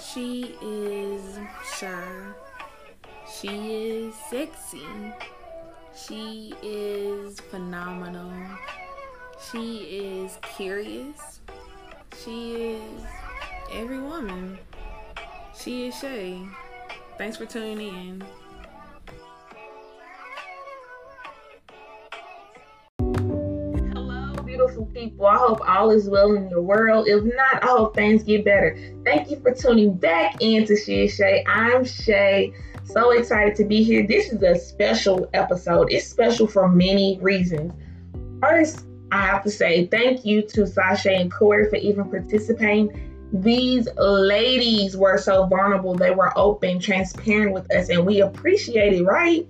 She is shy. She is sexy. She is phenomenal. She is curious. She is every woman. She is Shay. Thanks for tuning in. Hope all is well in your world. If not, I hope things get better. Thank you for tuning back into She Shay. I'm Shay. So excited to be here. This is a special episode. It's special for many reasons. First, I have to say thank you to Sasha and Corey for even participating. These ladies were so vulnerable. They were open, transparent with us, and we appreciate it, right?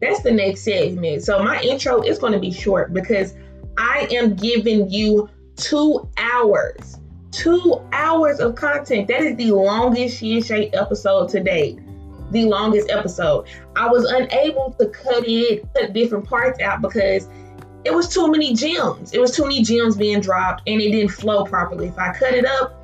That's the next segment. So my intro is going to be short because I am giving you two hours, two hours of content. That is the longest She and Shay episode to date. The longest episode. I was unable to cut it, cut different parts out because it was too many gems. It was too many gems being dropped and it didn't flow properly. If I cut it up,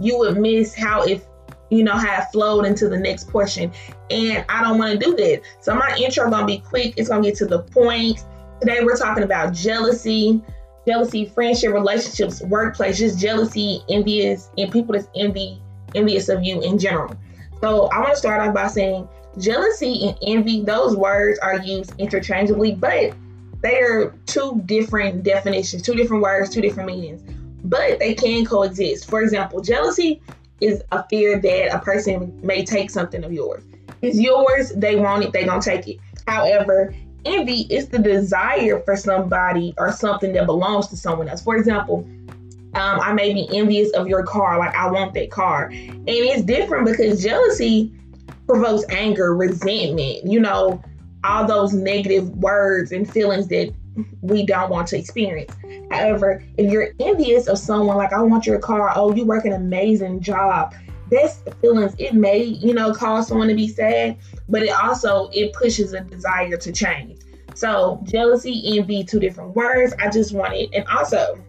you would miss how it, you know, how it flowed into the next portion. And I don't want to do that. So my intro gonna be quick. It's gonna get to the point. Today we're talking about jealousy, jealousy, friendship, relationships, workplace, just jealousy, envious, and people that's envy, envious of you in general. So I want to start off by saying jealousy and envy, those words are used interchangeably, but they are two different definitions, two different words, two different meanings, but they can coexist. For example, jealousy is a fear that a person may take something of yours. It's yours, they want it, they gonna take it. However, envy is the desire for somebody or something that belongs to someone else. For example, um, I may be envious of your car, like I want that car. And it's different because jealousy provokes anger, resentment, you know, all those negative words and feelings that we don't want to experience. However, if you're envious of someone, like I want your car, oh, you work an amazing job. That's feelings. It may, you know, cause someone to be sad, but it also it pushes a desire to change. So jealousy, envy, two different words. I just want it, and also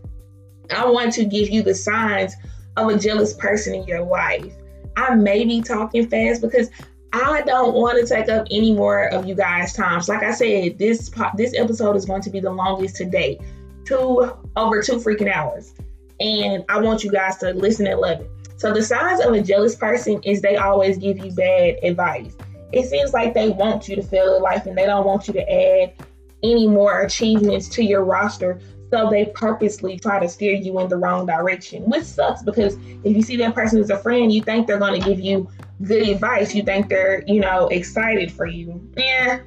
I want to give you the signs of a jealous person in your life. I may be talking fast because I don't want to take up any more of you guys' times. Like I said, this this episode is going to be the longest to date, two over two freaking hours, and I want you guys to listen and love it. So the signs of a jealous person is they always give you bad advice. It seems like they want you to fail in life and they don't want you to add any more achievements to your roster. So they purposely try to steer you in the wrong direction, which sucks because if you see that person as a friend, you think they're going to give you good advice. You think they're, you know, excited for you. Yeah,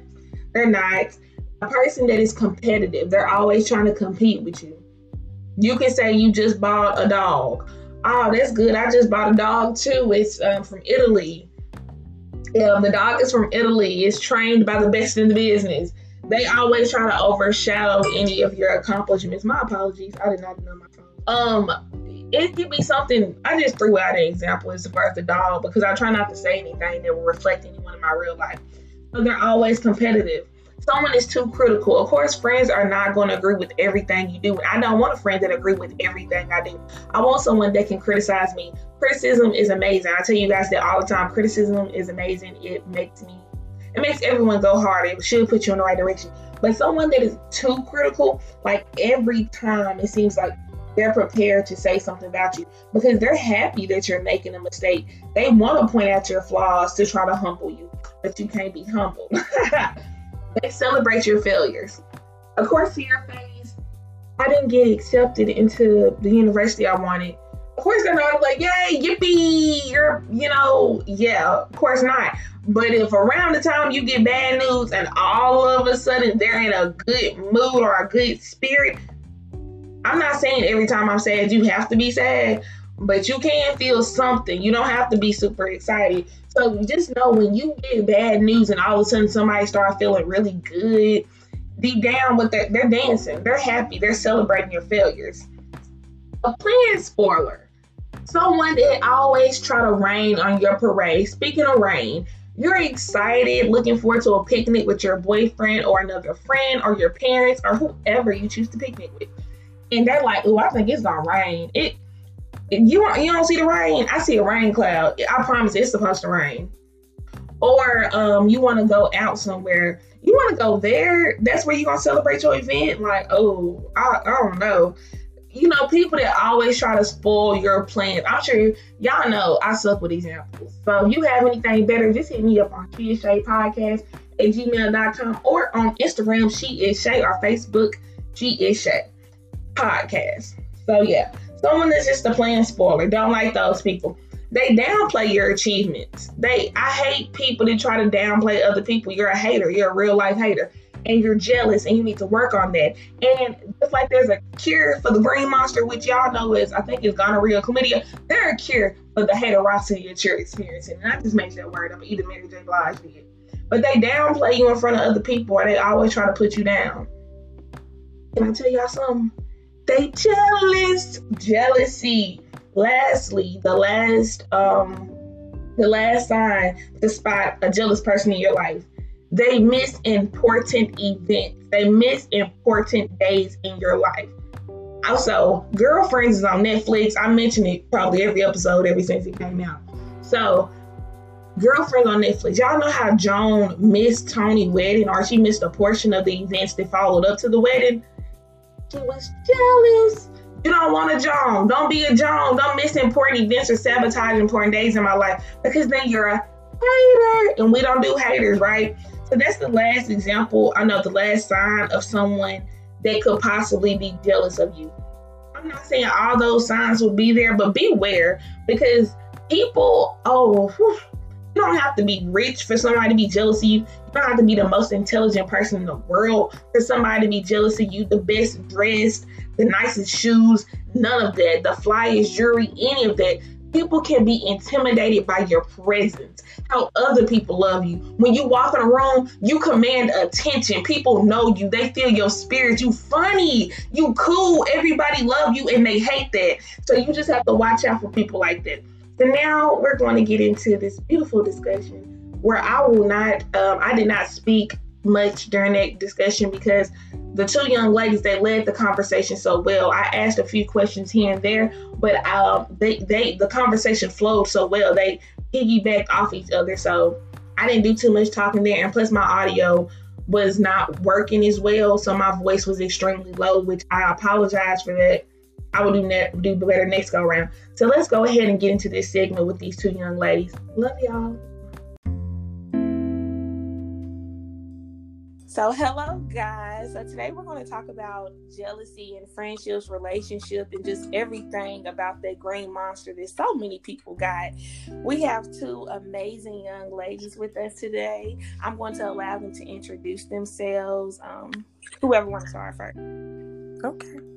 they're not. A person that is competitive, they're always trying to compete with you. You can say you just bought a dog. Oh, that's good. I just bought a dog too. It's um, from Italy. Yeah, the dog is from Italy. It's trained by the best in the business. They always try to overshadow any of your accomplishments. My apologies. I did not know my phone. Um, it could be something. I just threw out an example as far as the dog because I try not to say anything that will reflect anyone in my real life. But they're always competitive. Someone is too critical. Of course, friends are not going to agree with everything you do. I don't want a friend that agree with everything I do. I want someone that can criticize me. Criticism is amazing. I tell you guys that all the time. Criticism is amazing. It makes me, it makes everyone go harder. It should put you in the right direction. But someone that is too critical, like every time, it seems like they're prepared to say something about you because they're happy that you're making a mistake. They want to point out your flaws to try to humble you, but you can't be humbled. they celebrate your failures. Of course, to your face, I didn't get accepted into the university I wanted. Of course, they're not like, yay, yippee, you're, you know, yeah, of course not. But if around the time you get bad news and all of a sudden they're in a good mood or a good spirit, I'm not saying every time I'm sad you have to be sad, but you can feel something. You don't have to be super excited. So just know when you get bad news and all of a sudden somebody start feeling really good, deep down with they're, they're dancing, they're happy, they're celebrating your failures. A plan spoiler. Someone that always try to rain on your parade. Speaking of rain, you're excited, looking forward to a picnic with your boyfriend or another friend or your parents or whoever you choose to picnic with and they're like, "Oh, I think it's gonna rain." It you you don't see the rain. I see a rain cloud. I promise it's supposed to rain. Or um, you want to go out somewhere. You want to go there. That's where you're gonna celebrate your event. Like, oh, I, I don't know. You know, people that always try to spoil your plans. I'm sure y'all know I suck with examples. So if you have anything better, just hit me up on is Shay Podcast at gmail.com or on Instagram, She is Shay, or Facebook, She is Shay Podcast. So yeah. Someone that's just a plan spoiler. Don't like those people. They downplay your achievements. They I hate people that try to downplay other people. You're a hater. You're a real life hater. And you're jealous and you need to work on that. And just like there's a cure for the brain monster, which y'all know is I think is gonorrhea chlamydia, there's a cure for the haterosity that you're experiencing. And I just made that word up. Either Mary J. Blige did. But they downplay you in front of other people and they always try to put you down. Can I tell y'all something? They jealous. Jealousy. Lastly, the last um the last sign to spot a jealous person in your life. They miss important events. They miss important days in your life. Also, Girlfriends is on Netflix. I mention it probably every episode ever since it came out. So, Girlfriends on Netflix. Y'all know how Joan missed Tony's wedding or she missed a portion of the events that followed up to the wedding? She was jealous. You don't want a Joan. Don't be a Joan. Don't miss important events or sabotage important days in my life because then you're a hater. And we don't do haters, right? So that's the last example. I know the last sign of someone that could possibly be jealous of you. I'm not saying all those signs will be there, but beware because people, oh, whew, you don't have to be rich for somebody to be jealous of you. You don't have to be the most intelligent person in the world for somebody to be jealous of you, the best dressed, the nicest shoes, none of that, the flyest jewelry, any of that. People can be intimidated by your presence, how other people love you. When you walk in a room, you command attention. People know you, they feel your spirit. You funny, you cool. Everybody love you and they hate that. So you just have to watch out for people like that. So now we're going to get into this beautiful discussion where I will not, um, I did not speak much during that discussion because the two young ladies that led the conversation so well. I asked a few questions here and there, but um, they, they, the conversation flowed so well. They piggybacked off each other, so I didn't do too much talking there. And plus, my audio was not working as well, so my voice was extremely low, which I apologize for that. I will do ne- do better next go around. So let's go ahead and get into this segment with these two young ladies. Love y'all. So, hello, guys. So, today we're going to talk about jealousy and friendships, relationship, and just everything about that green monster that so many people got. We have two amazing young ladies with us today. I'm going to allow them to introduce themselves. Um, whoever wants to start first. Okay.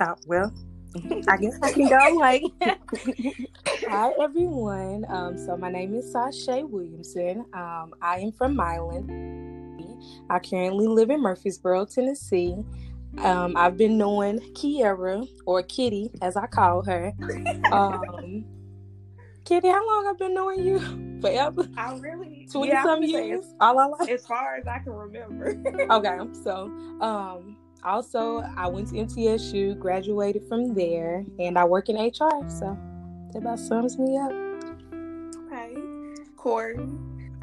Oh, well, I guess I can go. Like, hi everyone. Um, so my name is Sashay Williamson. Um, I am from Milan. I currently live in Murfreesboro, Tennessee. Um, I've been knowing Kiera or Kitty, as I call her. Um, Kitty, how long I've been knowing you? Forever. I really Twenty yeah, some I'm say years. as, All I like. as far as I can remember. okay so um also i went to mtsu graduated from there and i work in hr so that about sums me up okay, Corey.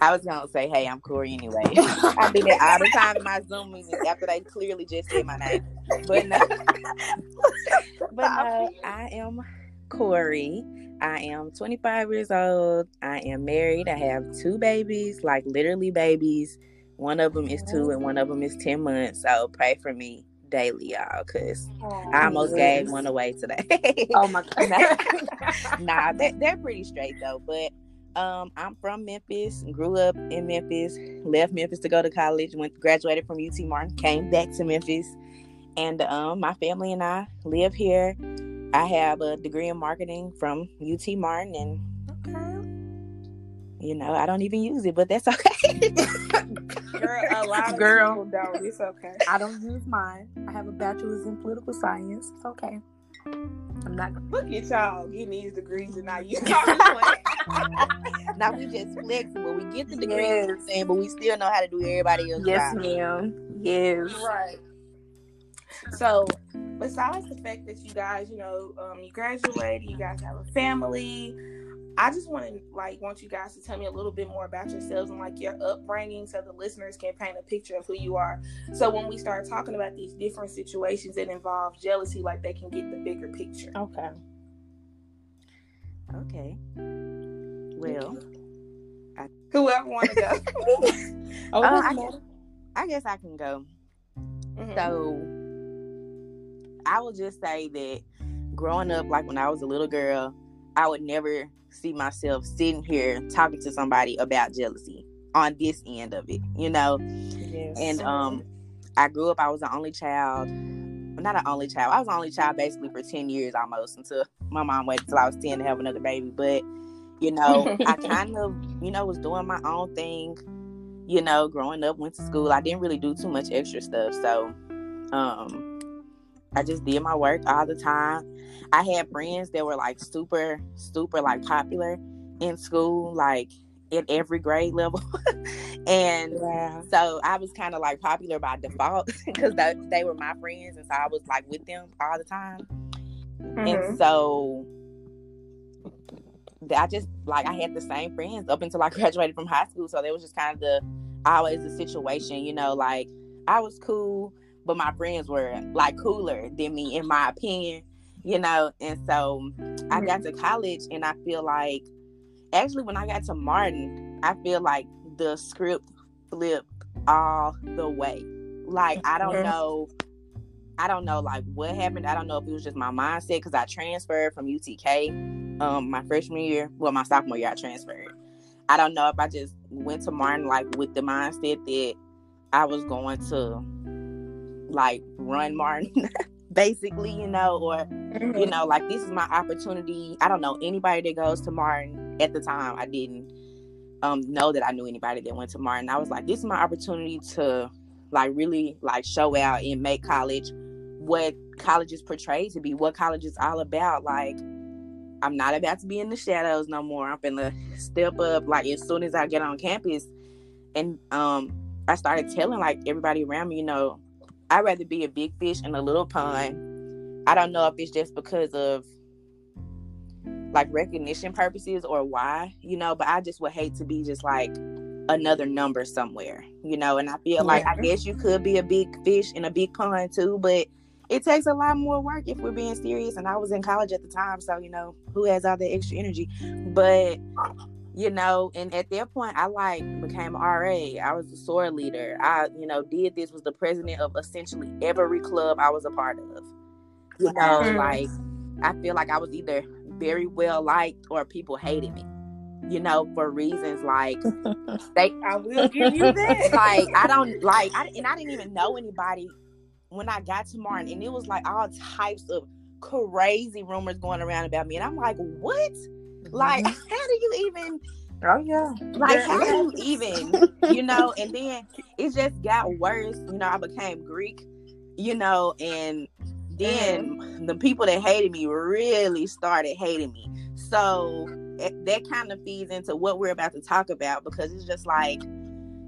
I was gonna say, hey, I'm Corey anyway. I do that all the time in my Zoom meetings after they clearly just said my name. But no, but no, I am Corey. I am 25 years old. I am married. I have two babies, like literally babies. One of them is two, and one of them is 10 months. So pray for me daily, y'all, because I almost gave one away today. oh my god nah, they're, they're pretty straight though. But um, I'm from Memphis, grew up in Memphis, left Memphis to go to college, went graduated from UT Martin, came back to Memphis, and um, my family and I live here. I have a degree in marketing from UT Martin, and you know I don't even use it, but that's okay. Girl, a lot of Girl. people don't. It's okay. i don't use mine i have a bachelor's in political science it's okay i'm not gonna Look at y'all getting these degrees and not you. now we just flexible. We get the degrees, Yes. yes. but we still know how to do everybody else. yes job. ma'am yes right. So besides the fact that you guys, you know, um, you graduated, you guys have a family. I just want to like want you guys to tell me a little bit more about yourselves and like your upbringing, so the listeners can paint a picture of who you are. So when we start talking about these different situations that involve jealousy, like they can get the bigger picture. Okay. Okay. Well, I, whoever want to go. oh, uh, I, guess, I, guess, I can go. Mm-hmm. So I will just say that growing up, like when I was a little girl, I would never see myself sitting here talking to somebody about jealousy on this end of it, you know. Yes. And um, I grew up. I was the only child. Not an only child. I was the only child basically for ten years almost until my mom waited until I was ten to have another baby. But you know, I kind of you know was doing my own thing. You know, growing up, went to school. I didn't really do too much extra stuff, so um, I just did my work all the time. I had friends that were like super, super like popular in school, like in every grade level. and yeah. so I was kind of like popular by default because they, they were my friends. And so I was like with them all the time. Mm-hmm. And so I just like I had the same friends up until I graduated from high school. So there was just kind of the always the situation, you know, like I was cool, but my friends were like cooler than me in my opinion you know? And so i got to college and i feel like actually when i got to martin i feel like the script flipped all the way. Like i don't know i don't know like what happened. I don't know if it was just my mindset because i transferred from utk um my freshman year. Well my sophomore year i transferred. I don't know if i just went to martin like with the mindset that i was going to like run martin basically, you know, or mm-hmm. you know, like this is my opportunity. I don't know anybody that goes to Martin at the time. I didn't um know that I knew anybody that went to Martin. I was like, this is my opportunity to like really like show out and make college what college is portrayed to be, what college is all about. Like I'm not about to be in the shadows no more. I'm gonna step up like as soon as I get on campus. And um I started telling like everybody around me, you know, I'd rather be a big fish in a little pond. I don't know if it's just because of like recognition purposes or why, you know, but I just would hate to be just like another number somewhere, you know, and I feel yeah. like I guess you could be a big fish in a big pond too, but it takes a lot more work if we're being serious. And I was in college at the time, so you know, who has all the extra energy? But you know and at that point i like became ra i was the soror leader. I you know did this was the president of essentially every club i was a part of. You know mm-hmm. like i feel like i was either very well liked or people hated me you know for reasons like they i will give you that. like i don't like I, and i didn't even know anybody when i got to martin and it was like all types of crazy rumors going around about me and i'm like what like, mm-hmm. how do you even? Oh yeah. Like, how do you even? You know, and then it just got worse. You know, I became Greek. You know, and then mm-hmm. the people that hated me really started hating me. So that kind of feeds into what we're about to talk about because it's just like,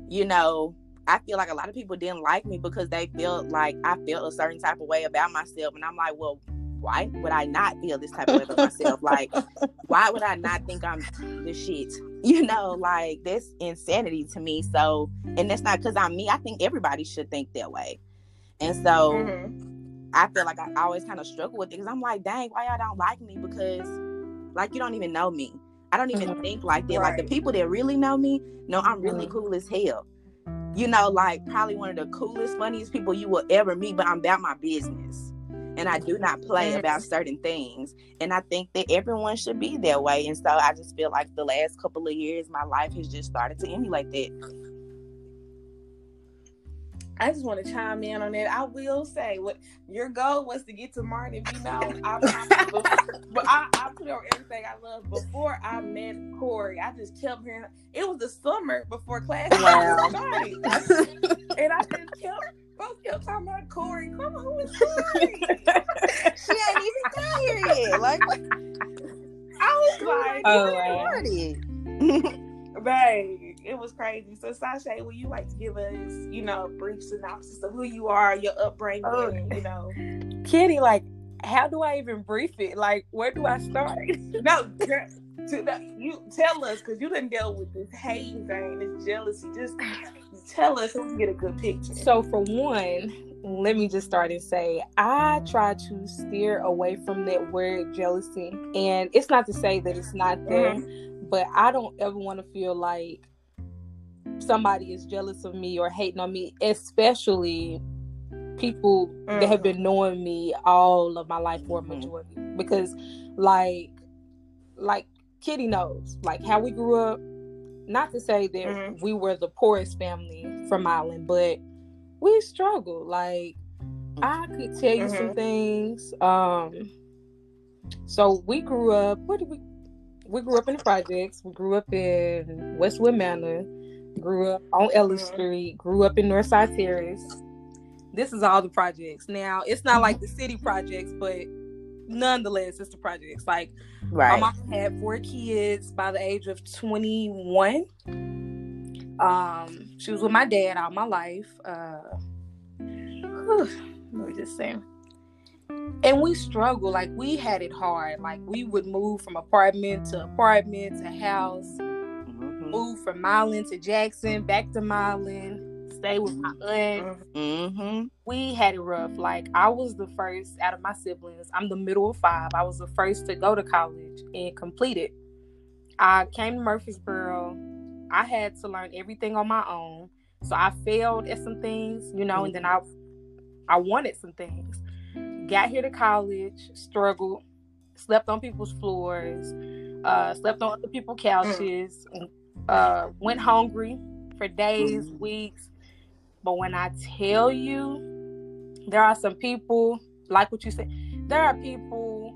you know, I feel like a lot of people didn't like me because they felt like I felt a certain type of way about myself. And I'm like, well, why would I not feel this type of way about myself? Like, why would I not think I'm the shit? You know, like that's insanity to me. So, and that's not because I'm me. I think everybody should think that way. And so, mm-hmm. I feel like I always kind of struggle with it because I'm like, dang, why y'all don't like me? Because, like, you don't even know me. I don't even mm-hmm. think like that. Right. Like the people that really know me know I'm really mm-hmm. cool as hell. You know, like probably one of the coolest, funniest people you will ever meet, but I'm about my business and I do not play about certain things. And I think that everyone should be that way. And so I just feel like the last couple of years, my life has just started to emulate that. I just want to chime in on that. I will say, what your goal was to get to Martin. You know, I, I, but I, I put on everything I love. Before I met Corey, I just kept hearing. It was the summer before class wow. started, and I just kept both kept talking about Corey. Grandma, who is Corey? she ain't even got here yet. Like, I was like, oh, wow. Babe, it was crazy. So Sasha, would you like to give us, you know, a brief synopsis of who you are, your upbringing, oh. you know? Kitty, like, how do I even brief it? Like, where do I start? no, girl, to the, you tell us because you didn't deal with this hating thing, this jealousy. Just tell us so we can get a good picture. So for one, let me just start and say I try to steer away from that word jealousy. And it's not to say that it's not there, mm-hmm. but I don't ever want to feel like somebody is jealous of me or hating on me, especially people mm-hmm. that have been knowing me all of my life for a mm-hmm. majority. Because like like Kitty knows, like how we grew up, not to say that mm-hmm. we were the poorest family from Milan, but we struggled. Like I could tell you mm-hmm. some things. Um so we grew up what did we we grew up in the projects. We grew up in Westwood Manor, grew up on Ellis mm-hmm. Street, grew up in Northside Terrace. This is all the projects. Now it's not like the city projects, but nonetheless, it's the projects. Like right. my mom had four kids by the age of twenty one. Um, she was with my dad all my life. Uh, whew, let me just say. And we struggled, like we had it hard. Like we would move from apartment to apartment to house, mm-hmm. move from Milan to Jackson, back to Milan, stay with my aunt. Mm-hmm. We had it rough. Like I was the first out of my siblings. I'm the middle of five. I was the first to go to college and complete it. I came to Murfreesboro I had to learn everything on my own. So I failed at some things, you know, and then I I wanted some things. Got here to college, struggled, slept on people's floors, uh, slept on other people's couches, uh, went hungry for days, weeks. But when I tell you, there are some people, like what you said, there are people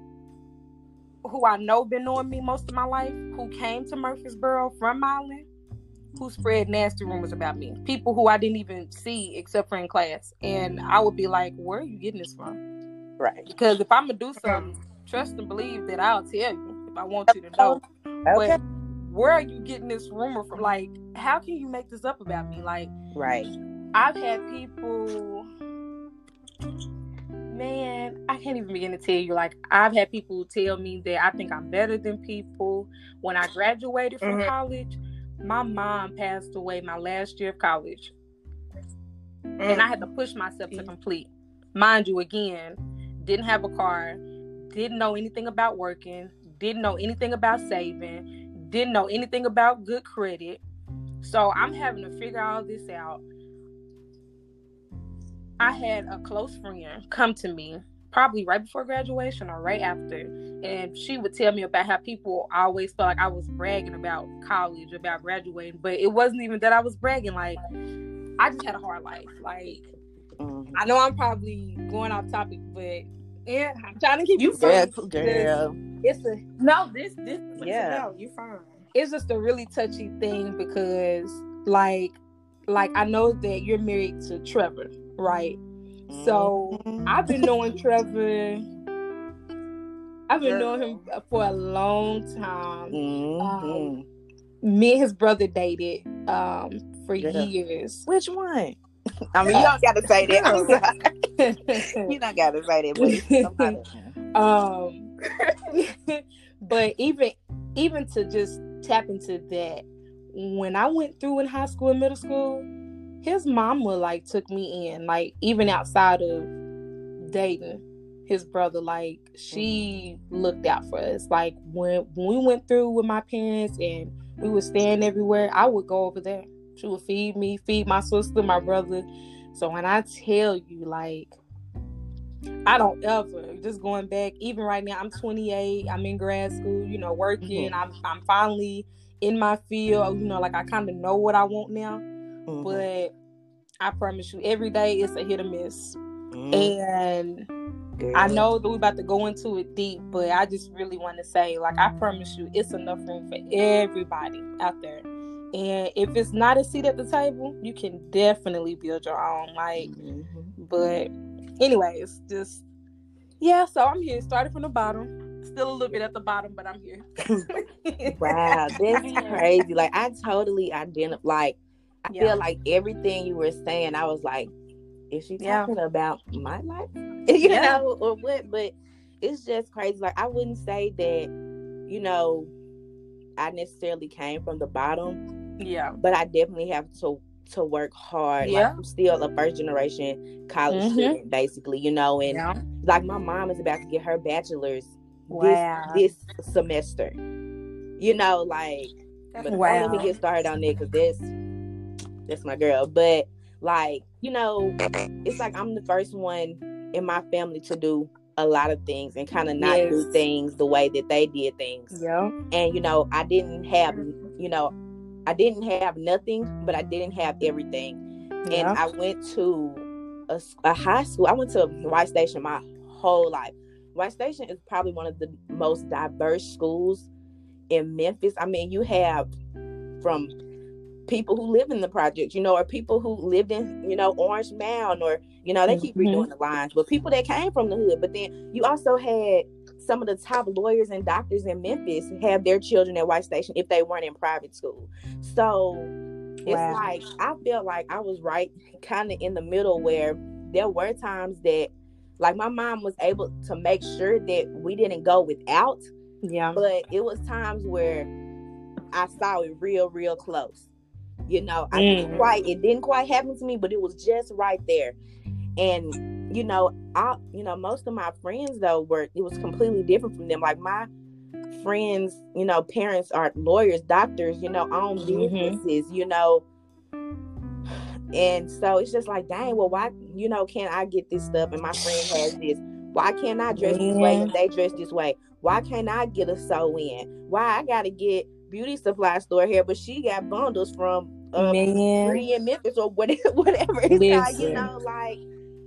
who I know been knowing me most of my life who came to Murfreesboro from Milan who spread nasty rumors about me. People who I didn't even see except for in class. And I would be like, where are you getting this from? Right. Because if I'm gonna do something, trust and believe that I'll tell you if I want you to know. Okay. But where are you getting this rumor from? Like, how can you make this up about me? Like, right. I've had people man, I can't even begin to tell you. Like, I've had people tell me that I think I'm better than people. When I graduated from mm-hmm. college, my mom passed away my last year of college. Mm. And I had to push myself to complete. Mind you, again, didn't have a car, didn't know anything about working, didn't know anything about saving, didn't know anything about good credit. So I'm having to figure all this out. I had a close friend come to me probably right before graduation or right after. And she would tell me about how people always felt like I was bragging about college, about graduating. But it wasn't even that I was bragging. Like, I just had a hard life. Like, mm-hmm. I know I'm probably going off topic, but yeah, I'm trying to keep you good, girl. It's a no, this this yeah, no, you're fine. It's just a really touchy thing because, like, like I know that you're married to Trevor, right? So mm-hmm. I've been knowing Trevor. I've been knowing him for a long time. Mm-hmm. Um, me and his brother dated um, for years. Which one? I mean, you don't gotta say that. you don't gotta say that, but um, but even even to just tap into that, when I went through in high school and middle school, his mama like took me in, like even outside of dating his brother, like she looked out for us. Like when when we went through with my parents and we were staying everywhere, I would go over there. She would feed me, feed my sister, my brother. So when I tell you, like, I don't ever just going back. Even right now, I'm 28. I'm in grad school. You know, working. Mm-hmm. I'm I'm finally in my field. You know, like I kind of know what I want now. Mm-hmm. But I promise you, every day it's a hit or miss. Mm-hmm. And I know that we're about to go into it deep, but I just really want to say, like, I promise you, it's enough room for everybody out there. And if it's not a seat at the table, you can definitely build your own. Like, mm-hmm. but anyways, just yeah. So I'm here, started from the bottom still a little bit at the bottom, but I'm here. wow, that's crazy. Like I totally identify. Like I yeah. feel like everything you were saying, I was like, is she talking yeah. about my life? you yeah. know, or what? But it's just crazy. Like I wouldn't say that, you know, I necessarily came from the bottom. Yeah. But I definitely have to to work hard. Yeah. Like I'm still a first generation college mm-hmm. student, basically, you know, and yeah. like my mom is about to get her bachelor's wow. this this semester. You know, like but wow. let me get started on it because this that's my girl. But like, you know, it's like I'm the first one in my family to do a lot of things and kind of not yes. do things the way that they did things. Yeah. And you know, I didn't have, you know, I didn't have nothing, but I didn't have everything. Yeah. And I went to a, a, high school. I went to White Station my whole life. White Station is probably one of the most diverse schools in Memphis. I mean, you have from people who live in the project, you know, or people who lived in, you know, Orange Mound, or you know, they keep mm-hmm. redoing the lines, but people that came from the hood. But then you also had some of the top lawyers and doctors in Memphis have their children at White Station if they weren't in private school. So it's wow. like I felt like I was right kind of in the middle where there were times that like my mom was able to make sure that we didn't go without. Yeah. But it was times where I saw it real, real close. You know, I didn't quite it didn't quite happen to me, but it was just right there. And you know, I you know, most of my friends though were it was completely different from them. Like my friends, you know, parents are lawyers, doctors, you know, own mm-hmm. businesses, mm-hmm. you know. And so it's just like, dang, well, why, you know, can't I get this stuff? And my friend has this. Why can't I dress this way and they dress this way? Why can't I get a sew in? Why I gotta get beauty supply store here, but she got bundles from um, Pretty in Memphis or whatever, whatever it's called, you know, like,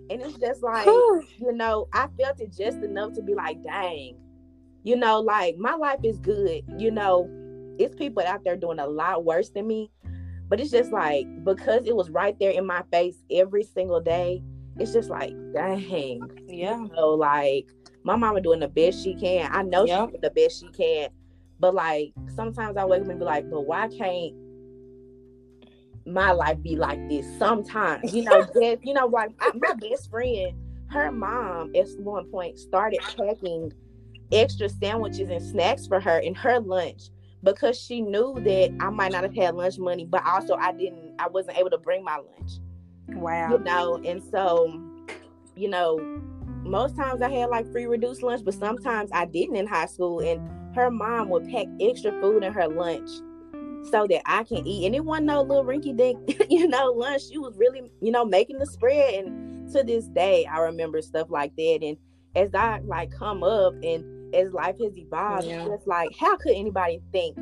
and it's just like, you know, I felt it just enough to be like, dang, you know, like my life is good, you know, it's people out there doing a lot worse than me, but it's just like because it was right there in my face every single day. It's just like, dang, yeah, you know, like my mama doing the best she can. I know yep. she's the best she can, but like sometimes I wake up and be like, but why can't my life be like this sometimes. You know, that, you know, like I, my best friend, her mom at one point started packing extra sandwiches and snacks for her in her lunch because she knew that I might not have had lunch money, but also I didn't, I wasn't able to bring my lunch. Wow. You know, and so, you know, most times I had like free reduced lunch, but sometimes I didn't in high school. And her mom would pack extra food in her lunch so that I can eat. And it wasn't no little rinky dink, you know, lunch. She was really, you know, making the spread. And to this day, I remember stuff like that. And as I like come up and as life has evolved, yeah. it's like, how could anybody think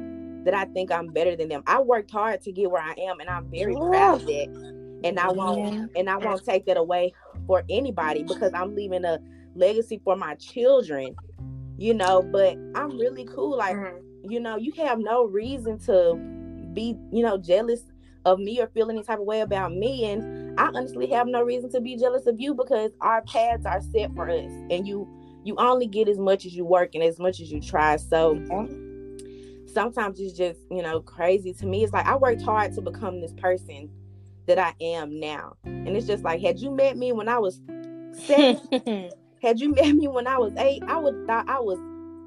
that I think I'm better than them? I worked hard to get where I am, and I'm very yeah. proud of that. And I won't, yeah. and I won't take that away for anybody because I'm leaving a legacy for my children, you know. But I'm really cool, like. Mm-hmm you know, you have no reason to be, you know, jealous of me or feel any type of way about me. And I honestly have no reason to be jealous of you because our paths are set for us. And you you only get as much as you work and as much as you try. So sometimes it's just, you know, crazy to me. It's like I worked hard to become this person that I am now. And it's just like, had you met me when I was seven, had you met me when I was eight, I would thought I was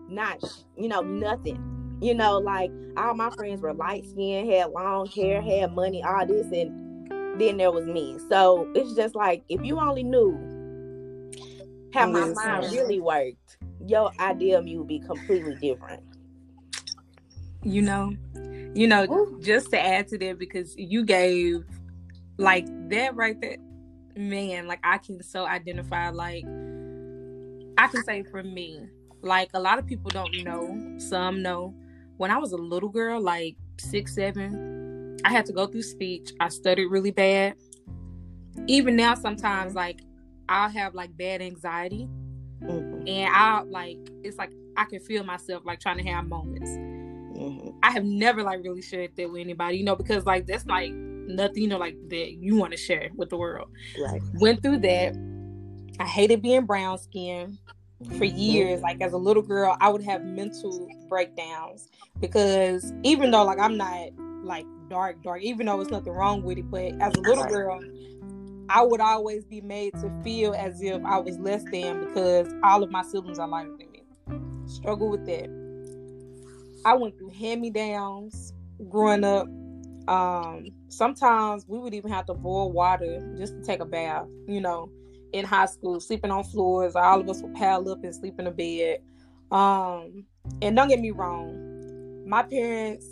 not, you know, nothing you know, like all my friends were light skinned, had long hair, had money, all this, and then there was me. So it's just like if you only knew how my mind really worked, your idea of me would be completely different. You know, you know, Ooh. just to add to that, because you gave like that right there, man, like I can so identify, like, I can say for me, like a lot of people don't know, some know, when I was a little girl, like six, seven, I had to go through speech. I studied really bad. Even now, sometimes like I'll have like bad anxiety, mm-hmm. and I'll like it's like I can feel myself like trying to have moments. Mm-hmm. I have never like really shared that with anybody, you know, because like that's like nothing, you know, like that you want to share with the world. Right. Went through that. I hated being brown skinned. For years. Like as a little girl, I would have mental breakdowns because even though like I'm not like dark, dark, even though it's nothing wrong with it, but as a little girl, I would always be made to feel as if I was less than because all of my siblings are lighter than me. Struggle with that. I went through hand me downs growing up. Um, sometimes we would even have to boil water just to take a bath, you know, in high school, sleeping on floors. All of us would pile up and sleep in a bed. Um, and don't get me wrong, my parents,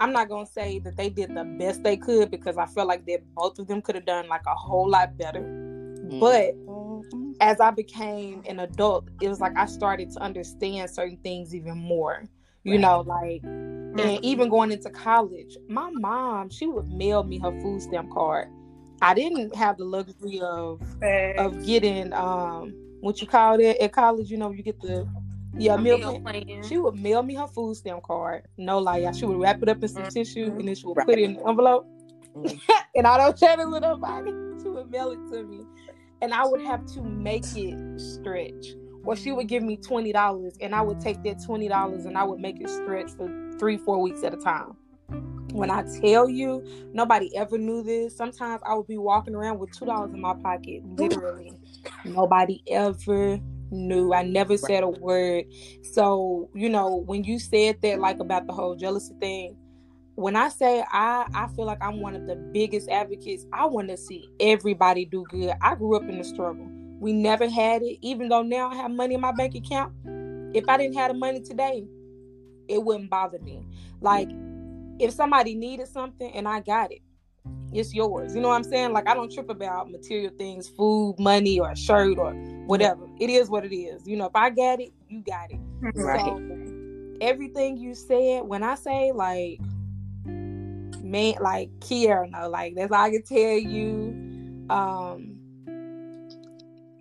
I'm not gonna say that they did the best they could because I feel like that both of them could have done like a whole lot better. Mm-hmm. But as I became an adult, it was like I started to understand certain things even more. You right. know, like and mm-hmm. even going into college, my mom, she would mail me her food stamp card. I didn't have the luxury of Thanks. of getting um what you call it at college, you know, you get the yeah, meal, meal plan. She would mail me her food stamp card. No lie, She would wrap it up in some mm-hmm. tissue and then she would right. put it in an envelope. Mm-hmm. and I don't share it with nobody. She would mail it to me. And I would have to make it stretch. Or she would give me twenty dollars and I would take that twenty dollars and I would make it stretch for three, four weeks at a time. When I tell you, nobody ever knew this. Sometimes I would be walking around with two dollars in my pocket, literally. Nobody ever knew. I never said a word. So, you know, when you said that, like about the whole jealousy thing, when I say I, I feel like I'm one of the biggest advocates. I want to see everybody do good. I grew up in the struggle. We never had it, even though now I have money in my bank account. If I didn't have the money today, it wouldn't bother me. Like, if somebody needed something and I got it, it's yours. You know what I'm saying? Like I don't trip about material things, food, money, or a shirt or whatever. It is what it is. You know, if I got it, you got it. Right. So everything you said, when I say like man like Kiera, no, like that's all I can tell you. Um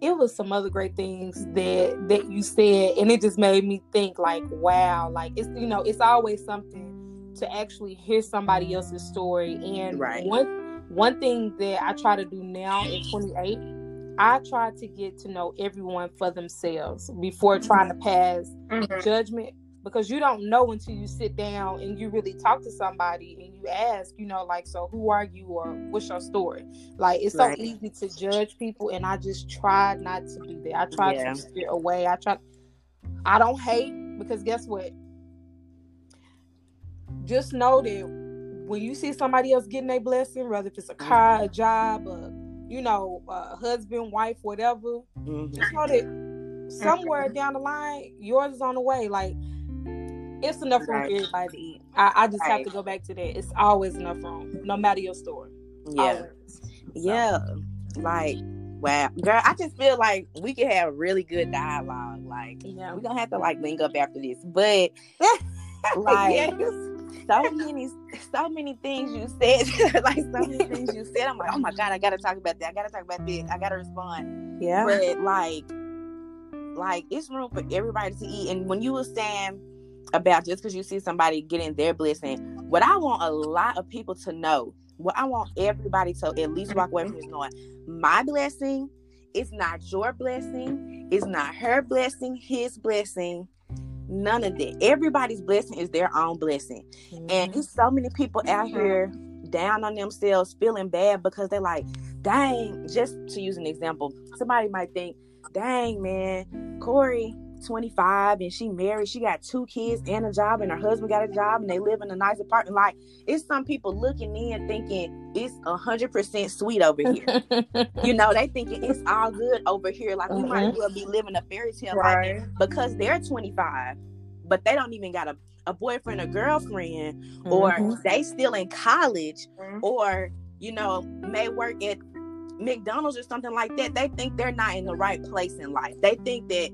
it was some other great things that that you said and it just made me think like wow like it's you know it's always something to actually hear somebody else's story and right. one one thing that I try to do now at 28, I try to get to know everyone for themselves before trying to pass mm-hmm. judgment because you don't know until you sit down and you really talk to somebody and you ask, you know, like, so who are you or what's your story? Like, it's so easy to judge people, and I just try not to do that. I try yeah. to steer away. I try. I don't hate because guess what? Just know that when you see somebody else getting a blessing, whether if it's a car, a job, a you know, a husband, wife, whatever, mm-hmm. just know that somewhere down the line, yours is on the way. Like it's enough room right. for everybody to eat. I, I just right. have to go back to that. It's always enough room, no matter your story. Yeah, always. yeah. So. Like wow, girl, I just feel like we could have really good dialogue. Like, yeah. we're gonna have to like link up after this, but like. yes so many, so many things you mm. said, like so many things you said. I'm like, oh my mm-hmm. god, I gotta talk about that. I gotta talk about this. I gotta respond. Yeah. But like, like it's room for everybody to eat. And when you were saying about just because you see somebody getting their blessing, what I want a lot of people to know, what I want everybody to at least walk away from is knowing my blessing is not your blessing, it's not her blessing, his blessing None of that. Everybody's blessing is their own blessing. Mm-hmm. And there's so many people out here down on themselves, feeling bad because they're like, dang, just to use an example, somebody might think, dang, man, Corey, 25 and she married, she got two kids and a job, and her husband got a job, and they live in a nice apartment. Like, it's some people looking in thinking it's a hundred percent sweet over here. you know, they thinking it's all good over here. Like, we might as mm-hmm. well be living a fairy tale right. like because they're 25, but they don't even got a, a boyfriend or girlfriend, mm-hmm. or they still in college, mm-hmm. or you know, may work at McDonald's or something like that, they think they're not in the right place in life. They think that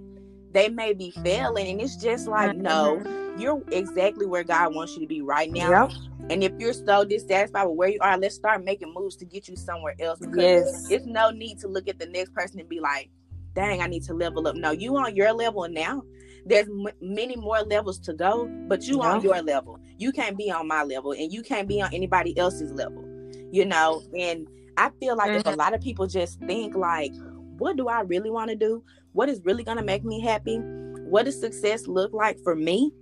they may be failing and it's just like no mm-hmm. you're exactly where god wants you to be right now yep. and if you're so dissatisfied with where you are let's start making moves to get you somewhere else because yes. it's no need to look at the next person and be like dang i need to level up no you on your level now there's m- many more levels to go but you on your level you can't be on my level and you can't be on anybody else's level you know and i feel like mm-hmm. if a lot of people just think like what do I really want to do? What is really gonna make me happy? What does success look like for me?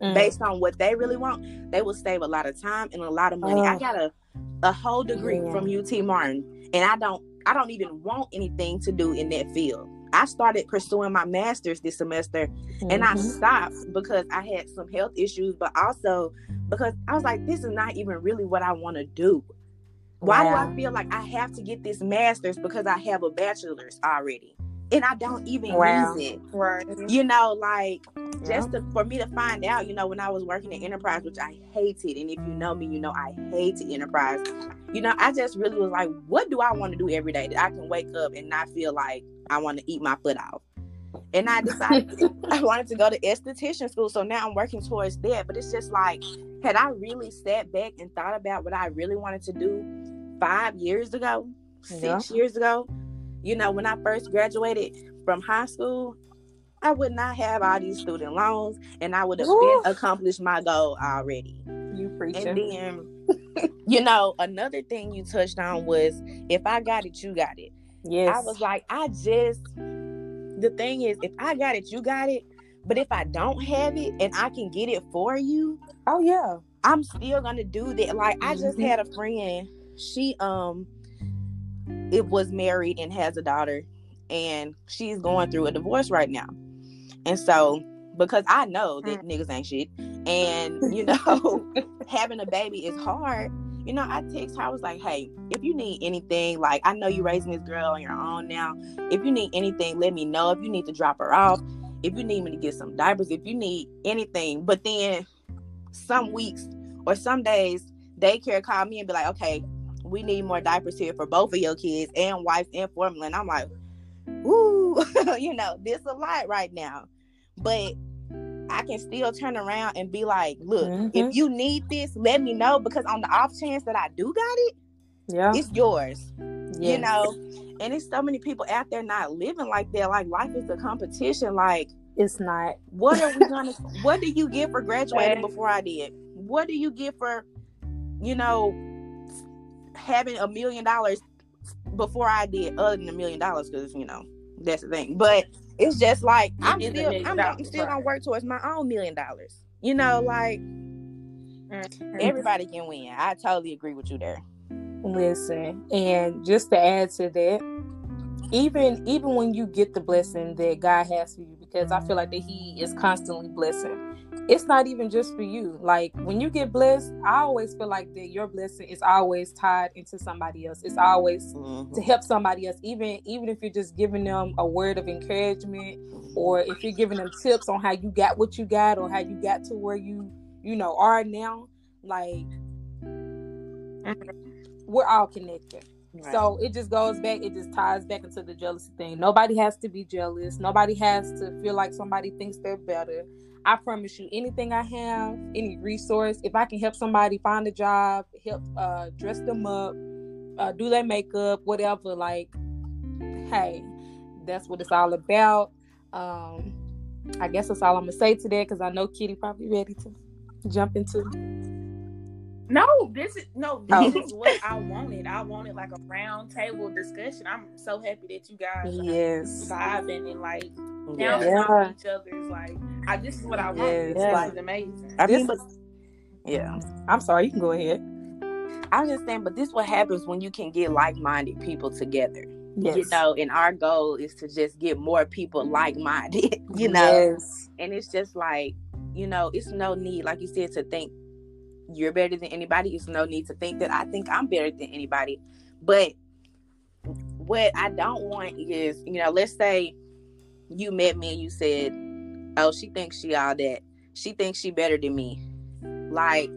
Mm. Based on what they really want, they will save a lot of time and a lot of money. I got a a whole degree yeah. from UT Martin, and I don't I don't even want anything to do in that field. I started pursuing my master's this semester mm-hmm. and I mm-hmm. stopped because I had some health issues, but also because I was like, this is not even really what I want to do. Why wow. do I feel like I have to get this master's because I have a bachelor's already? And I don't even wow. use it. Right. You know, like just to, for me to find out, you know, when I was working at Enterprise, which I hated, and if you know me, you know I hated Enterprise. You know, I just really was like, what do I want to do every day that I can wake up and not feel like I want to eat my foot off? And I decided I wanted to go to esthetician school. So now I'm working towards that. But it's just like, had I really sat back and thought about what I really wanted to do five years ago, six yeah. years ago, you know, when I first graduated from high school, I would not have all these student loans and I would have been accomplished my goal already. You preaching. And then, you know, another thing you touched on was if I got it, you got it. Yes. I was like, I just, the thing is, if I got it, you got it. But if I don't have it and I can get it for you, oh yeah, I'm still gonna do that. Like I just mm-hmm. had a friend, she um it was married and has a daughter and she's going through a divorce right now. And so, because I know that mm. niggas ain't shit, and you know, having a baby is hard. You know, I text her. I was like, "Hey, if you need anything, like I know you're raising this girl on your own now. If you need anything, let me know. If you need to drop her off, if you need me to get some diapers, if you need anything." But then, some weeks or some days, daycare call me and be like, "Okay, we need more diapers here for both of your kids and wife and formula." And I'm like, "Woo, you know, this a lot right now." but I can still turn around and be like, look, mm-hmm. if you need this, let me know because on the off chance that I do got it, yeah, it's yours. Yes. You know, and it's so many people out there not living like that. Like life is a competition. Like it's not. What are we gonna? what do you get for graduating before I did? What do you get for, you know, having a million dollars before I did? Other than a million dollars, because you know that's the thing. But it's just like I'm still I'm, I'm, still gonna work towards my own million dollars. You know, like mm-hmm. everybody can win. I totally agree with you there. Listen, and just to add to that, even even when you get the blessing that God has for you, because I feel like that He is constantly blessing it's not even just for you. Like when you get blessed, I always feel like that your blessing is always tied into somebody else. It's always mm-hmm. to help somebody else, even even if you're just giving them a word of encouragement, or if you're giving them tips on how you got what you got, or how you got to where you you know are now. Like we're all connected. Right. So it just goes back, it just ties back into the jealousy thing. Nobody has to be jealous. Nobody has to feel like somebody thinks they're better. I promise you, anything I have, any resource, if I can help somebody find a job, help uh, dress them up, uh, do their makeup, whatever, like, hey, that's what it's all about. Um, I guess that's all I'm gonna say today because I know Kitty probably ready to jump into. No, this is no, this oh. is what I wanted. I wanted like a round table discussion. I'm so happy that you guys yes vibing and like now yeah. each other's like I, this is what I want. Yes. This like, is amazing. I mean, but yeah. I'm sorry, you can go ahead. I understand, but this is what happens when you can get like minded people together. Yes. You know, and our goal is to just get more people like minded, you know. Yes. And it's just like, you know, it's no need, like you said, to think you're better than anybody. It's no need to think that I think I'm better than anybody. But what I don't want is, you know, let's say you met me and you said, "Oh, she thinks she all that. She thinks she better than me." Like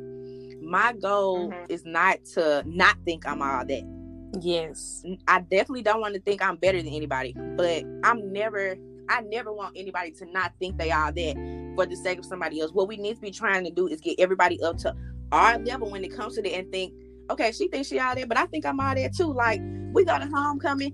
my goal mm-hmm. is not to not think I'm all that. Yes. I definitely don't want to think I'm better than anybody, but I'm never I never want anybody to not think they are that for the sake of somebody else. What we need to be trying to do is get everybody up to our level when it comes to that and think, okay, she thinks she all that, but I think I'm all that too. Like we got a homecoming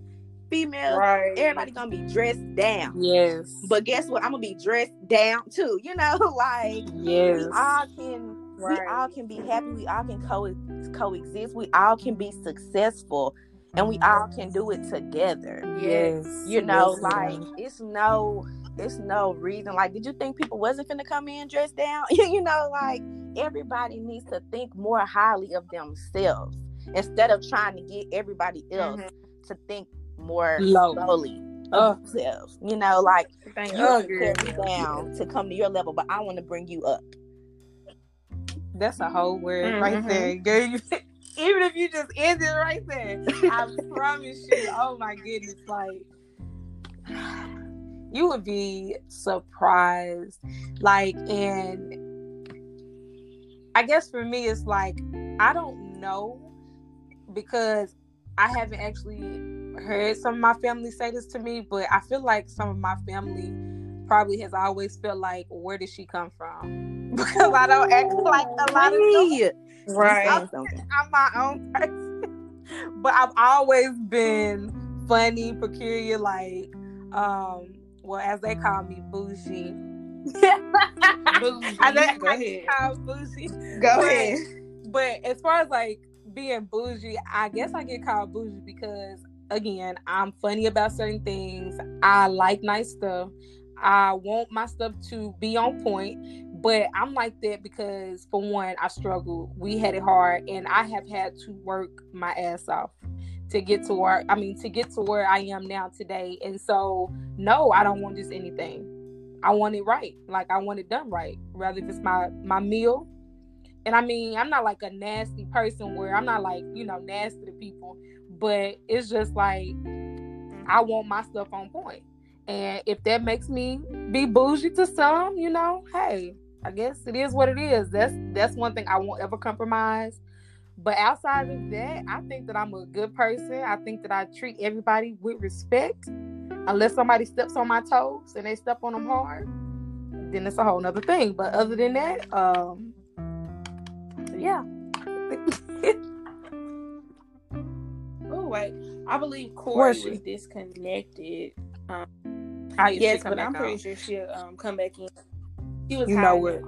female, right. everybody gonna be dressed down. Yes. But guess what? I'm gonna be dressed down too. You know, like yes. we all can right. we all can be happy. We all can co- coexist. We all can be successful and we all can do it together. Yes. You know, yes, like it's no it's no reason. Like, did you think people wasn't gonna come in dressed down? you know, like everybody needs to think more highly of themselves instead of trying to get everybody else mm-hmm. to think more Low. slowly of themselves. You know, like Thank you oh, put me down to come to your level, but I want to bring you up. That's a whole word mm-hmm. right there, girl. even if you just end it right there, I promise you, oh my goodness, like you would be surprised. Like, and I guess for me, it's like I don't know because I haven't actually heard some of my family say this to me, but I feel like some of my family probably has always felt like, where did she come from? because I don't act like a lot of them. Right. I'm, I'm my own person. but I've always been funny, peculiar, like, um, well, as they call me, bougie. bougie. I know Go ahead. Call bougie. Go but, ahead. But as far as like being bougie, I guess I get called bougie because again, I'm funny about certain things. I like nice stuff. I want my stuff to be on point but I'm like that because for one, I struggled. We had it hard, and I have had to work my ass off to get to where I mean to get to where I am now today. And so, no, I don't want just anything. I want it right. Like I want it done right. Rather if it's my my meal. And I mean, I'm not like a nasty person where I'm not like, you know, nasty to people, but it's just like I want my stuff on point. And if that makes me be bougie to some, you know, hey, I guess it is what it is. That's that's one thing I won't ever compromise. But outside of that, I think that I'm a good person. I think that I treat everybody with respect. Unless somebody steps on my toes and they step on them hard, then it's a whole nother thing. But other than that, um, yeah. wait, I believe Corey was, was disconnected. Um, yes, but I'm pretty sure she'll um, come back in. She was you know what?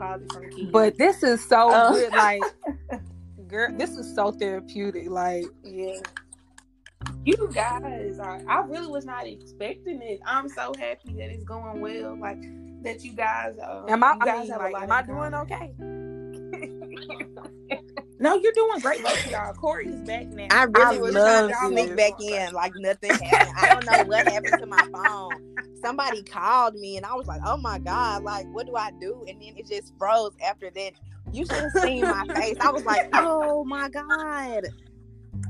But this is so oh. good. Like, girl, this is so therapeutic. Like, yeah. You guys are. I really was not expecting it. I'm so happy that it's going well. Like that you guys. Uh, am I? You guys I mean, like, am I doing okay? No, you're doing great, both y'all. Corey is back now. I really I was trying to sneak back in like nothing happened. I don't know what happened to my phone. Somebody called me and I was like, "Oh my god! Like, what do I do?" And then it just froze after that. You should have seen my face. I was like, "Oh my god!"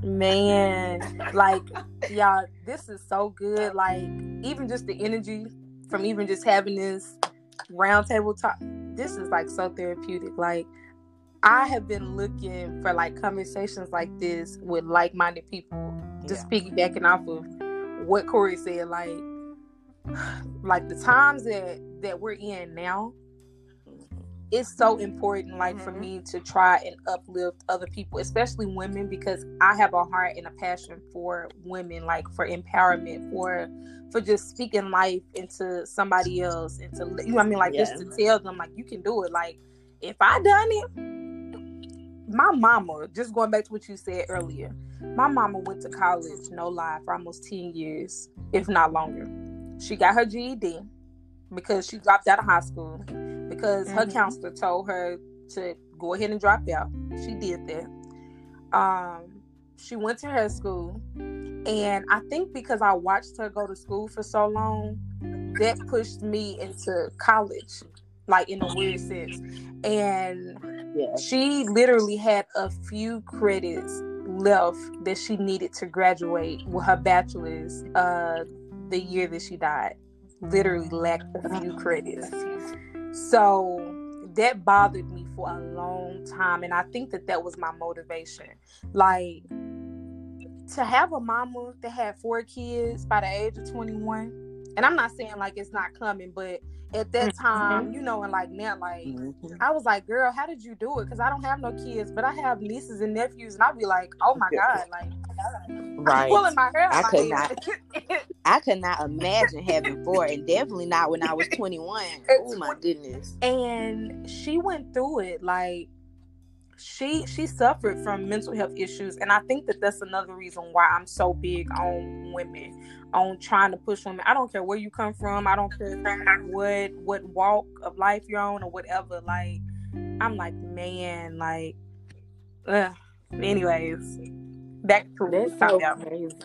Man, like y'all, this is so good. Like, even just the energy from even just having this roundtable talk. This is like so therapeutic. Like I have been looking for like conversations like this with like minded people, just yeah. piggybacking off of what Corey said, like like the times that that we're in now, it's so important like mm-hmm. for me to try and uplift other people, especially women, because I have a heart and a passion for women, like for empowerment, for for just speaking life into somebody else, and to you know what I mean, like yeah. just to tell them like you can do it. Like if I done it my mama, just going back to what you said earlier, my mama went to college, no lie, for almost 10 years, if not longer. She got her GED because she dropped out of high school because mm-hmm. her counselor told her to go ahead and drop out. She did that. Um, she went to her school, and I think because I watched her go to school for so long, that pushed me into college, like in a weird sense. And yeah. She literally had a few credits left that she needed to graduate with her bachelor's uh the year that she died. Literally lacked a few credits. So that bothered me for a long time and I think that that was my motivation. Like to have a mama that had four kids by the age of 21 and I'm not saying like it's not coming, but at that mm-hmm. time, you know, and like now, like mm-hmm. I was like, girl, how did you do it? Because I don't have no kids, but I have nieces and nephews, and I'd be like, oh my god, like. Right. pulling my hair I could not. I could not imagine having four, and definitely not when I was 21. oh my goodness. And she went through it like she she suffered from mental health issues and i think that that's another reason why i'm so big on women on trying to push women. I don't care where you come from. I don't care what what walk of life you're on or whatever. Like i'm like man like uh, anyways back to that's so crazy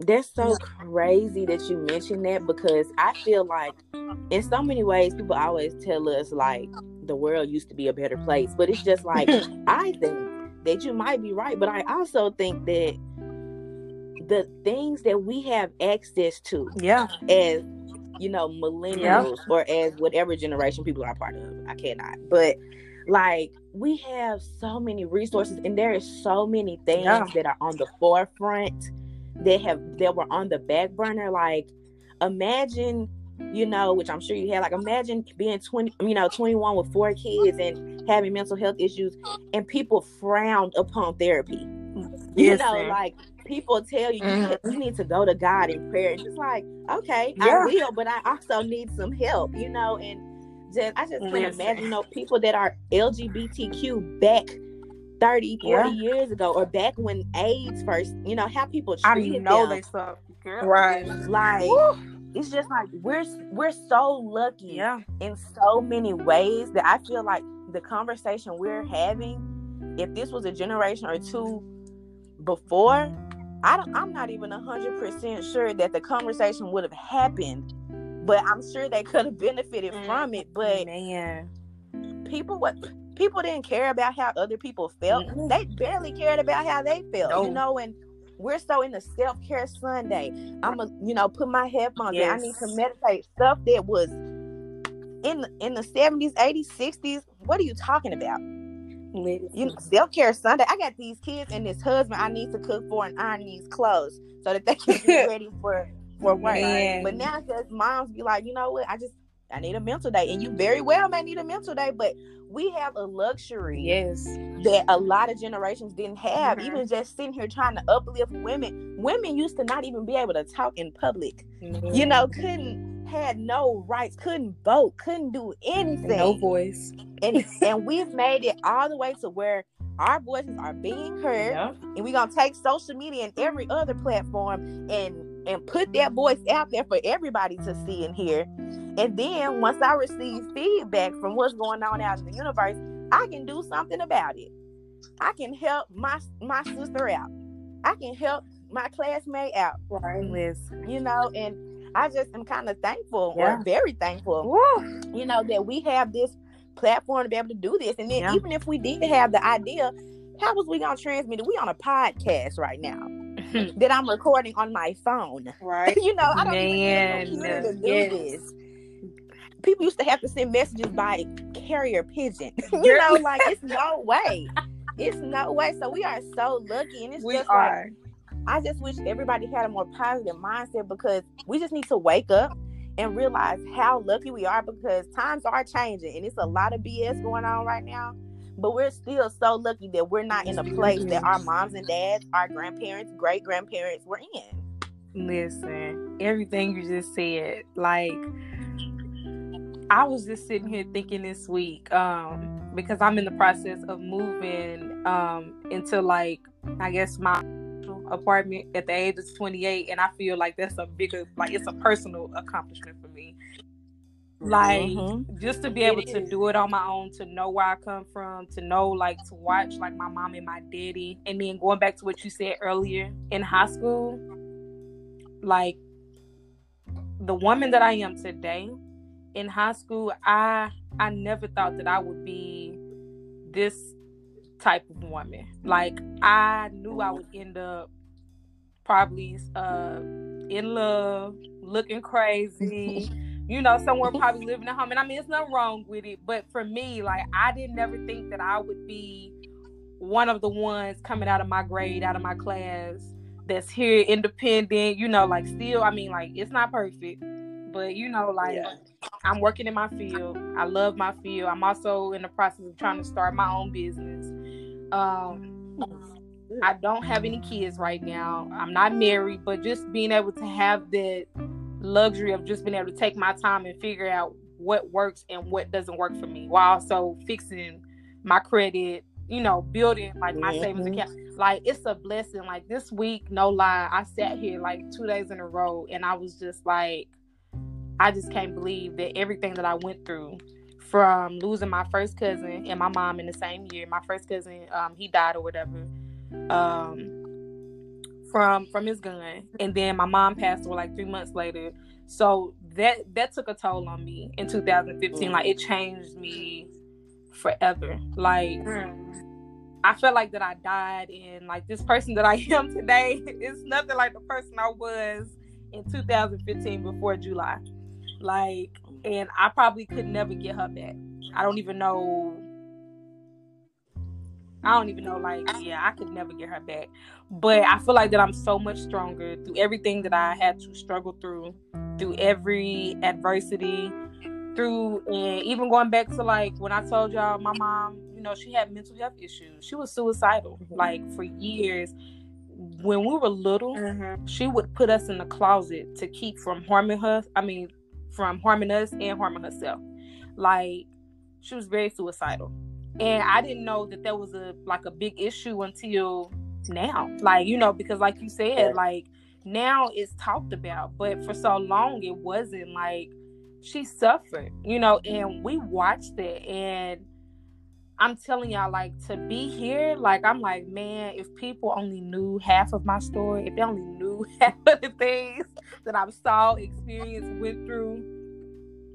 that's so crazy that you mentioned that because i feel like in so many ways people always tell us like the world used to be a better place. But it's just like I think that you might be right, but I also think that the things that we have access to, yeah, as you know, millennials yeah. or as whatever generation people are part of, I cannot. But like we have so many resources, and there is so many things yeah. that are on the forefront that have that were on the back burner. Like imagine you know, which I'm sure you had. Like, imagine being 20, you know, 21 with four kids and having mental health issues, and people frowned upon therapy. You yes, know, like people tell you mm-hmm. you need to go to God in prayer. It's like, okay, yeah. I will, but I also need some help, you know, and just I just can't imagine, you know, people that are LGBTQ back 30, 40 yeah. years ago, or back when AIDS first, you know, how people treated I know them. they saw right. Like Woo it's just like we're we're so lucky yeah. in so many ways that I feel like the conversation we're having, if this was a generation or two before, I don't, I'm not even hundred percent sure that the conversation would have happened. But I'm sure they could have benefited mm. from it. But man, people what people didn't care about how other people felt. Mm-hmm. They barely cared about how they felt, no. you know, and we're so in the self care Sunday. I'm gonna, you know, put my headphones yes. in. I need to meditate. Stuff that was in in the 70s, 80s, 60s. What are you talking about? You know, self care Sunday. I got these kids and this husband I need to cook for and iron these clothes so that they can be ready for for work. Man. But now just moms be like, you know what? I just I need a mental day, and you very well may need a mental day, but we have a luxury yes. that a lot of generations didn't have mm-hmm. even just sitting here trying to uplift women. Women used to not even be able to talk in public. Mm-hmm. you know couldn't had no rights couldn't vote couldn't do anything. no voice. And and we've made it all the way to where our voices are being heard and we're gonna take social media and every other platform and and put that voice out there for everybody to see and hear and then once I receive feedback from what's going on out in the universe, I can do something about it. I can help my my sister out. I can help my classmate out. Right, Liz. You know, and I just am kind of thankful yeah. or very thankful, Woo. you know, that we have this platform to be able to do this. And then yeah. even if we did have the idea, how was we gonna transmit it? We on a podcast right now that I'm recording on my phone. Right. you know, I don't Man, even to do yes. this people used to have to send messages by carrier pigeon. you know, like it's no way. It's no way. So we are so lucky, and it's we just are. like I just wish everybody had a more positive mindset because we just need to wake up and realize how lucky we are because times are changing and it's a lot of BS going on right now. But we're still so lucky that we're not in a place that our moms and dads, our grandparents, great grandparents were in. Listen, everything you just said, like I was just sitting here thinking this week, um, because I'm in the process of moving um, into like I guess my apartment at the age of 28, and I feel like that's a bigger like it's a personal accomplishment for me. Like mm-hmm. just to be able to do it on my own, to know where I come from, to know like to watch like my mom and my daddy, and then going back to what you said earlier in high school, like the woman that I am today in high school, I I never thought that I would be this type of woman. Like I knew I would end up probably uh in love, looking crazy, you know, somewhere probably living at home. And I mean it's nothing wrong with it. But for me, like I didn't never think that I would be one of the ones coming out of my grade, out of my class that's here independent, you know, like still I mean like it's not perfect but you know, like yeah. I'm working in my field. I love my field. I'm also in the process of trying to start my own business. Um, I don't have any kids right now. I'm not married, but just being able to have that luxury of just being able to take my time and figure out what works and what doesn't work for me while also fixing my credit, you know, building like my Mhm. savings account. Like it's a blessing. Like this week, no lie, I sat here like two days in a row and I was just like, I just can't believe that everything that I went through from losing my first cousin and my mom in the same year. My first cousin, um, he died or whatever. Um from from his gun. And then my mom passed away like three months later. So that that took a toll on me in 2015. Like it changed me forever. Like I felt like that I died and like this person that I am today is nothing like the person I was in 2015 before July. Like and I probably could never get her back. I don't even know I don't even know like yeah, I could never get her back. But I feel like that I'm so much stronger through everything that I had to struggle through, through every adversity, through and even going back to like when I told y'all my mom, you know, she had mental health issues. She was suicidal like for years. When we were little, Mm-hmm. she would put us in the closet to keep from harming her. I mean, from harming us and harming herself. Like she was very suicidal, and I didn't know that that was a like a big issue until now. Like you know, because like you said, like now it's talked about, but for so long it wasn't. Like she suffered, you know, and we watched it and. I'm telling y'all, like to be here, like I'm like, man, if people only knew half of my story, if they only knew half of the things that I've saw, experienced, went through,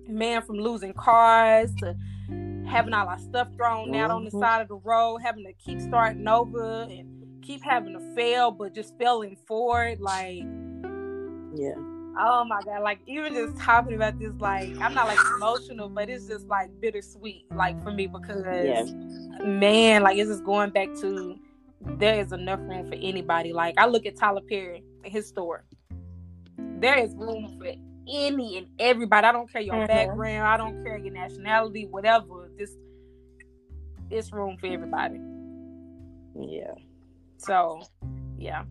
man, from losing cars to having all our stuff thrown out on the Mhm. side of the road, having to keep starting over and keep having to fail, but just failing forward, like Yeah. Oh my god! Like even just talking about this, like I'm not like emotional, but it's just like bittersweet, like for me because Yeah. man, like it's just going back to there is enough room for anybody. Like I look at Tyler Perry and his story. There is room for any and everybody. I don't care your Mhm. background. I don't care your nationality, whatever. This it's room for everybody. Yeah. So, yeah.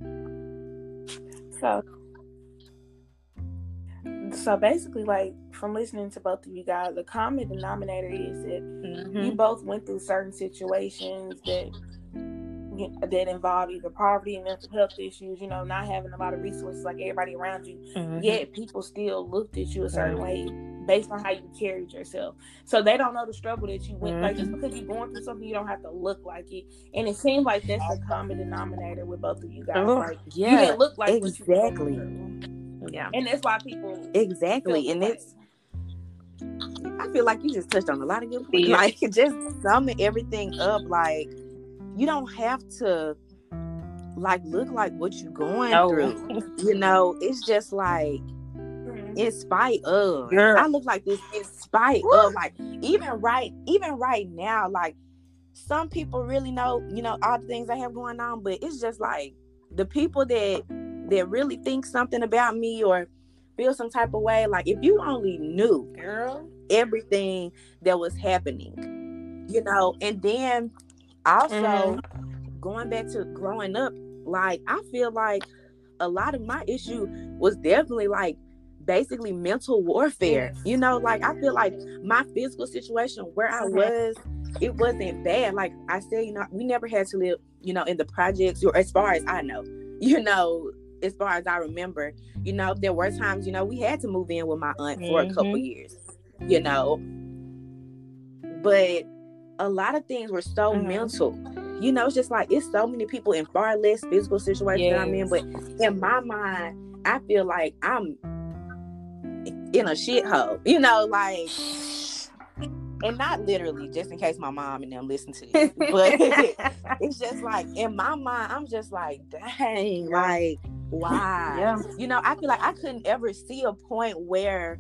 So, so basically, like from listening to both of you guys, the common denominator is that Mhm. you both went through certain situations that that involve either poverty and mental health issues. You know, not having a lot of resources like everybody around you. Mhm. Yet people still looked at you a certain way based on how you carried yourself. So they don't know the struggle that you went. Like just because you're going through something, you don't have to look like it. And it seems like that's the common denominator with both of you guys. Ugh, Like you didn't look like exactly. Yeah. And that's why people Exactly. And way. it's I feel like you just touched on a lot of good points. Yeah. Like just summing everything up, like you don't have to like look like what you're going No. through. You know, it's just like Mhm. in spite of Girl. I look like this in spite of like even right even right now, like some people really know, you know, all the things I have going on, but it's just like the people that that really think something about me or feel some type of way, like if you only knew Girl. everything that was happening, you know, and then also Mm-hmm. going back to growing up, like I feel like a lot of my issue was definitely like basically mental warfare. You know, like I feel like my physical situation where I Mhm. was, it wasn't bad. Like I said, you know, we never had to live, you know, in the projects or as far as I know, you know, as far as I remember, you know, there were times, you know, we had to move in with my aunt for a couple Mhm. years, you know. But a lot of things were so Mhm. mental. You know, it's just like it's so many people in far less physical situations that I'm in, but in my mind, I feel like I'm in a shithole. You know, like and not literally, just in case my mom and them listen to this, but it's just like in my mind, I'm just like, dang, like why? Yeah. You know, I feel like I couldn't ever see a point where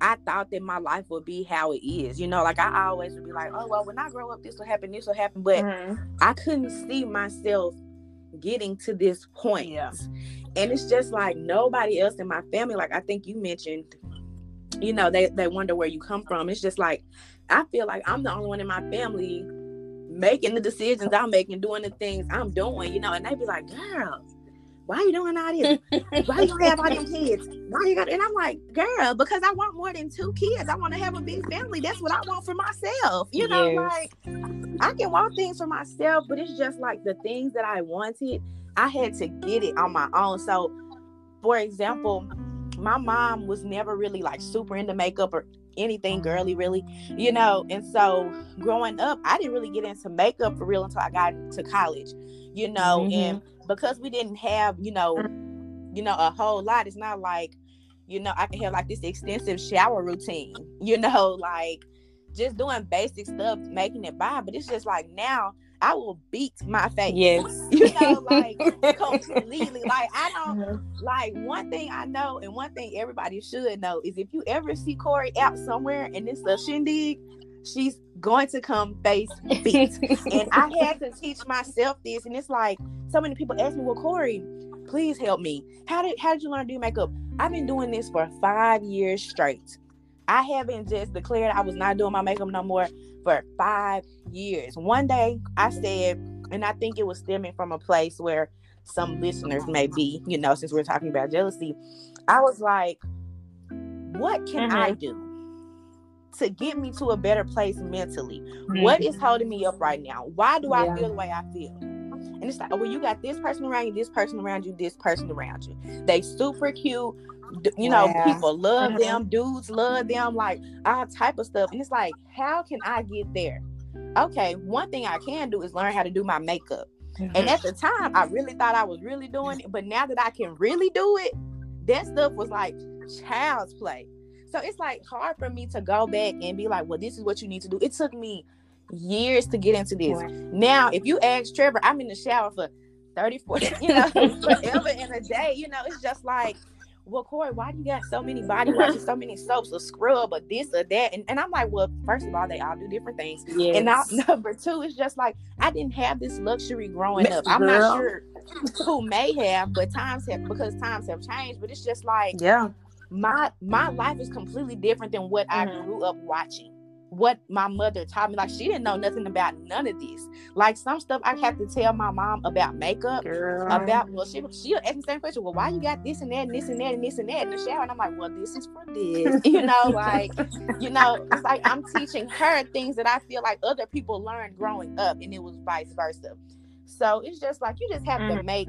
I thought that my life would be how it is. You know, like I always would be like, oh well, when I grow up, this will happen, this will happen. But Mhm. I couldn't see myself getting to this point. Yeah. And it's just like nobody else in my family, like I think you mentioned, you know, they, they wonder where you come from. It's just like I feel like I'm the only one in my family making the decisions I'm making, doing the things I'm doing, you know, and they be like, girl, why are you doing all this? Why you have all them kids? Why you got and I'm like, girl, because I want more than two kids. I want to have a big family. That's what I want for myself. You know, Yes. like I can want things for myself, but it's just like the things that I wanted, I had to get it on my own. So, for example, my mom was never really like super into makeup or anything girly, really, you know. And so, growing up, I didn't really get into makeup for real until I got to college, you know. Mm-hmm. And because we didn't have, you know, you know, a whole lot, it's not like, you know, I can have like this extensive shower routine, you know, like just doing basic stuff, making it by. But it's just like now I will beat my face. Yes. You know, like completely. Like I don't mm-hmm. like one thing I know and one thing everybody should know is if you ever see Corey out somewhere and it's a shindig, she's going to come face beat. and I had to teach myself this. And it's like so many people ask me, Well, Corey, please help me. How did how did you learn to do makeup? I've been doing this for five years straight. I haven't just declared I was not doing my makeup no more for five years. One day I said, and I think it was stemming from a place where some listeners may be, you know, since we're talking about jealousy, I was like, what can mm-hmm. I do to get me to a better place mentally? Mm-hmm. What is holding me up right now? Why do I feel the way I feel? And it's like, well, you got this person around you, this person around you, this person around you. They super cute you know, yeah. people love mm-hmm. them, dudes love them, like all type of stuff. And it's like, how can I get there? Okay, one thing I can do is learn how to do my makeup. Mm-hmm. And at the time, I really thought I was really doing it, but now that I can really do it, that stuff was like child's play. So it's like hard for me to go back and be like, well, this is what you need to do. It took me years to get into this. Now, if you ask Trevor, I'm in the shower for 30, 40, you know, forever in a day. You know, it's just like well, Corey, why do you got so many body washes, so many soaps, a scrub, or this or that? And, and I'm like, well, first of all, they all do different things. Yes. And now, number two, it's just like I didn't have this luxury growing up. I'm Girl. not sure who may have, but times have because times have changed. But it's just like, yeah, my my life is completely different than what mm-hmm. I grew up watching what my mother taught me. Like she didn't know nothing about none of this. Like some stuff I have to tell my mom about makeup. Girl. About well, she she'll ask the same question. Well, why you got this and that and this and that and this and that in the shower? And I'm like, well, this is for this. you know, like you know, it's like I'm teaching her things that I feel like other people learned growing up, and it was vice versa. So it's just like you just have mm. to make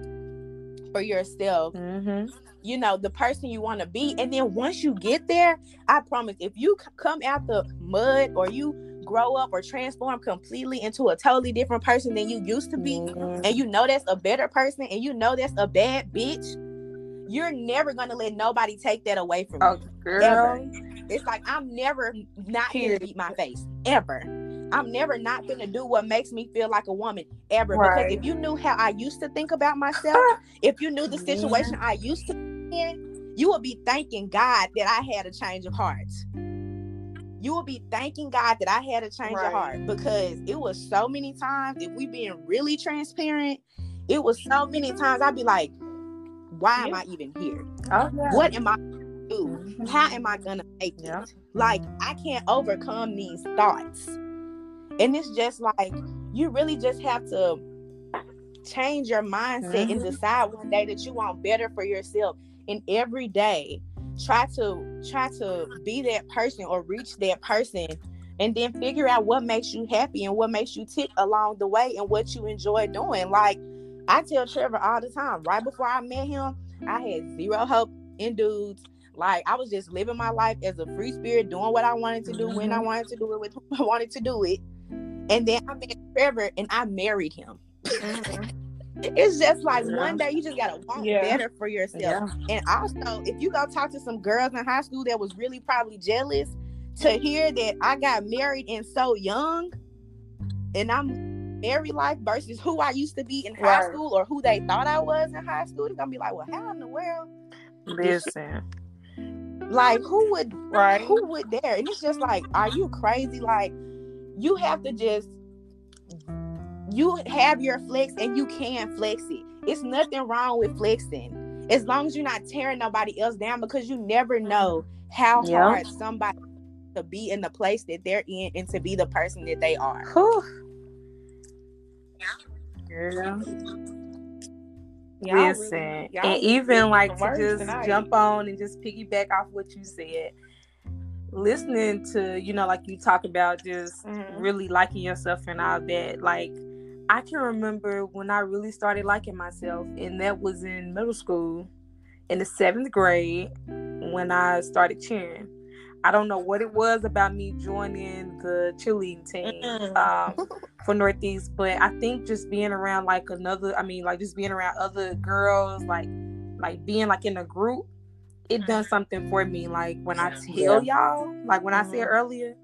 for yourself. Mm-hmm. You know the person you want to be. And then once you get there i promise if you come out the mud or you grow up or transform completely into a totally different person than you used to be mm-hmm. and you know that's a better person and you know that's a bad bitch you're never gonna let nobody take that away from oh, you. Girl. ever it's like i'm never not here to beat my face. Ever I'm never not gonna do what makes me feel like a woman ever. Right. Because if you knew how I used to think about myself, if you knew the situation yeah. I used to in, you will be thanking God that I had a change of heart. You will be thanking God that I had a change right. of heart because it was so many times, if we being really transparent, it was so many times I'd be like, why am I even here? Oh, yeah. What am I do? Mm-hmm. How am I gonna make yeah. it? Like I can't overcome these thoughts. And it's just like you really just have to change your mindset mm-hmm. and decide one day that you want better for yourself and every day try to try to be that person or reach that person and then figure out what makes you happy and what makes you tick along the way and what you enjoy doing like i tell trevor all the time right before i met him i had zero hope in dudes like i was just living my life as a free spirit doing what i wanted to do when i mm-hmm. wanted to do it with who i wanted to do it and then i met trevor and i married him mm-hmm it's just like yeah. one day you just gotta want yeah. better for yourself. Yeah. And also, if you go talk to some girls in high school that was really probably jealous to hear that I got married and so young, and I'm married life versus who I used to be in high right. school or who they thought I was in high school, they're gonna be like, well, how in the world? Listen. Like who would right who would dare? And it's just like, are you crazy? Like you have to just you have your flex and you can flex it. It's nothing wrong with flexing as long as you're not tearing nobody else down because you never know how yep. hard somebody to be in the place that they're in and to be the person that they are. Whew. Girl. Y'all Listen, really, and even like to just jump on and just piggyback off what you said. Listening to you know like you talk about just Mhm. really liking yourself and all that like i can remember when i really started liking myself and that was in middle school in the seventh grade when i started cheering i don't know what it was about me joining the cheerleading team Mm-mm. um, for northeast but i think just being around like another i mean like just being around other girls like like being like in a group it does something for me. Like when I tell y'all, like when I said Mhm. earlier,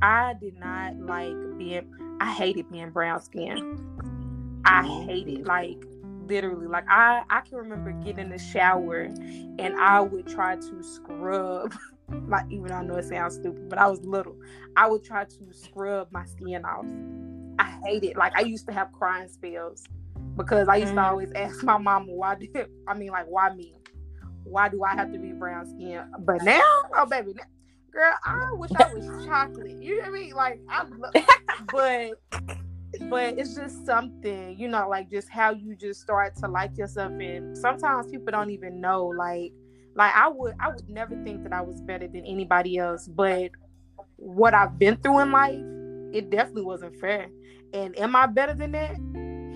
I did not like being. I hated being brown skin. I hated like literally like I I can remember getting in the shower and I would try to scrub. Like even though I know it sounds stupid, but I was little. I would try to scrub my skin off. I hate it. Like I used to have crying spells because I used to Mhm. always ask my mama why did I mean like why me? Why do I have to be brown skin? But now, oh baby, now- girl, I wish I was chocolate. You know what I mean? Like I, but but it's just something, you know, like just how you just start to like yourself, and sometimes people don't even know, like, like I would, I would never think that I was better than anybody else, but what I've been through in life, it definitely wasn't fair. And am I better than that?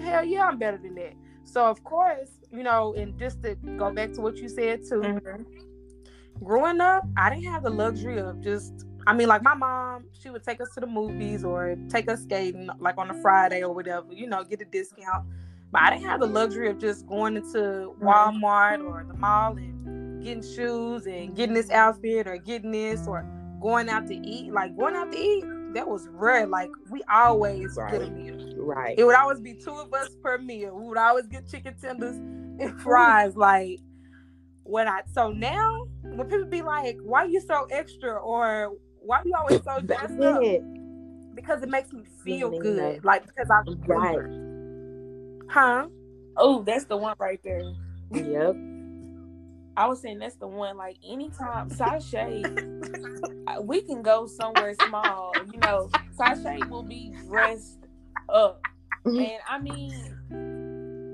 Hell yeah, I'm better than that. So of course, you know, and just to go back to what you said too, Mhm. growing up, I didn't have the luxury of just I mean, like my mom, she would take us to the movies or take us skating like on a Friday or whatever, you know, get a discount. But I didn't have the luxury of just going into Walmart or the mall and getting shoes and getting this outfit or getting this or going out to eat. Like going out to eat, that was rare. Like we always get a meal. Right. It would always be two of us per meal. We would always get chicken tenders and fries. Like when I so now when people be like, "Why you so extra?" or "Why you always so That's dressed up?" it. Because it makes me feel Yeah, good. yeah. Like because I am Right. huh? Oh, that's the one right there. Yep. I was saying that's the one. Like anytime Sashay, uh, we can go somewhere small. You know, Sashay will be dressed up, and I mean,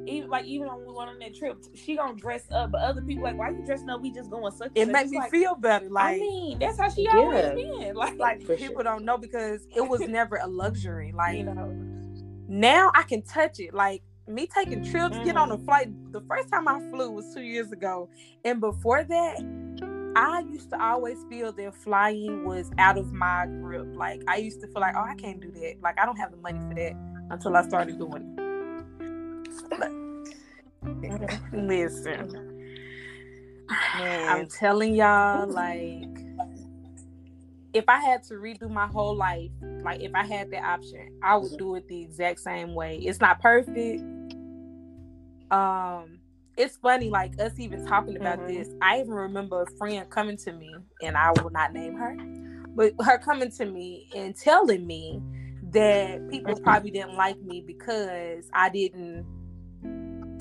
even like even when we went on that trip, she gonna dress up. But other people like, why you dressing up? We just going such. It such. makes me like, feel better. Like I mean, that's how she Yeah. always been. Like, like people sure. don't know because it was never a luxury. Like you know, now I can touch it. Like me taking trips, get on a Mhm. flight. The first time I flew was two years ago, and before that, I used to always feel that flying was out of my grip. Like I used to feel like, oh, I can't do that. Like I don't have the money for that until I started doing it. Listen, I'm telling y'all, like, if I had to redo my whole life, like if I had the option, I would do it the exact same way. It's not perfect. Um, it's funny, like us even talking about Mhm. this. I even remember a friend coming to me, and I will not name her, but her coming to me and telling me that people Mhm. probably didn't like me because I didn't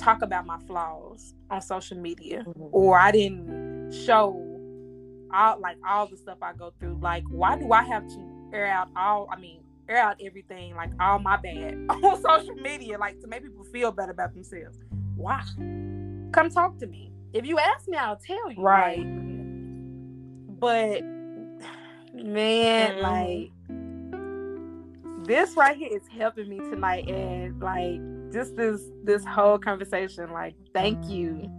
talk about my flaws on social media Mhm. or I didn't show all like all the stuff I go through. Like, why do I have to air out all? I mean, air out everything, like all my bad on social media, like to make people feel better about themselves. Why? Come talk to me. If you ask me, I'll tell you. Right. like, but man, Mhm. like this right here is helping me tonight, and like just this this whole conversation. Like, thank you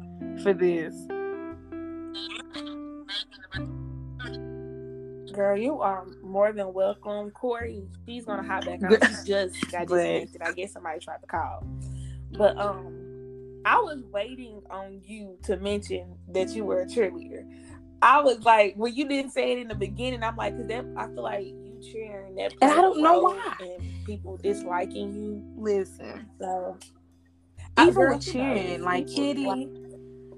for this. girl, you are more than welcome. Corey, she's gonna hop back on. She just got disconnected. I guess somebody tried to call. But um, I was waiting on you to mention that you were a cheerleader. I was like, well, you didn't say it in the beginning. I'm like, cause that I feel like cheering that, And I don't know why. and people disliking you. Listen, So even girl, with you know, cheering, like people- Kitty,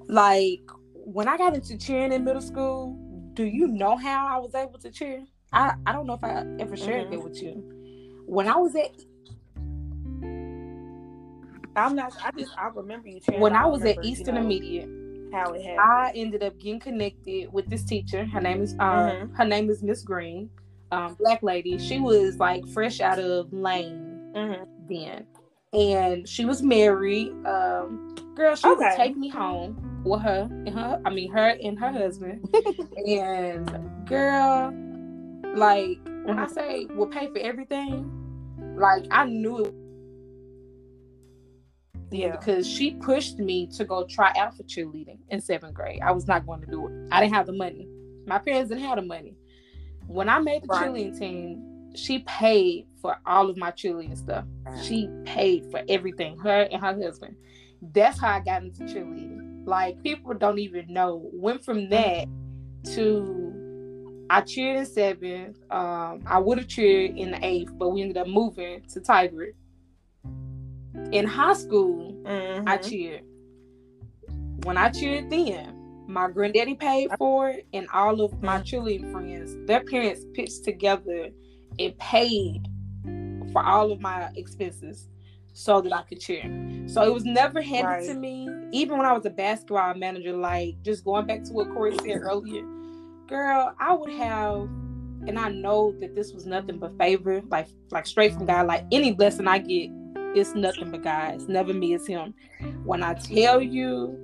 like when I got into cheering in middle school, do you know how I was able to cheer? I I don't know if I ever shared Mhm. that with you. When I was at I'm not. I just I remember you cheering. when but I don't was at remember, you Eastern know, Immediate, how it happened. I ended up getting connected with this teacher. Her name is uh, Mhm. her name is Miss Green, um, black lady. She was like fresh out of Lane Mhm. then, and she was married. Um, girl, she would Okay. take me home with her and her. I mean, her and her husband. and girl, like when I say will pay for everything, like I knew it. Yeah, because she pushed me to go try out for cheerleading in seventh grade. I was not going to do it. I didn't have the money. My parents didn't have the money. When I made the right. cheerleading team, she paid for all of my cheerleading stuff. She paid for everything, her and her husband. That's how I got into cheerleading. Like people don't even know. Went from that to I cheered in seventh. Um, I would have cheered in the eighth, but we ended up moving to Tigard. In high school, mm-hmm. I cheered. When I cheered then, my granddaddy paid for it, and all of my mm-hmm. cheerleading friends, their parents pitched together and paid for all of my expenses so that I could cheer. So it was never handed right. to me. Even when I was a basketball manager, like just going back to what Corey said earlier, girl, I would have, and I know that this was nothing but favor, like like straight from God. Like any blessing I get, it's nothing but God. It's never me, it's Him. When I tell you,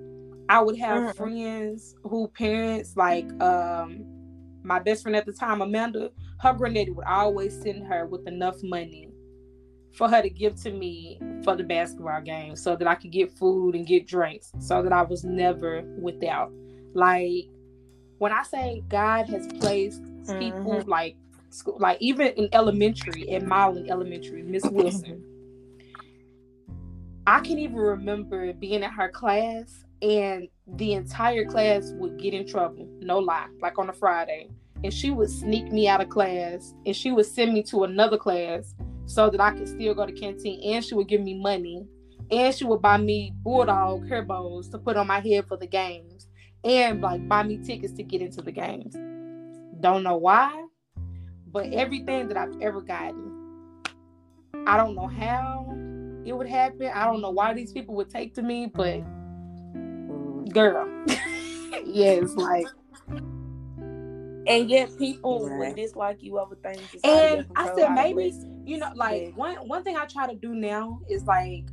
I would have mm-hmm. friends who parents like um my best friend at the time, Amanda. Her granddaddy would always send her with enough money for her to give to me for the basketball game so that I could get food and get drinks so that I was never without. Like when I say God has placed mm-hmm. people like school, like even in elementary at Milan Elementary, Miss Wilson. I can even remember being in her class and the entire class would get in trouble, no lie, like on a Friday. And she would sneak me out of class and she would send me to another class so that I could still go to canteen and she would give me money and she would buy me bulldog herbos to put on my head for the games and like buy me tickets to get into the games. Don't know why, but everything that I've ever gotten, I don't know how it would happen. I don't know why these people would take to me, but girl, yes, like. And yet, people right. would dislike you over things. And I said maybe you know, like yeah. one one thing I try to do now is like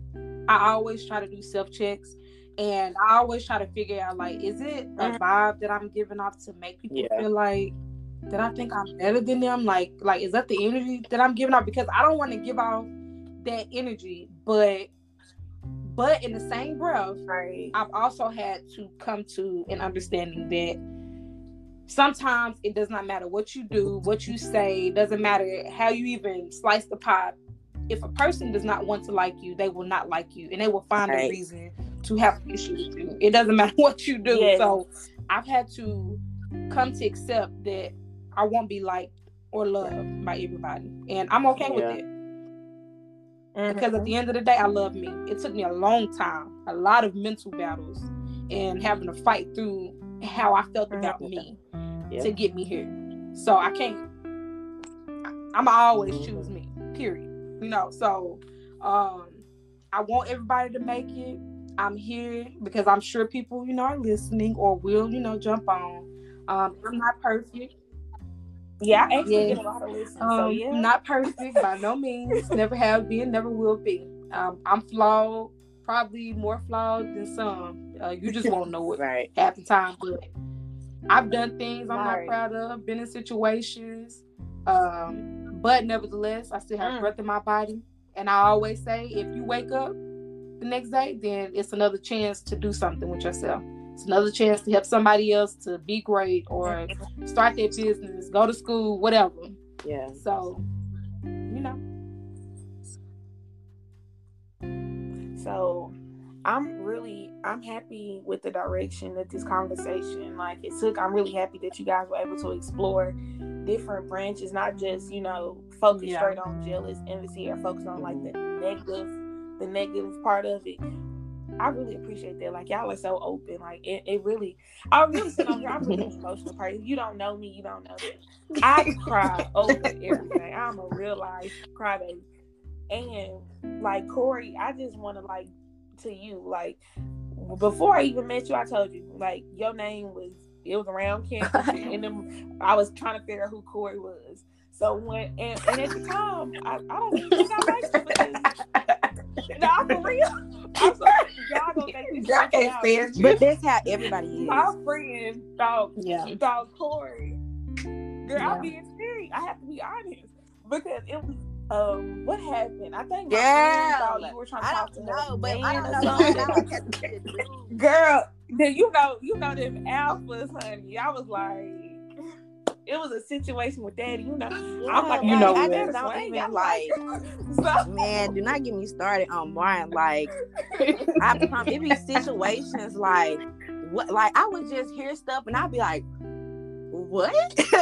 I always try to do self checks and I always try to figure out like, is it a mm-hmm. vibe that I'm giving off to make people yeah. feel like that I think I'm better than them? Like, like is that the energy that I'm giving off? Because I don't want to give off that energy, but but in the same breath, right. I've also had to come to an understanding that sometimes it does not matter what you do, what you say, doesn't matter how you even slice the pot. If a person does not want to like you, they will not like you and they will find right. a reason to have an issue with you. It doesn't matter what you do. Yes. So I've had to come to accept that I won't be liked or loved by everybody. And I'm okay yeah. with it. Mm-hmm. Because at the end of the day, I love me. It took me a long time, a lot of mental battles, and having to fight through how I felt about mm-hmm. me yeah. to get me here. So I can't. I'm always mm-hmm. choose me. Period. You know. So um, I want everybody to make it. I'm here because I'm sure people, you know, are listening or will, you know, jump on. Um, I'm not perfect. Yeah, I actually get a lot of listens. Um, so yeah. Not perfect by no means. never have been, never will be. Um, I'm flawed, probably more flawed than some. Uh, you just won't know it right. half the time. But I've done things I'm not proud of, been in situations. Um, but nevertheless, I still have mm. breath in my body. And I always say, if you wake up the next day, then it's another chance to do something with yourself. It's another chance to help somebody else to be great or mm-hmm. start their business, go to school, whatever. Yeah. So, you know. So, I'm really I'm happy with the direction that this conversation like it took. I'm really happy that you guys were able to explore different branches, not just, you know, focus yeah. straight on jealous envy or focus on like the negative the negative part of it. I really appreciate that. Like y'all are so open. Like it, it really I really sit on here. I'm really an emotional person. You don't know me, you don't know that. I cry over everything. I'm a real life crybaby. And like Corey, I just wanna like to you, like before I even met you, I told you, like your name was it was around campus and then I was trying to figure out who Corey was. So when and, and at the time, I, I don't think I liked you because no, for real. I'm sorry, y'all gonna make me y'all can't stand you. But that's how everybody is. My friend thought yeah. thought Corey. Girl, yeah. I'm being serious. I have to be honest because it was um, what happened? I think my yeah, thought you were trying to talk to know, but I don't know. Girl, then you know, you know them alphas, honey. I was like, it was a situation with daddy, you know. Yeah, I'm like, you know, I just don't even like. so. Man, do not get me started on Brian. Like, I it be situations like what, like I would just hear stuff and I'd be like, what?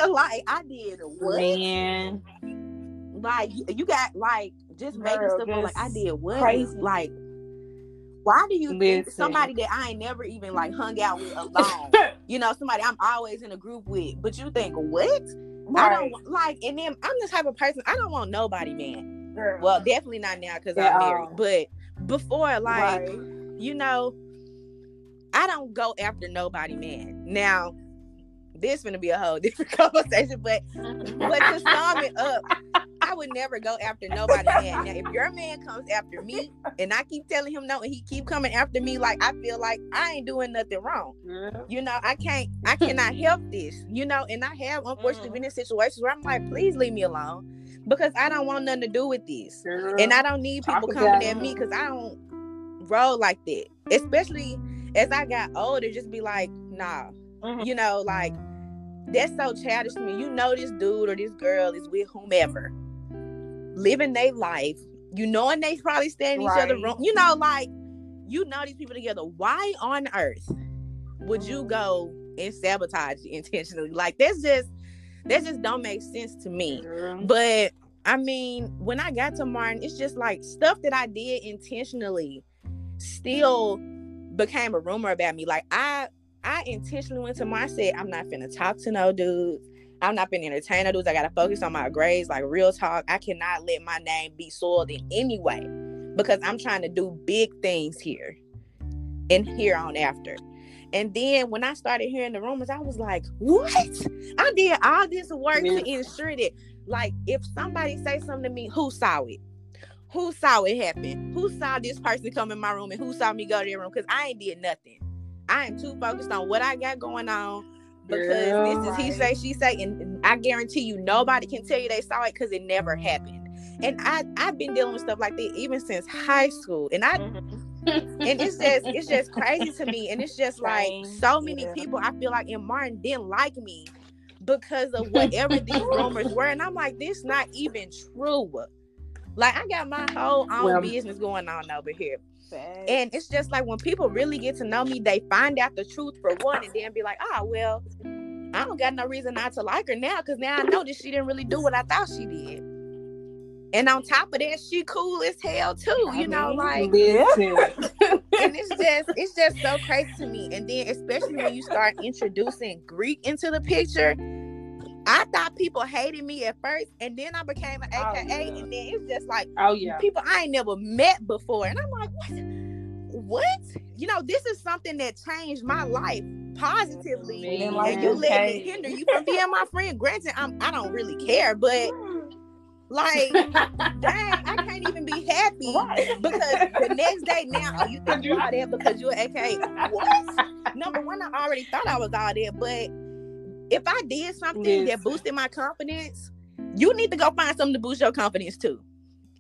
like I did what? Man, like you got like just making Girl, stuff like I did what? Crazy. Like why do you Listen. think somebody that I ain't never even like hung out with alone? you know, somebody I'm always in a group with, but you think what? Right. I don't like, and then I'm the type of person I don't want nobody, man. Girl. Well, definitely not now because I'm married, but before, like, right. you know, I don't go after nobody, man. Now, this gonna be a whole different conversation, but but to sum it up, I would never go after nobody man. Now, if your man comes after me and I keep telling him no and he keep coming after me, like I feel like I ain't doing nothing wrong. You know, I can't I cannot help this, you know, and I have unfortunately mm. been in situations where I'm like, please leave me alone. Because I don't want nothing to do with this. Girl. And I don't need people coming at me because I don't roll like that. Especially as I got older, just be like, nah. Mm-hmm. You know, like that's so childish to me. You know this dude or this girl is with whomever living their life, you knowing they probably stand each right. other wrong. You know, like you know these people together. Why on earth would you go and sabotage intentionally? Like that's just that just don't make sense to me. But I mean, when I got to Martin, it's just like stuff that I did intentionally still became a rumor about me. Like I I intentionally went to said, I'm not finna talk to no dudes. I'm not being entertained. dudes. I gotta focus on my grades. Like real talk, I cannot let my name be soiled in any way because I'm trying to do big things here and here on after. And then when I started hearing the rumors, I was like, what? I did all this work yeah. to ensure that, like, if somebody say something to me, who saw it? Who saw it happen? Who saw this person come in my room and who saw me go to their room? Because I ain't did nothing. I am too focused on what I got going on because Girl, this is he say she say and i guarantee you nobody can tell you they saw it because it never happened. And i i've been dealing with stuff like that even since high school and i mm-hmm. and it's just it's just crazy to me and it's just like so many yeah. people i feel like in martin didn't like me because of whatever these rumors were and i'm like this not even true. Like i got my whole own well, business going on over here and it's just like when people really get to know me, they find out the truth for one, and then be like, "Ah, oh, well, I don't got no reason not to like her now because now I know that she didn't really do what I thought she did." And on top of that, she cool as hell too. You know, like and it's just it's just so crazy to me. And then especially when you start introducing Greek into the picture, I thought people hated me at first, and then I became an AKA, oh, yeah. and then it's just like, oh yeah, people I ain't never met before, and I'm like, what? What? You know, this is something that changed my life positively, and like you let it hinder you from being my friend. Granted, I'm I don't really care, but like, dang, I can't even be happy right. because the next day now, oh, you think you're all there because you're AKA. What? Number one, I already thought I was all there, but if I did something yes. that boosted my confidence, you need to go find something to boost your confidence too.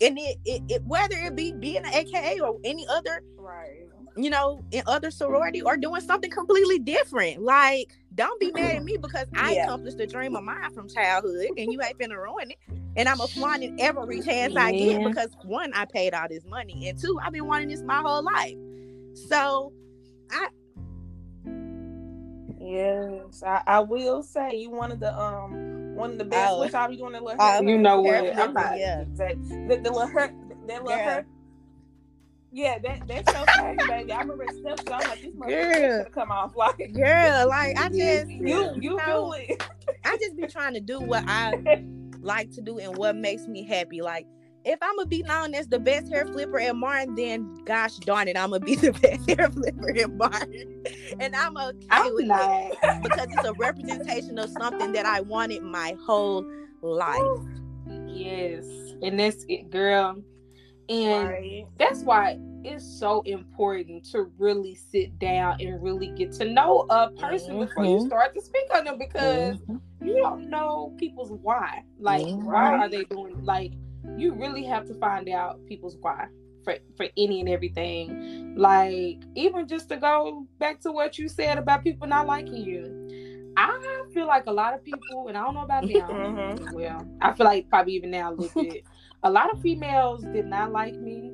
And it, it, it whether it be being an AKA or any other, right? You know, in other sorority or doing something completely different. Like, don't be mad at me because I yeah. accomplished a dream of mine from childhood, and you ain't finna ruin it. And I'm a flaunt it every chance yeah. I get because one, I paid all this money, and two, I've been wanting this my whole life. So, I Yes, I, I will say you one of the um one of the best. Oh. Which I you doing the little oh, you know what? I'm not. Yeah, the, the, the little her, that little yeah. her. Yeah, that that's so funny, baby. I remember Steph so I'm like this motherfucker come off like girl, like I just you you know, do it. I just be trying to do what I like to do and what makes me happy. Like if I'm gonna be known as the best hair flipper at Martin, then gosh darn it, I'm gonna be the best hair flipper at Martin, and I'm okay I'm with not. it because it's a representation of something that I wanted my whole life. Yes, and that's it, girl. And right. that's why it's so important to really sit down and really get to know a person mm-hmm. before you mm-hmm. start to speak on them because mm-hmm. you don't know people's why. Like, mm-hmm. why are they doing like you really have to find out people's why for, for any and everything. Like, even just to go back to what you said about people not liking you. I feel like a lot of people, and I don't know about now. Mm-hmm. Well, I feel like probably even now a little bit. a lot of females did not like me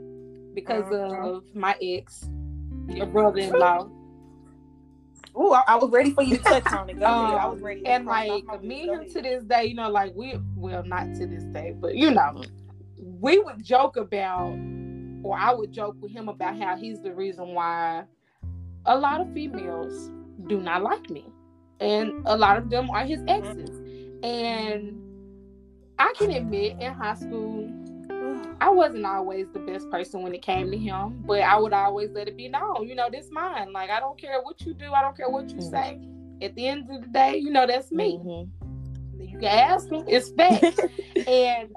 because mm-hmm. of my ex, your brother-in-law. Ooh, I, I, was ready for you to touch on it. Go um. I was ready. And like me and him to this day, you know, like we well not to this day, but you know, we would joke about, or I would joke with him about how he's the reason why a lot of females do not like me, and a lot of them are his exes. And I can admit, in high school, I wasn't always the best person when it came to him, but I would always let it be known, you know, this mine. Like I don't care what you do, I don't care what you say. At the end of the day, you know, that's me. Mm-hmm. You can ask me, it's fact. and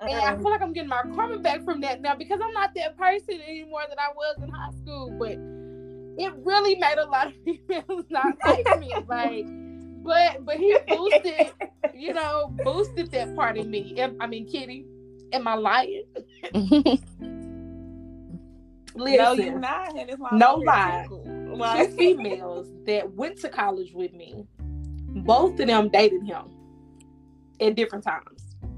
and I uh-uh. feel like I'm getting my karma back from that now because I'm not that person anymore that I was in high school. But it really made a lot of females not like me. Like, but but he boosted, you know, boosted that part of me. I mean, Kitty, am I lying? Listen, no, you're not. no lie. Two females that went to college with me, both of them dated him at different times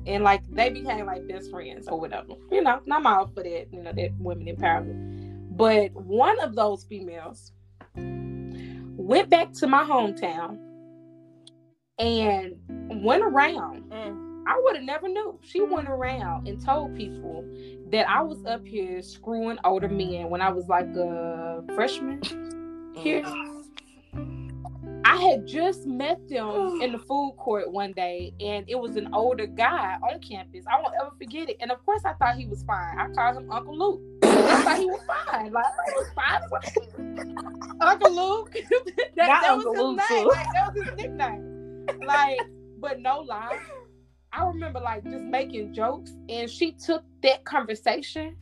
and like they became like best friends or whatever. You know, I'm all for that. You know, that women empowerment. But one of those females went back to my hometown and went around. Mm. I would have never knew. She went around and told people that I was up here screwing older men when I was like a freshman here. I had just met them in the food court one day, and it was an older guy on campus. I won't ever forget it. And of course, I thought he was fine. I called him Uncle Luke. I thought he was fine. Like he was fine. Uncle Luke. that, that was his Luke name. Like, that was his nickname. Like, but no lie. I remember like just making jokes, and she took that conversation,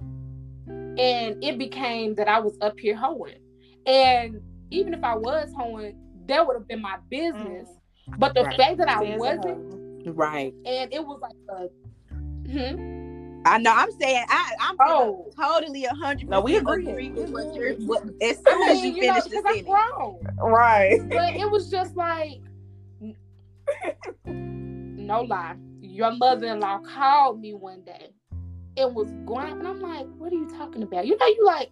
and it became that I was up here hoeing. And even if I was hoeing, that would have been my business. Mm. But the right. fact that I wasn't, right, and it was like a, hmm? I know. I'm saying I, I'm oh. totally a hundred. No, we agree. agree with what you're. What, as soon I mean, as you, you finish know, the sentence, right? But it was just like, no lie. Your mother-in-law called me one day and was going, and I'm like, "What are you talking about?" You know, you like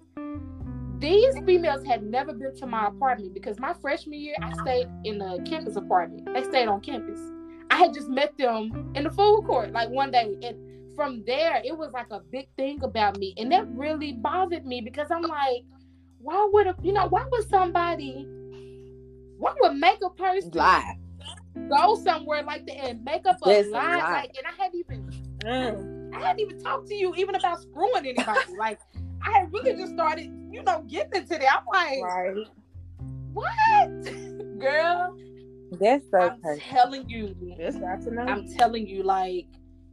these females had never been to my apartment because my freshman year I stayed in a campus apartment. They stayed on campus. I had just met them in the food court like one day. And from there, it was like a big thing about me. And that really bothered me because I'm like, why would a you know, why would somebody what would make a person lie? Go somewhere like that and make up a lie. lie. Like and I hadn't even mm, I hadn't even talked to you even about screwing anybody. like I had really just started, you know, getting into that. I'm like, right. what, girl? That's so. I'm perfect. telling you. That's got to know. I'm telling you, like,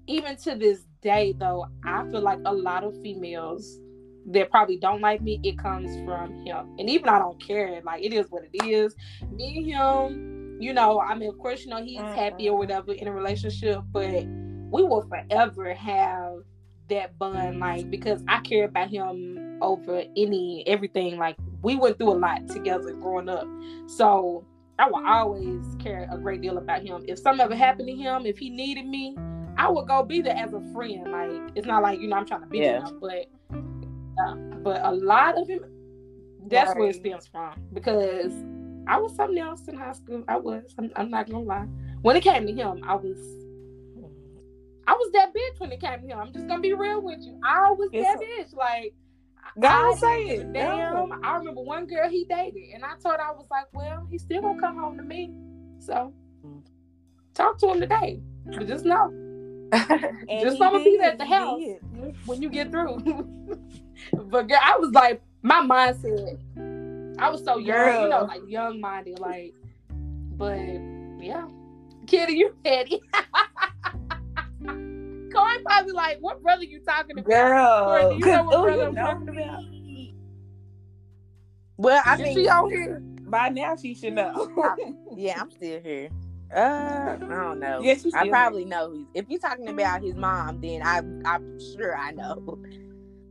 even to this day, though, I feel like a lot of females that probably don't like me, it comes from him. And even I don't care. Like, it is what it is. Me and him, you know, I mean, of course, you know, he's mm-hmm. happy or whatever in a relationship, but we will forever have that bond like because I care about him over any everything like we went through a lot together growing up so I will always care a great deal about him if something ever happened to him if he needed me I would go be there as a friend like it's not like you know I'm trying to be yeah. him but uh, but a lot of him that's right. where it stems from because I was something else in high school I was I'm, I'm not gonna lie when it came to him I was I was that bitch when it came to him. I'm just gonna be real with you. I was that bitch. Like God say it. Damn. I remember one girl he dated, and I told her I was like, well, he's still gonna come home to me. So talk to him today. But just know. just I'm gonna be there at the house when you get through. but girl, I was like, my mindset. I was so young, girl. you know, like young minded, like. But yeah, Kitty, you petty. Corey probably like, what brother you talking about? Girl, Corey, do you know what brother I'm talking me. about? Well, I If mean, she on here by now, she should know. yeah, I'm still here. Uh, I don't know. Yes, I still probably know. Who, if you're talking about his mom, then I, I'm sure I know.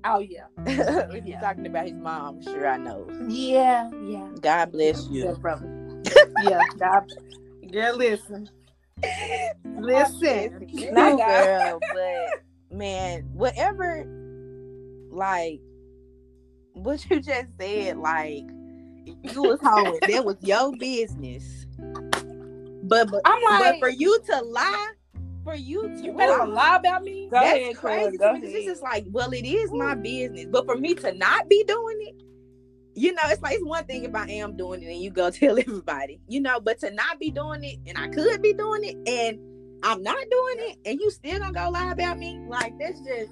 oh yeah, if you're talking about his mom, I'm sure I know. yeah, yeah. God bless you. Yeah, brother. yeah, God. Girl, listen. Listen. Not Not girl, but man, whatever, like what you just said, like you was home, that was your business. But but, I'm but for you to lie, for you to you better lie about me. Go that's ahead, crazy Craig. Go me this is like, well, it is my business, but for me to not be doing it, you know, it's like it's one thing if I am doing it and you go tell everybody, you know, but to not be doing it and I could be doing it and I'm not doing it and you still gonna go lie about me, like that's just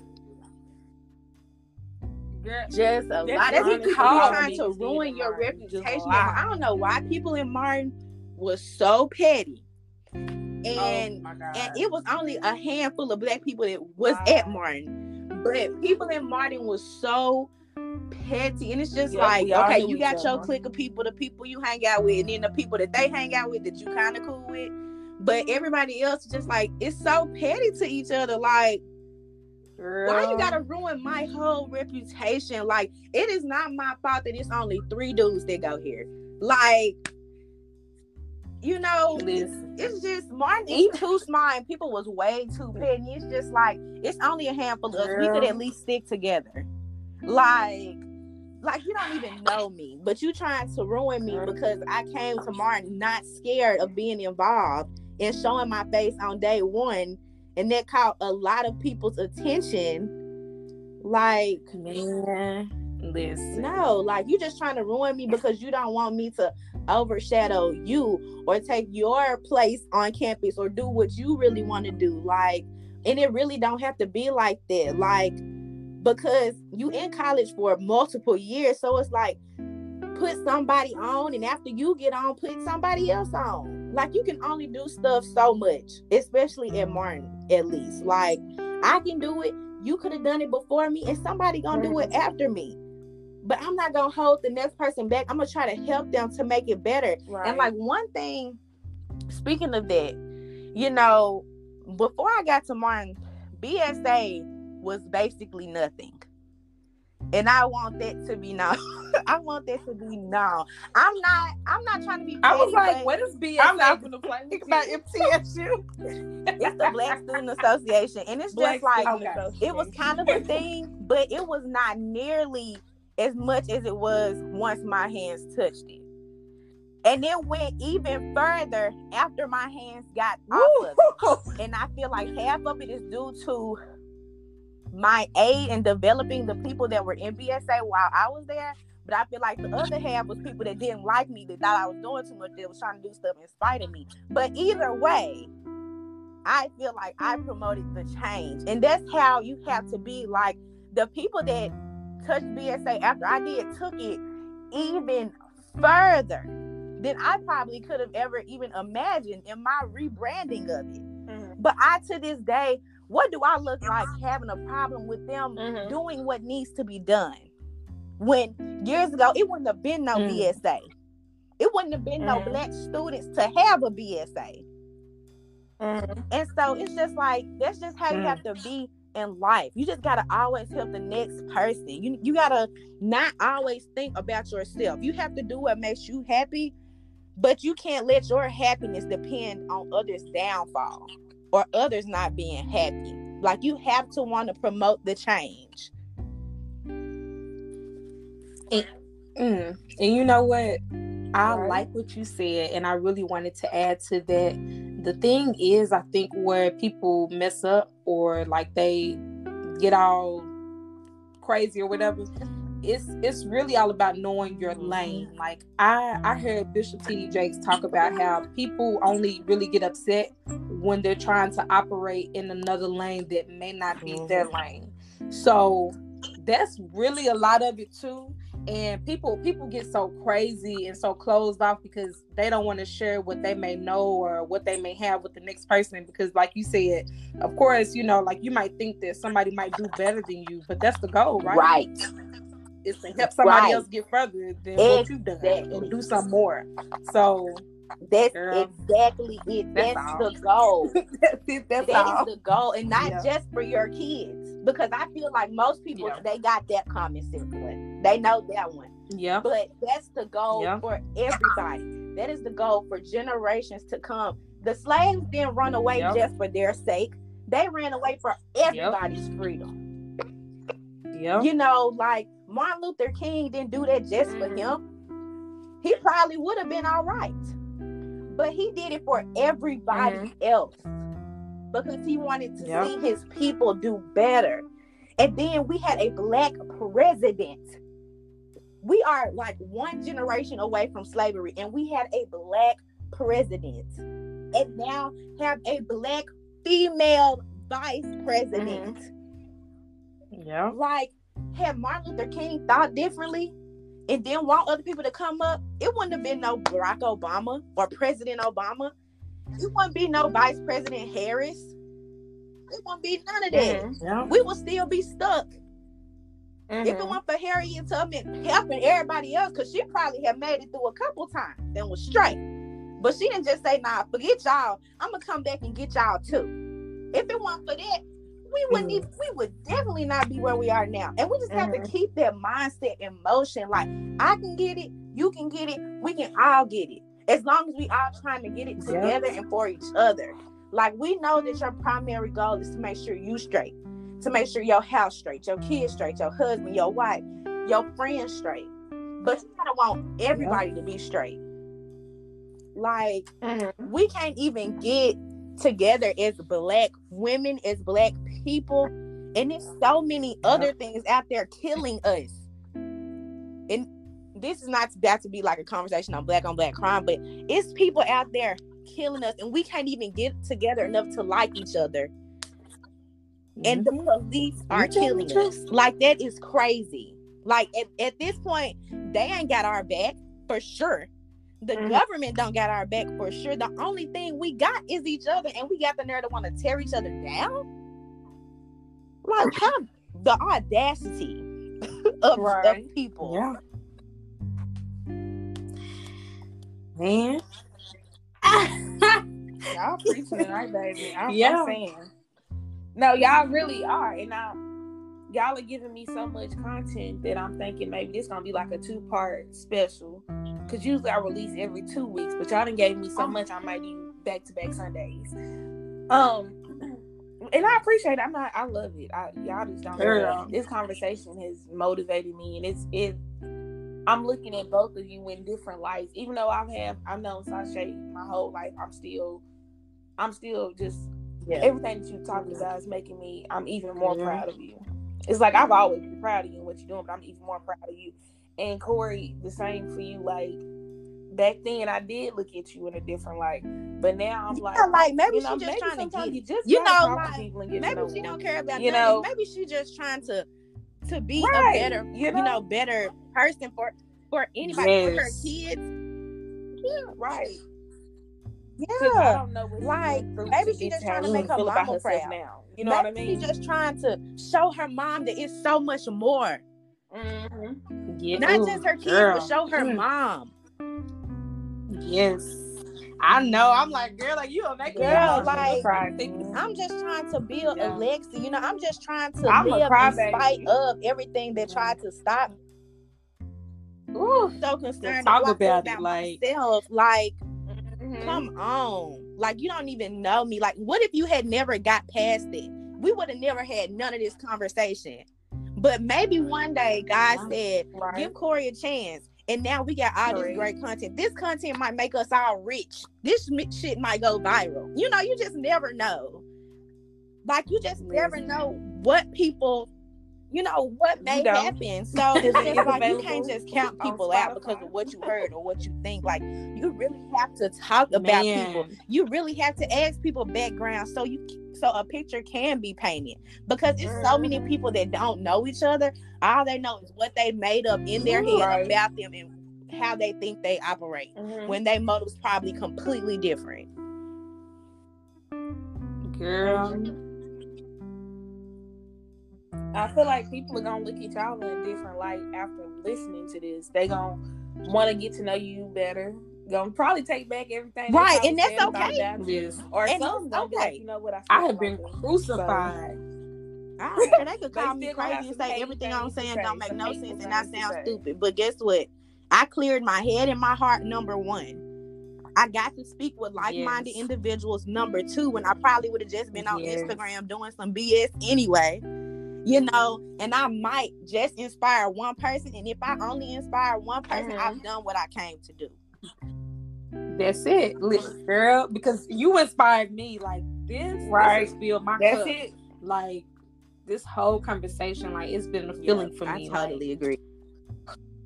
Girl, just a lot. Honest people trying to ruin your Martin. Reputation. I don't know why people in Martin was so petty. oh And God. and it was only a handful of black people that was Wow. at Martin. But people in Martin was so petty. And it's just Yeah, like, okay, you got your clique of people, the people you hang out with, and then the people that they hang out with that you kind of cool with. But everybody else just like it's so petty to each other. Like, why you gotta ruin my whole reputation? Like, it is not my fault that it's only three dudes that go here. Like, you know, listen? it's just Martin is too small and people was way too petty. It's just like it's only a handful of us. We could at least stick together. Like, like you don't even know me, but you trying to ruin me because I came to Martin not scared of being involved and showing my face on day one, and that caught a lot of people's attention. Like, Man, listen. no, like you just trying to ruin me because you don't want me to overshadow you or take your place on campus or do what you really want to do. Like, and it really don't have to be like that. Like, because you in college for multiple years, so it's like put somebody on, and after you get on, put somebody else on. Like you can only do stuff so much, especially at Martin, at least. Like I can do it. You could have done it before me, and somebody gonna do it after me. But I'm not gonna hold the next person back. I'm gonna try to help them to make it better. Right. And like one thing, speaking of that, you know, before I got to Martin, BSA was basically nothing. And I want that to be known. I want that to be known. I'm not. I'm not trying to be. I was like, what is BS? I'm not gonna play Think about MTSU. It's the Black Student Association, and it's Black just like Student Okay. it was kind of a thing, but it was not nearly as much as it was once my hands touched it. And it went even further after my hands got off of it. And I feel like half of it is due to my aid in developing the people that were in BSA while I was there. But I feel like the other half was people that didn't like me, that thought I was doing too much, that was trying to do stuff in spite of me. But either way, I feel like I promoted the change. And that's how you have to be like the people that touched BSA after I did took it even further than I probably could have ever even imagined in my rebranding of it. Mhm. But I to this day, what do I look like having a problem with them Mhm. doing what needs to be done? When years ago it wouldn't have been no Mm. BSA. It wouldn't have been no Mhm. black students to have a BSA. Mhm. And so it's just like that's just how you Mm. have to be in life. You just gotta always help the next person. You you gotta not always think about yourself. You have to do what makes you happy, but you can't let your happiness depend on others' downfall or others not being happy. Like you have to want to promote the change. Mm. And you know what? I Right. like what you said, and I really wanted to add to that. The thing is, I think where people mess up or like they get all crazy or whatever, it's it's really all about knowing your mm-hmm. lane. Like I I heard Bishop T.D. Jakes talk about how people only really get upset when they're trying to operate in another lane that may not be their mm-hmm. lane. So that's really a lot of it too. and people people get so crazy and so closed off because they don't want to share what they may know or what they may have with the next person because like you said of course you know like you might think that somebody might do better than you but that's the goal right Right. Is to help somebody Right. else get further than what you've done and do some more so That's Girl. exactly it. That's That's, the goal. that's it that's That all is the goal, and not Yeah. just for your kids. Because I feel like most people Yeah. they got that common sense one. They know that one. yeah But that's the goal Yeah. for everybody. That is the goal for generations to come. The slaves didn't run away Yep. just for their sake. They ran away for everybody's freedom. yeah You know, like Martin Luther King didn't do that just for him. He probably would have been all right. But he did it for everybody mm-hmm. else because he wanted to Yep. see his people do better. And then we had a black president. We are like one generation away from slavery, and we had a black president. And now have a black female vice president. Mm-hmm. yeah Like, had Martin Luther King thought differently and then want other people to come up, it wouldn't have been no Barack Obama or President Obama. It wouldn't be no Vice President Harris. It wouldn't be none of that. Mhm. yeah We would still be stuck. If it Mhm. weren't for Harriet Tubman helping everybody else, because she probably had made it through a couple times and was straight. But she didn't just say, nah, forget y'all. I'm gonna come back and get y'all too. If it weren't for that, we wouldn't Mhm. even we would definitely not be where we are now. And we just have Mhm. to keep that mindset in motion. Like I can get it, you can get it, we can all get it. As long as we all trying to get it together and for each other. Like we know that your primary goal is to make sure you straight, to make sure your house straight, your kids straight, your husband, your wife, your friends straight. But you gotta want everybody to be straight. Like Mhm. we can't even get together as black women, as black people, and there's so many other things out there killing us. And this is not about to be like a conversation on black on black crime, but it's people out there killing us, and we can't even get together enough to like each other. And the police are killing us. Like that is crazy. Like at, at this point, they ain't got our back for sure. The Mhm. government don't got our back for sure. The only thing we got is each other, and we got the nerve to want to tear each other down. Like how the audacity of, Right. of people. Yeah. Man. Y'all preaching tonight, baby. I'm, Yeah. I'm saying. No, y'all really are, and I, y'all are giving me so much content that I'm thinking maybe this gonna be like a two part special. Cause usually I release every two weeks, but y'all done gave me so much I might do back to back Sundays. Um, and I appreciate it. I'm not. I love it. I, y'all just don't. know This conversation has motivated me, and it's it. I'm looking at both of you in different lights. Even though I've have I've known Sasha my whole life, I'm still, I'm still just Yeah. everything that you talked about is making me. I'm even more Yeah. proud of you. It's like I've always been proud of you and what you're doing, but I'm even more proud of you. And Corey, the same for you. Like back then, I did look at you in a different light, but now I'm like, Yeah, like maybe you know, she just maybe trying to get you just you know, like, people and get to maybe know she don't care about You nothing. know? maybe she just trying to to be Right, a better you you know? know? better person for for anybody for her Yes. kids right. yeah don't know what like, maybe to she just trying to make her mama proud. now. You know what I mean? She's just trying to show her mom that it's so much more Mhm. Yeah. not Ooh, just her kids girl. but show her Mm. mom Yes. I know. I'm like, girl, like you don't make me Girl, like- i'm just trying to build Yeah. a legacy you know i'm just trying to I'm a live in spite of everything that tried to stop Ooh. so concerned talk about, about it, like- myself like Mhm. Come on. Like you don't even know me. Like, what if you had never got past it? We would have never had none of this conversation. But maybe one day God said, Right. give Corey a chance. And now we got all this great content. This content might make us all rich. This shit might go viral. You know, you just never know. Like you just never know what people you know what may happen. So it's just like you can't just count people out because of what you heard or what you think. Like you really have to talk about Man. people. You really have to ask people background so you so a picture can be painted because it's so many mm-hmm. people that don't know each other. All they know is what they made up in their head right. about them and how they think they operate mm-hmm. when they motives probably completely different. Girl. I feel like people are gonna look at y'all in a different light after listening to this. They gonna want to get to know you better. Gonna probably take back everything. Right, and that's okay. Yes. Or and some okay. be like, you know what? I, I have been crucified. So, I they could call me crazy and say everything I'm saying don't make no sense and I sound stupid. But guess what? I cleared my head and my heart. Number one. I got to speak with like-minded yes. individuals. Number two, when I probably would have just been on yes. Instagram doing some BS anyway you know, and I might just inspire one person. And if I only inspire one person, mm-hmm. I've done what I came to do. That's it, listen, girl. Because you inspired me. Like this, right? This my That's cup. it. Like this whole conversation, like it's been a feeling yeah, for me. I totally like, agree.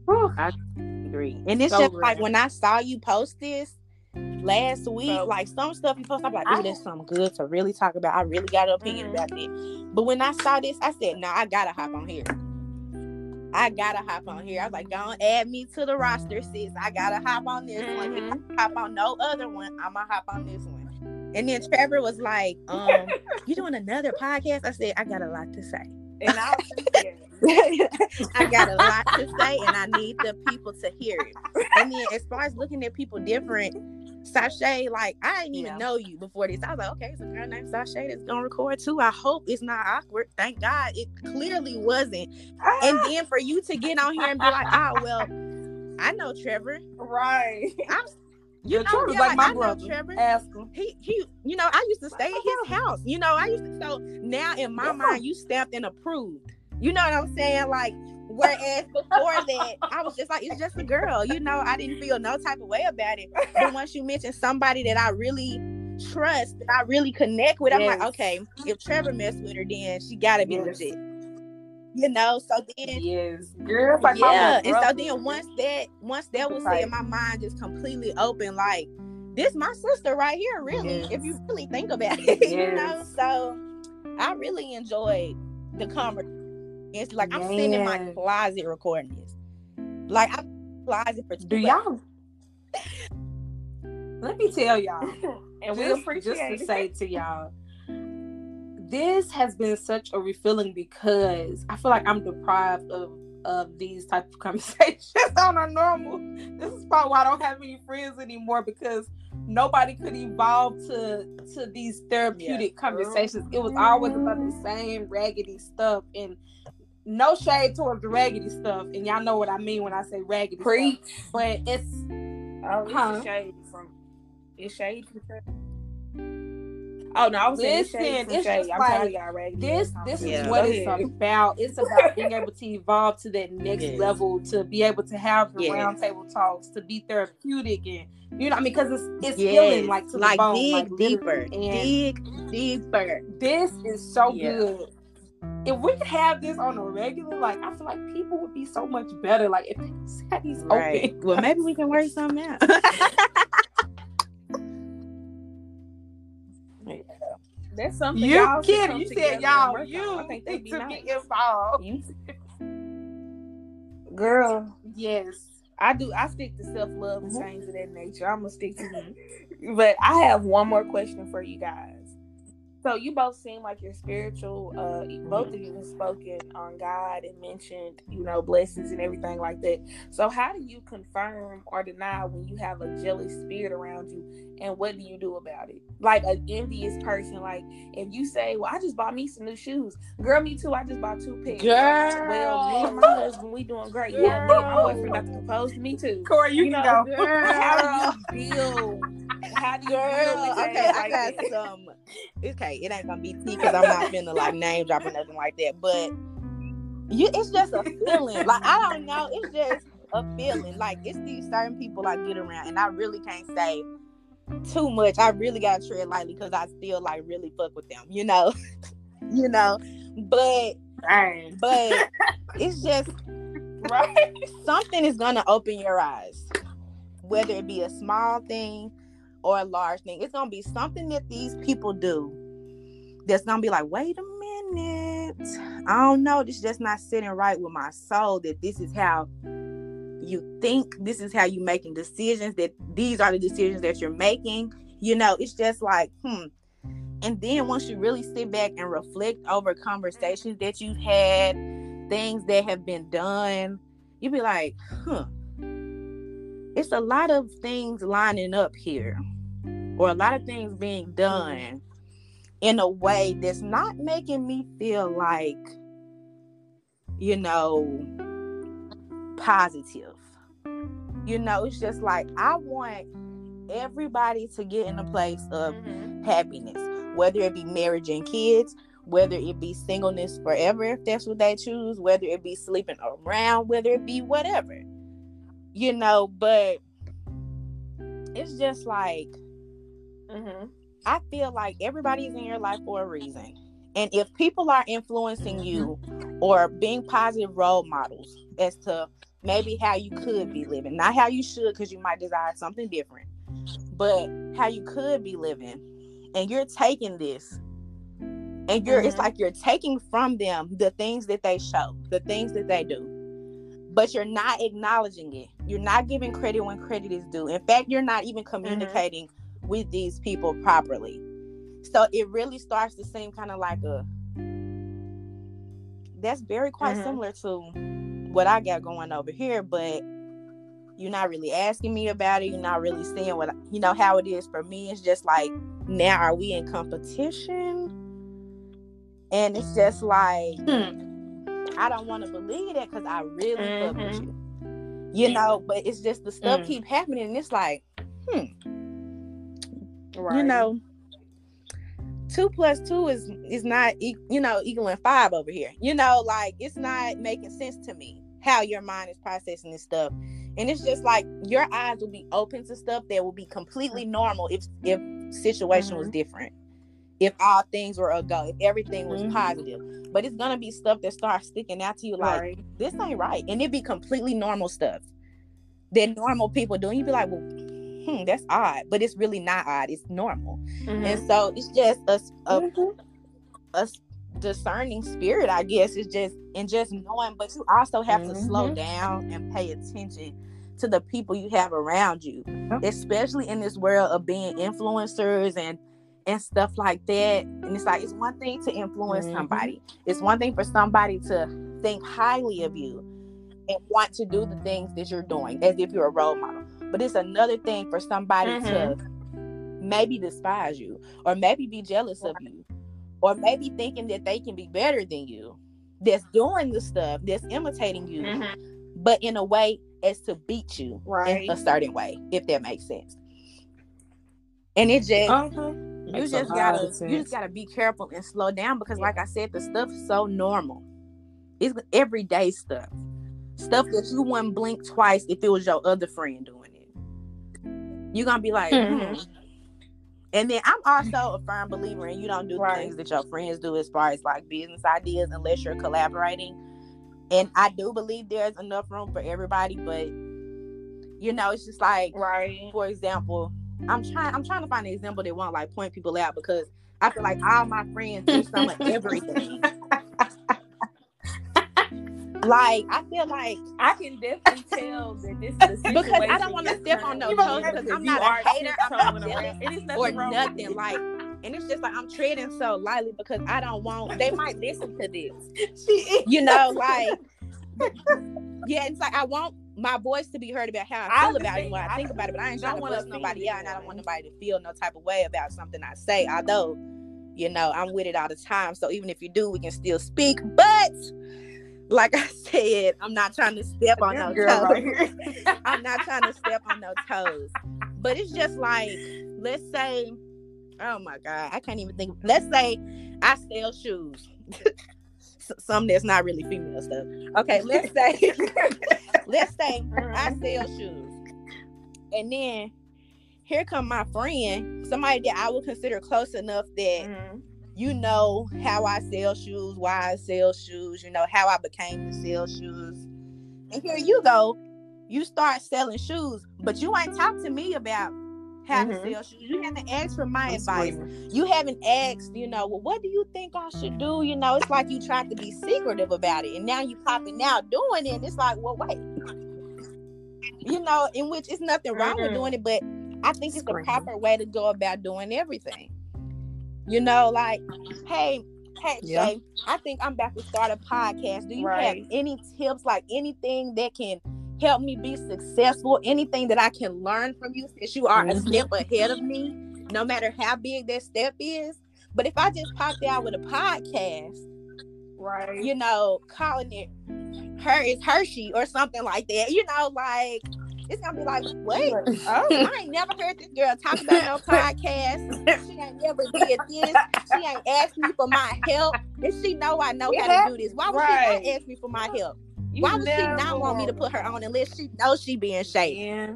Whew. I agree. And it's so just like when I saw you post this, last week, so, like some stuff you post, I'm like, oh, that's something good to really talk about. I really got an opinion mm-hmm. about it. But when I saw this, I said, no, nah, I gotta hop on here. I gotta hop on here. I was like, don't add me to the roster, sis. I gotta hop on this mm-hmm. one. If I hop on no other one, I'm gonna hop on this one. And then Trevor was like, um, you doing another podcast? I said, I got a lot to say. And I I got a lot to say and I need the people to hear it. And then as far as looking at people different, Sashay, like I didn't even yeah. know you before this. I was like, okay, it's a girl named Sashay that's gonna record too. I hope it's not awkward. Thank God it clearly wasn't. Ah. And then for you to get on here and be like, ah, oh, well, I know Trevor. Right. I'm you know, Trevor's yeah, like, my I brother. Trevor. Ask him. He he, you know, I used to stay at his house. You know, I used to so now in my yeah. mind you stamped and approved. You know what I'm saying? Like Whereas before that, I was just like, it's just a girl. You know, I didn't feel no type of way about it. But once you mention somebody that I really trust, that I really connect with, I'm like, okay, if Trevor messed with her, then she gotta be yes. legit. You know, so then yes, girl, like yeah, and so then once that once that was said, my mind just completely open. Like this, my sister right here, really. Yes. If you really think about it, yes. you know. So I really enjoyed the conversation it's like I'm sitting in my closet recording this. Like I'm closet for Do y'all? Let me tell y'all, and we appreciate just to say to y'all, this has been such a refilling because I feel like I'm deprived of of these type of conversations on a normal. This is probably why I don't have any friends anymore because nobody could evolve to to these therapeutic yeah. conversations. It was always about the mm-hmm. same raggedy stuff and no shade towards the raggedy stuff, and y'all know what I mean when I say raggedy Preach. stuff. But it's oh, it's huh? shade from it's shade Oh no, I was Listen, saying it's shade. I'm like, y'all raggedy. This this yeah. is what it's about. It's about being able to evolve to that next yes. level, to be able to have the yes. roundtable talks, to be therapeutic and you know, I mean, because it's it's yes. healing like to like the bone, dig like deeper, dig deeper. This is so yeah. good if we could have this on a regular, like I feel like people would be so much better. Like if they had these right. open. Well, maybe we can work something out. That's something you y'all kidding. You said y'all you I think need to nice. be involved. Girl. Yes. I do I stick to self love and mm-hmm. things of that nature. I'm gonna stick to me. but I have one more question for you guys. So you both seem like you're spiritual. Uh, both of you have spoken on God and mentioned, you know, blessings and everything like that. So how do you confirm or deny when you have a jealous spirit around you, and what do you do about it? Like an envious person, like if you say, "Well, I just bought me some new shoes," girl, me too. I just bought two pairs. Girl, well, me and my husband, we doing great. Girl. Yeah, my boyfriend about to propose to me too. Corey, you, you can know, go. Girl. How do you feel? How do you girl, feel? Okay, I got some. Okay it ain't gonna be tea because I'm not finna like name drop or nothing like that. But you, it's just a feeling. Like I don't know. It's just a feeling. Like it's these certain people I get around, and I really can't say too much. I really gotta tread lightly because I still like really fuck with them. You know, you know. But Dang. But it's just right. something is gonna open your eyes, whether it be a small thing or a large thing. It's gonna be something that these people do that's gonna be like, wait a minute, I don't know, this just not sitting right with my soul. That this is how you think, this is how you making decisions. That these are the decisions that you're making. You know, it's just like, hmm. And then once you really sit back and reflect over conversations that you've had, things that have been done, you'd be like, huh. It's a lot of things lining up here, or a lot of things being done in a way that's not making me feel like, you know, positive. You know, it's just like I want everybody to get in a place of Mhm. happiness, whether it be marriage and kids, whether it be singleness forever, if that's what they choose, whether it be sleeping around, whether it be whatever, you know. But it's just like Mhm. I feel like everybody's in your life for a reason. And if people are influencing you or being positive role models as to maybe how you could be living, not how you should, because you might desire something different, but how you could be living, and you're taking this and you're it's Mhm. like you're taking from them the things that they show, the things that they do. But you're not acknowledging it. You're not giving credit when credit is due. In fact, you're not even communicating with these people properly. So it really starts to seem kind of like a that's very quite Mhm. similar to what I got going over here, but you're not really asking me about it. You're not really seeing what you know how it is for me. It's just like now are we in competition? And it's just like Hmm. I don't want to believe that because I really fuck with Mhm. you. You know, but it's just the stuff Mm. keep happening, and it's like, hmm, Right. you know, two plus two is is not you know equaling five over here. You know, like it's not making sense to me how your mind is processing this stuff, and it's just like your eyes will be open to stuff that will be completely normal if if situation was Mhm. different. If all things were a go, if everything was Mhm. positive, but it's gonna be stuff that starts sticking out to you like right. this ain't right, and it be completely normal stuff that normal people do. And you be like, well, hmm, that's odd, but it's really not odd. It's normal. Mhm. And so it's just a, a, Mhm. a discerning spirit, I guess. It's just and just knowing, but you also have to slow Mhm. down and pay attention to the people you have around you, especially in this world of being influencers and and stuff like that. And it's like it's one thing to influence Mhm. somebody. It's one thing for somebody to think highly of you and want to do the things that you're doing as if you're a role model. But it's another thing for somebody to maybe despise you or maybe be jealous of you or maybe thinking that they can be better than you that's doing the stuff that's imitating you Mhm. but in a way as to beat you Right. in a certain way if that makes sense. And it just Uh-huh. you Makes just gotta you just gotta be careful and slow down because like i said the stuff's so normal. It's everyday stuff. Stuff that you wouldn't blink twice if it was your other friend doing. it you're gonna be like Mhm. hmm. and then i'm also a firm believer in you don't do Right. things that your friends do as far as like business ideas unless you're collaborating and i do believe there's enough room for everybody but you know it's just like Right. for example, I'm trying I'm trying to find an example that won't like point people out because I feel like all my friends do some of everything. Like I feel like I can definitely tell that this is a Because I don't wanna step on no toes because I'm not a hater, I'm not jealous. It is nothing or nothing like and it's just like I'm treading so lightly because I don't want they might listen to this. You know, like yeah, it's like I want my voice to be heard about how I I feel about it when. I I think about it, but I ain't don't trying to bust nobody out and I don't want nobody to feel no type of way about something I say, although you know I'm with it all the time. So even if you do, we can still speak. But like I said, I'm not trying to step on no toes. right. I'm not trying to step on no toes. But it's just like, let's say, oh my God, I can't even think. Let's say I sell shoes. Some that's not really female stuff. Okay, let's say, let's say I sell shoes. And then here come my friend, somebody that I would consider close enough that Mhm. You know how I sell shoes, why I sell shoes, you know how I became to sell shoes. And here you go, you start selling shoes, but you ain't talked to me about how mm-hmm. to sell shoes. You haven't asked for my advice. You haven't asked, you know, well, what do you think I should do? You know, it's like you tried to be secretive about it, and now you popping out doing it. it's like, well, wait, you know, in which it's nothing wrong mm-hmm. with doing it, but I think it's the proper way to go about doing everything. You know, like, hey, hey, yeah. Shay, I think I'm about to start a podcast. Do you right. have any tips, like anything that can help me be successful? Anything that I can learn from you since you are mm-hmm. a step ahead of me, no matter how big that step is? But if I just popped out with a podcast, right, you know, calling it her is Hershey or something like that, you know, like it's gonna be like, wait, oh, I ain't never heard this girl talk about no podcast. She ain't never did this. She ain't asked me for my help. And she know I know yeah. how to do this. Why would right. she not ask me for my help? You Why would she not want me to put her on unless she knows she being shady? Yeah.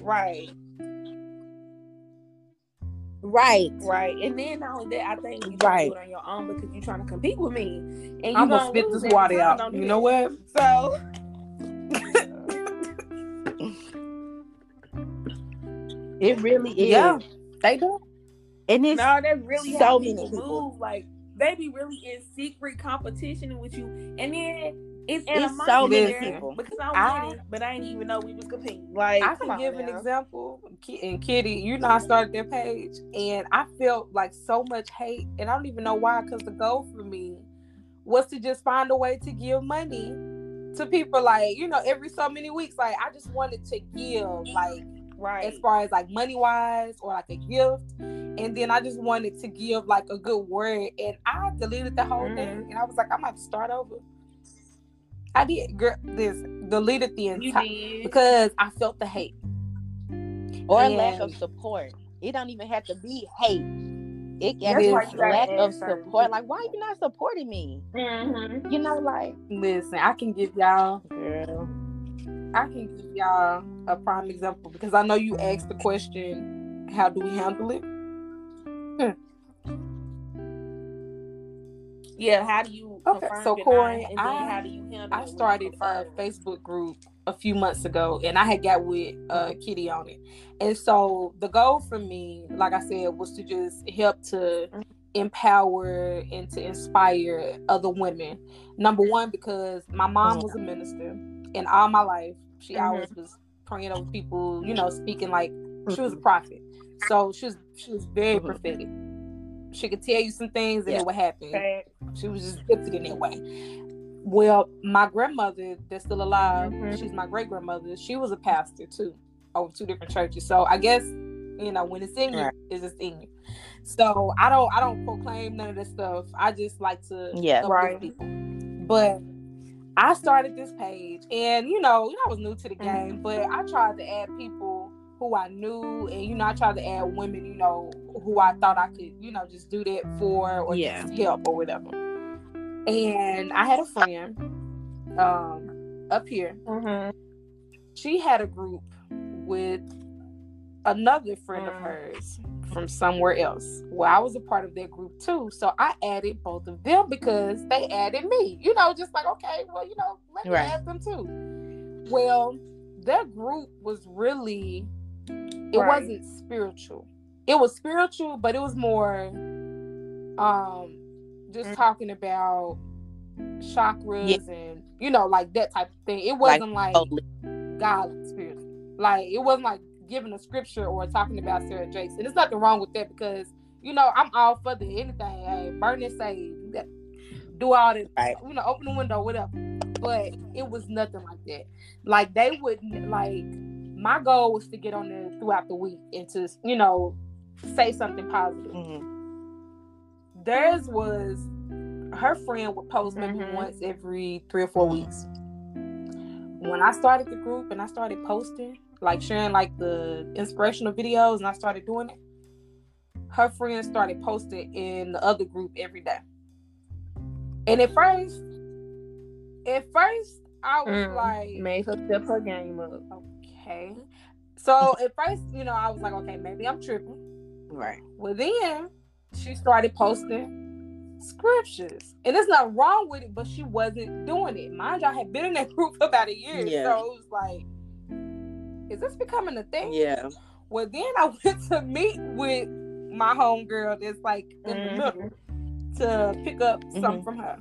Right. Right. Right. And then not only that, I think you right. do it on your own because you're trying to compete with me. And you I'm gonna spit this water out. You know what? So It really is. Yeah, they do. And it's no, they really so many people move. Like they be really in secret competition with you, and then it's, it's so many people because I'm I, winning, but I didn't even know we was competing. Like I can give an example. And Kitty, you know, I started their page, and I felt like so much hate, and I don't even know why. Because the goal for me was to just find a way to give money to people, like you know, every so many weeks. Like I just wanted to give, like right as far as like money wise or like a gift and then i just wanted to give like a good word and i deleted the whole mm-hmm. thing and i was like i'm about to start over i did girl, this deleted the entire because i felt the hate or and, lack of support it don't even have to be hate it can be lack of support. Like, why are you not supporting me? Mm-hmm. You know, like, listen, I can give y'all, girl. I can give y'all a prime example because I know you asked the question, how do we handle it? Hmm. Yeah, how do you Okay, so Corey, I, how do you handle I started a Facebook group a few months ago and I had got with uh, Kitty on it. And so the goal for me, like I said, was to just help to mm-hmm. empower and to inspire other women. Number one, because my mom was a minister and all my life she mm-hmm. always was praying over people, you know, speaking like she was a prophet. So she was she was very mm-hmm. prophetic. She could tell you some things and yeah. it would happen. Okay. She was just gifted in that way. Well, my grandmother that's still alive, mm-hmm. she's my great grandmother. She was a pastor too, over two different churches. So I guess you know when it's in you, right. it's just in you. So I don't I don't proclaim none of this stuff. I just like to yeah right. people. But I started this page, and you know, I was new to the game, mm-hmm. but I tried to add people who I knew, and you know, I tried to add women, you know, who I thought I could, you know, just do that for or yeah. just help or whatever. And I had a friend um, up here. Mm-hmm. She had a group with another friend mm. of hers from somewhere else. Well, I was a part of that group too. So I added both of them because they added me. You know, just like, okay, well, you know, let me right. add them too. Well, that group was really it right. wasn't spiritual. It was spiritual, but it was more um just mm-hmm. talking about chakras yeah. and you know, like that type of thing. It wasn't like, like God spirit. Like it wasn't like giving a scripture or talking about Sarah Jakes. And there's nothing wrong with that because, you know, I'm all for the anything. Hey, burn and save. Do all that, right. you know, open the window, whatever. But it was nothing like that. Like they wouldn't like my goal was to get on there throughout the week and to, you know, say something positive. Mm-hmm. Theirs was her friend would post maybe mm-hmm. once every three or four weeks. When I started the group and I started posting, like sharing like the inspirational videos and I started doing it, her friends started posting in the other group every day. And at first, at first I was mm, like made her step her game up. Okay. So at first, you know, I was like, okay, maybe I'm tripping. Right. Well then she started posting scriptures. And there's nothing wrong with it, but she wasn't doing it. Mind you, I had been in that group for about a year. Yeah. So it was like, is this becoming a thing? Yeah. Well, then I went to meet with my homegirl that's like in the middle to pick up something Mhm. from her.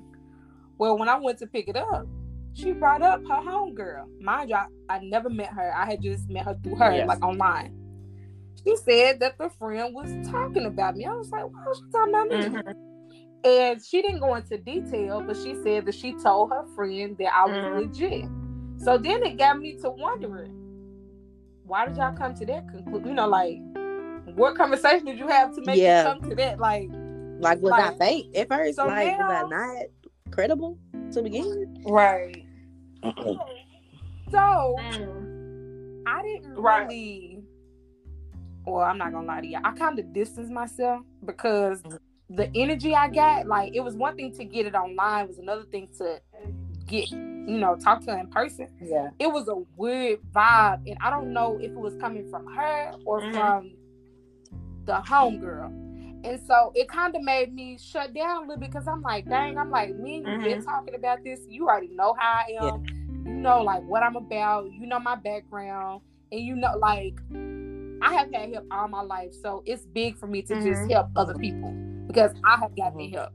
Well, when I went to pick it up, she brought up her homegirl. Mind you, I, I never met her. I had just met her through her, Yes. like online. She said that the friend was talking about me. I was like, why was she talking about me? Mm-hmm. And she didn't go into detail, but she said that she told her friend that I was Mhm. legit. So then it got me to wondering, why did y'all come to mm-hmm. that conclusion? You know, like, what conversation did you have to make Yeah. you come to that? Like, Like was I fake at first? so like now- was I not credible to begin with? Right. so. I didn't Right. really. Well, I'm not gonna lie to you. I kind of distanced myself because mm-hmm. the energy I got, like, it was one thing to get it online, it was another thing to get, you know, talk to her in person. Yeah. It was a weird vibe, and I don't know if it was coming from her or Mhm. from the homegirl. And so it kind of made me shut down a little bit because I'm like, dang, I'm like, me and you been talking about this. You already know how I am. You know, like what I'm about. You know my background, and you know, like I have had help all my life, so it's big for me to just Mhm. help other people because I have gotten Mhm. help.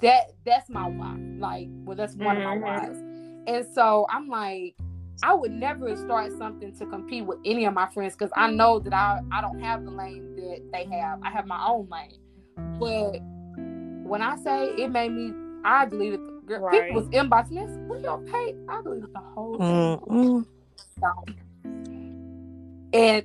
That that's my why. Like, well, that's one of my Mhm. whys. And so I'm like, I would never start something to compete with any of my friends because I know that I I don't have the lane that they have. I have my own lane. But when I say it made me, I deleted. The, girl, Right. People was inboxing me. What your page? I deleted the whole thing. Mm-mm. And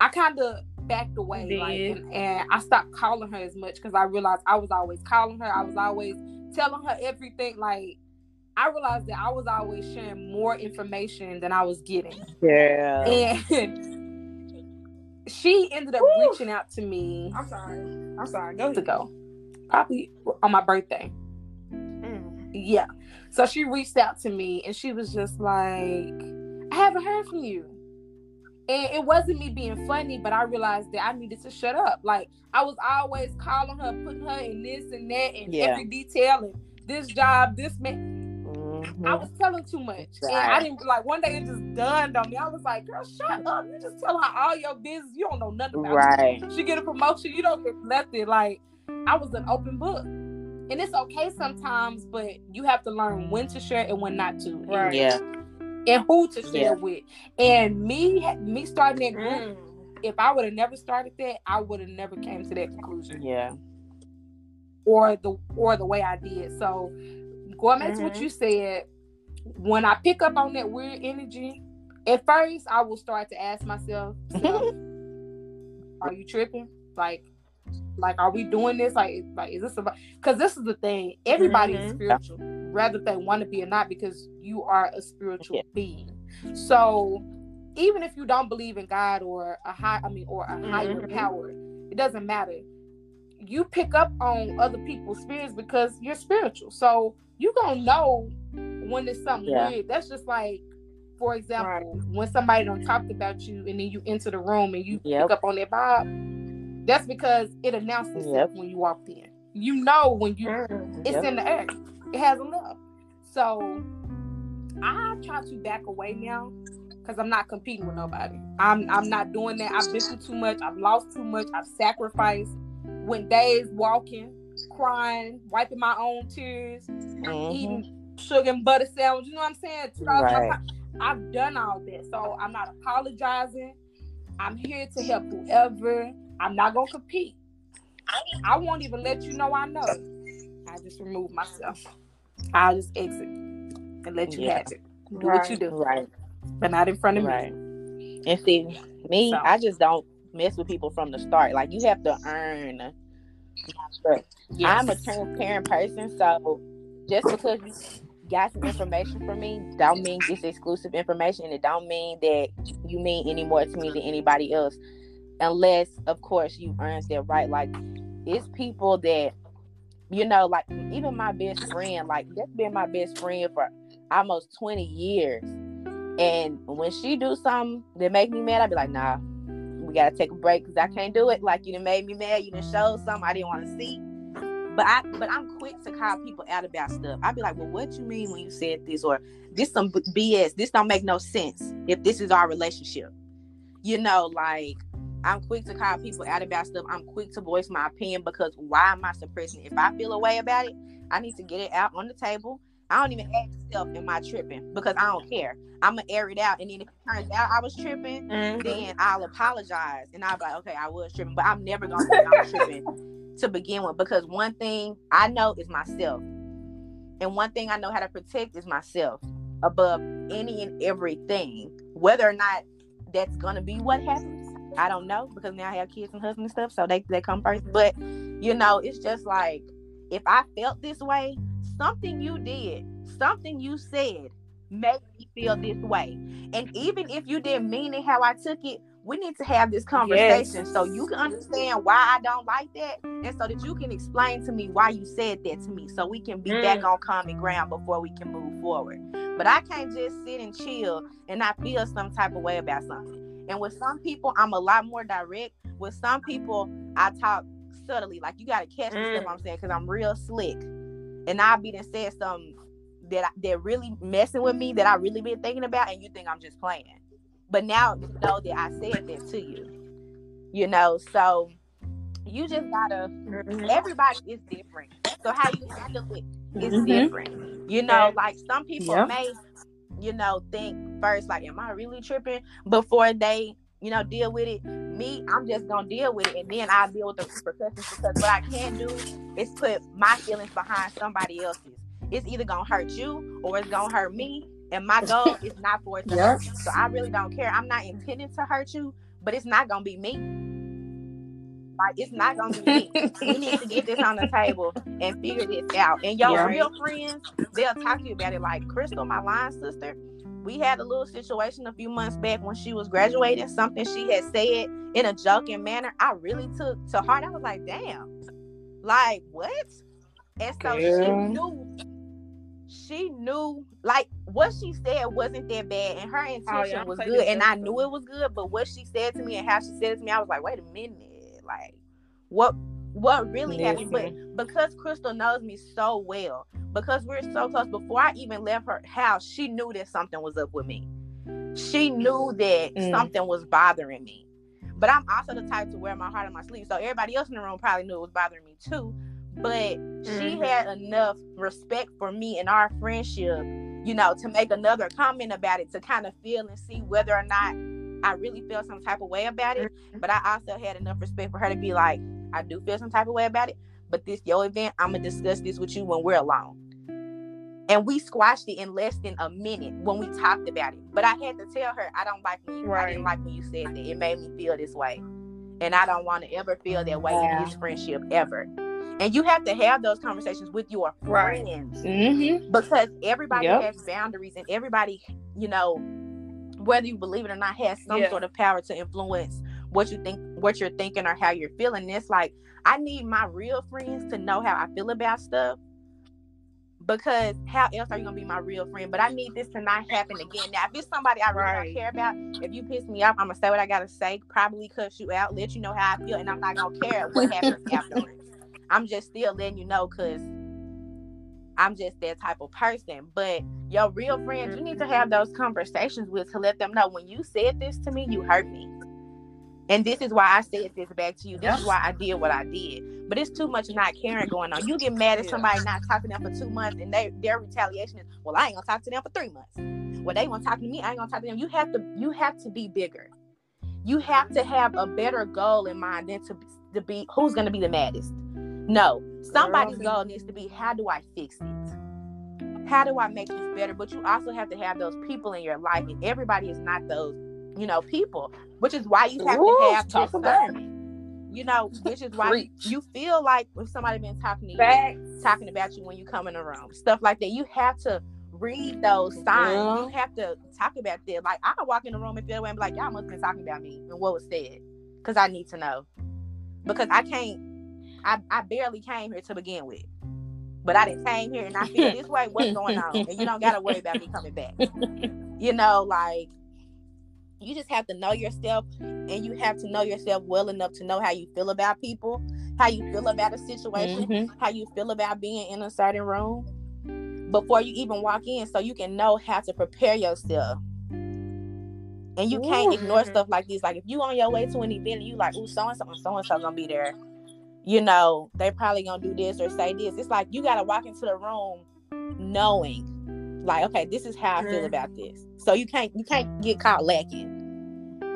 I kind of backed away, Did. like, and, and I stopped calling her as much because I realized I was always calling her. I was always telling her everything. Like, I realized that I was always sharing more information than I was getting, Yeah. and she ended up Woo. reaching out to me I'm sorry. I'm sorry. Go months ahead. ago, probably on my birthday. Mm. Yeah. So she reached out to me and she was just like, I haven't heard from you. And it wasn't me being funny, but I realized that I needed to shut up. Like I was always calling her, putting her in this and that and Yeah. every detail and this job, this man. Mhm. I was telling too much. And I didn't like one day it just dawned on me. I was like, girl, shut up. You just tell her all your business. You don't know nothing about it. Right. She get a promotion, you don't get nothing. Like I was an open book. And it's okay sometimes, but you have to learn when to share and when not to. Right. Yeah. And who to share Yeah. with. And me me starting that group, Mm. if I would have never started that, I would have never came to that conclusion. Yeah. Or the or the way I did. So going back to what Mhm. you said, when I pick up on that weird energy, at first I will start to ask myself, are you tripping? Like, like, are we doing this? Like, like, is this about? Because this is the thing. Everybody is Mhm. spiritual, whether they want to be or not, because you are a spiritual being. So, even if you don't believe in God or a high, I mean, or a higher Mhm. power, it doesn't matter. You pick up on other people's spirits because you're spiritual. So you gonna know when it's something Yeah. weird. That's just like, for example, when somebody don't talk about you and then you enter the room and you Yep. pick up on their vibe. That's because it announced itself Yep. when you walked in. You know when you Mm. it's Yep. in the air. It has a love. So I try to back away now because I'm not competing with nobody. I'm I'm not doing that. I've been through too much. I've lost too much. I've sacrificed. Went days walking, crying, wiping my own tears, Mhm. eating sugar and butter sandwich. You know what I'm saying? Two dollars my Right. I've done all that. So I'm not apologizing. I'm here to help whoever. I'm not gonna compete. I won't even let you know I know. I just remove myself. I'll just exit and let you Yeah. have it. Do what you do, Right. but not in front of Right. me. And see, me, So. I just don't mess with people from the start. Like you have to earn trust. I'm a transparent person, so just because you got some information from me, don't mean it's exclusive information. It don't mean that you mean any more to me than anybody else, unless, of course, you earned that right. Like it's people that, you know, like even my best friend, like that's been my best friend for almost 20 years. And when she do something that make me mad, I'd be like, nah, we gotta take a break because I can't do it. Like you done made me mad. You done showed something I didn't want to see. But I, but I'm quick to call people out about stuff. I'd be like, well, what you mean when you said this, or this some BS. This don't make no sense if this is our relationship. You know, like I'm quick to call people out about stuff. I'm quick to voice my opinion because why am I suppressing? It? If I feel a way about it, I need to get it out on the table. I don't even ask myself, am I tripping? Because I don't care. I'm gonna air it out, and then if it turns out I was tripping, mm-hmm. then I'll apologize, and I'll be like, okay, I was tripping, but I'm never gonna say I'm tripping to begin with because one thing I know is myself, and one thing I know how to protect is myself above any and everything, whether or not that's gonna be what happens I don't know because now I have kids and husband and stuff, so they they come first. But you know, it's just like if I felt this way, something you did, something you said made me feel this way. And even if you didn't mean it how I took it, we need to have this conversation yes. so you can understand why I don't like that and so that you can explain to me why you said that to me so we can be mm. back on common ground before we can move forward. But I can't just sit and chill and not feel some type of way about something. And with some people, I'm a lot more direct. With some people, I talk subtly. Like you gotta catch mm. stuff I'm saying because I'm real slick. And I'll be then said something that that really messing with me that I really been thinking about, and you think I'm just playing. But now you know that I said that to you. You know, so you just gotta. Mm-hmm. Everybody is different, so how you handle it is mm-hmm. different. You know, like some people yep. may you know, think first, like, am I really tripping before they, you know, deal with it? Me, I'm just gonna deal with it and then I'll deal with the repercussions because what I can do is put my feelings behind somebody else's. It's either gonna hurt you or it's gonna hurt me. And my goal is not for it to yep. hurt you. So I really don't care. I'm not intending to hurt you, but it's not gonna be me. Like it's not gonna be me. we need to get this on the table and figure this out. And your yeah. real friends, they'll talk to you about it. Like Crystal, my line sister, we had a little situation a few months back when she was graduating. Something she had said in a joking manner, I really took to heart. I was like, damn, like what? And so yeah. she knew she knew like what she said wasn't that bad and her intention oh, yeah, was good and I knew it was good, but what she said to me and how she said it to me, I was like, wait a minute. Like, what what really happened? But because Crystal knows me so well, because we're so close, before I even left her house, she knew that something was up with me. She knew that mm. something was bothering me. But I'm also the type to wear my heart on my sleeve. So everybody else in the room probably knew it was bothering me too. But mm. she had enough respect for me and our friendship, you know, to make another comment about it to kind of feel and see whether or not I really felt some type of way about it, mm-hmm. but I also had enough respect for her to be like, I do feel some type of way about it, but this yo event, I'm gonna discuss this with you when we're alone. And we squashed it in less than a minute when we talked about it. But I had to tell her I don't like when right. I didn't like when you said that. It made me feel this way. And I don't want to ever feel that way yeah. in this friendship ever. And you have to have those conversations with your friends right. mm-hmm. because everybody yep. has boundaries and everybody, you know, whether you believe it or not, has some yeah. sort of power to influence what you think, what you're thinking, or how you're feeling. It's like I need my real friends to know how I feel about stuff because how else are you gonna be my real friend? But I need this to not happen again. Now, if it's somebody I really right. don't care about, if you piss me off, I'm gonna say what I gotta say, probably cuss you out, let you know how I feel, and I'm not gonna care what happens afterwards. I'm just still letting you know because I'm just that type of person. But your real friends, you need to have those conversations with to let them know when you said this to me, you hurt me. And this is why I said this back to you. This is why I did what I did. But it's too much not caring going on. You get mad at somebody not talking to them for two months, and they their retaliation is, well, I ain't gonna talk to them for three months. Well, they want to talk to me, I ain't gonna talk to them. You have to you have to be bigger. You have to have a better goal in mind than to, to be who's gonna be the maddest. No, somebody's goal needs to be how do I fix it? How do I make this better? But you also have to have those people in your life, and everybody is not those, you know, people. Which is why you have Ooh, to have talk discernment. Uh, you know, which is why you, you feel like if somebody been talking to you, talking about you when you come in the room, stuff like that. You have to read those signs. Yeah. You have to talk about that. Like I walk in the room and feel away and be like, y'all must have been talking about me and what was said, because I need to know. Because I can't I, I barely came here to begin with. But I didn't came here and I feel this way. What's going on? And you don't gotta worry about me coming back. You know, like you just have to know yourself and you have to know yourself well enough to know how you feel about people, how you feel about a situation, mm-hmm. how you feel about being in a certain room before you even walk in so you can know how to prepare yourself. And you can't Ooh. ignore stuff like this. Like if you on your way to an event and you like, ooh, so and so and so and so gonna be there. You know, they probably gonna do this or say this. It's like you gotta walk into the room knowing like okay this is how i feel about this. So you can't you can't get caught lacking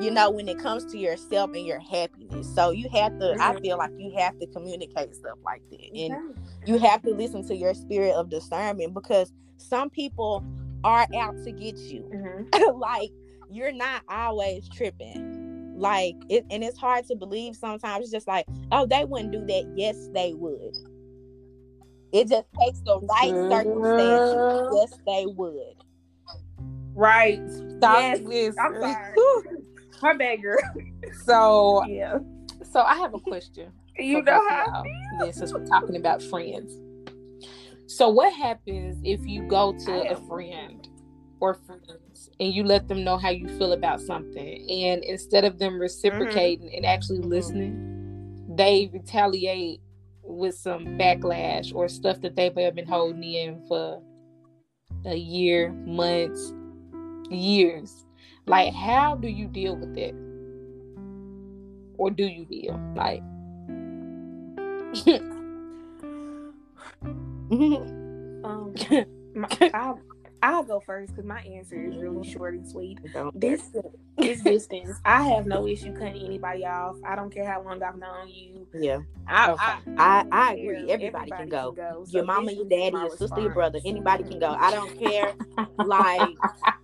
you know when it comes to yourself and your happiness. So you have to i feel like you have to communicate stuff like that and you have to listen to your spirit of discernment because some people are out to get you. Mm-hmm. like you're not always tripping like it and it's hard to believe sometimes it's just like oh they wouldn't do that yes they would it just takes the right circumstances. Yes, they would. Right. Stop yes. this. I'm sorry. My bad, girl. So yeah. So I have a question. You know how this is we're talking about friends. So what happens if you go to a friend or friends and you let them know how you feel about something and instead of them reciprocating mm-hmm. and actually listening, they retaliate with some backlash or stuff that they may have been holding in for a year, months, years. Like, how do you deal with it? Or do you deal? Like, um, my, I, I'll go first because my answer is really short and sweet. This is distance. I have no issue cutting anybody off. I don't care how long I've known you. Yeah, I okay. I, I, I, agree. Everybody, everybody can go. Can go. So your mama, your daddy, your sister, response. your brother. Anybody can go. I don't care. like,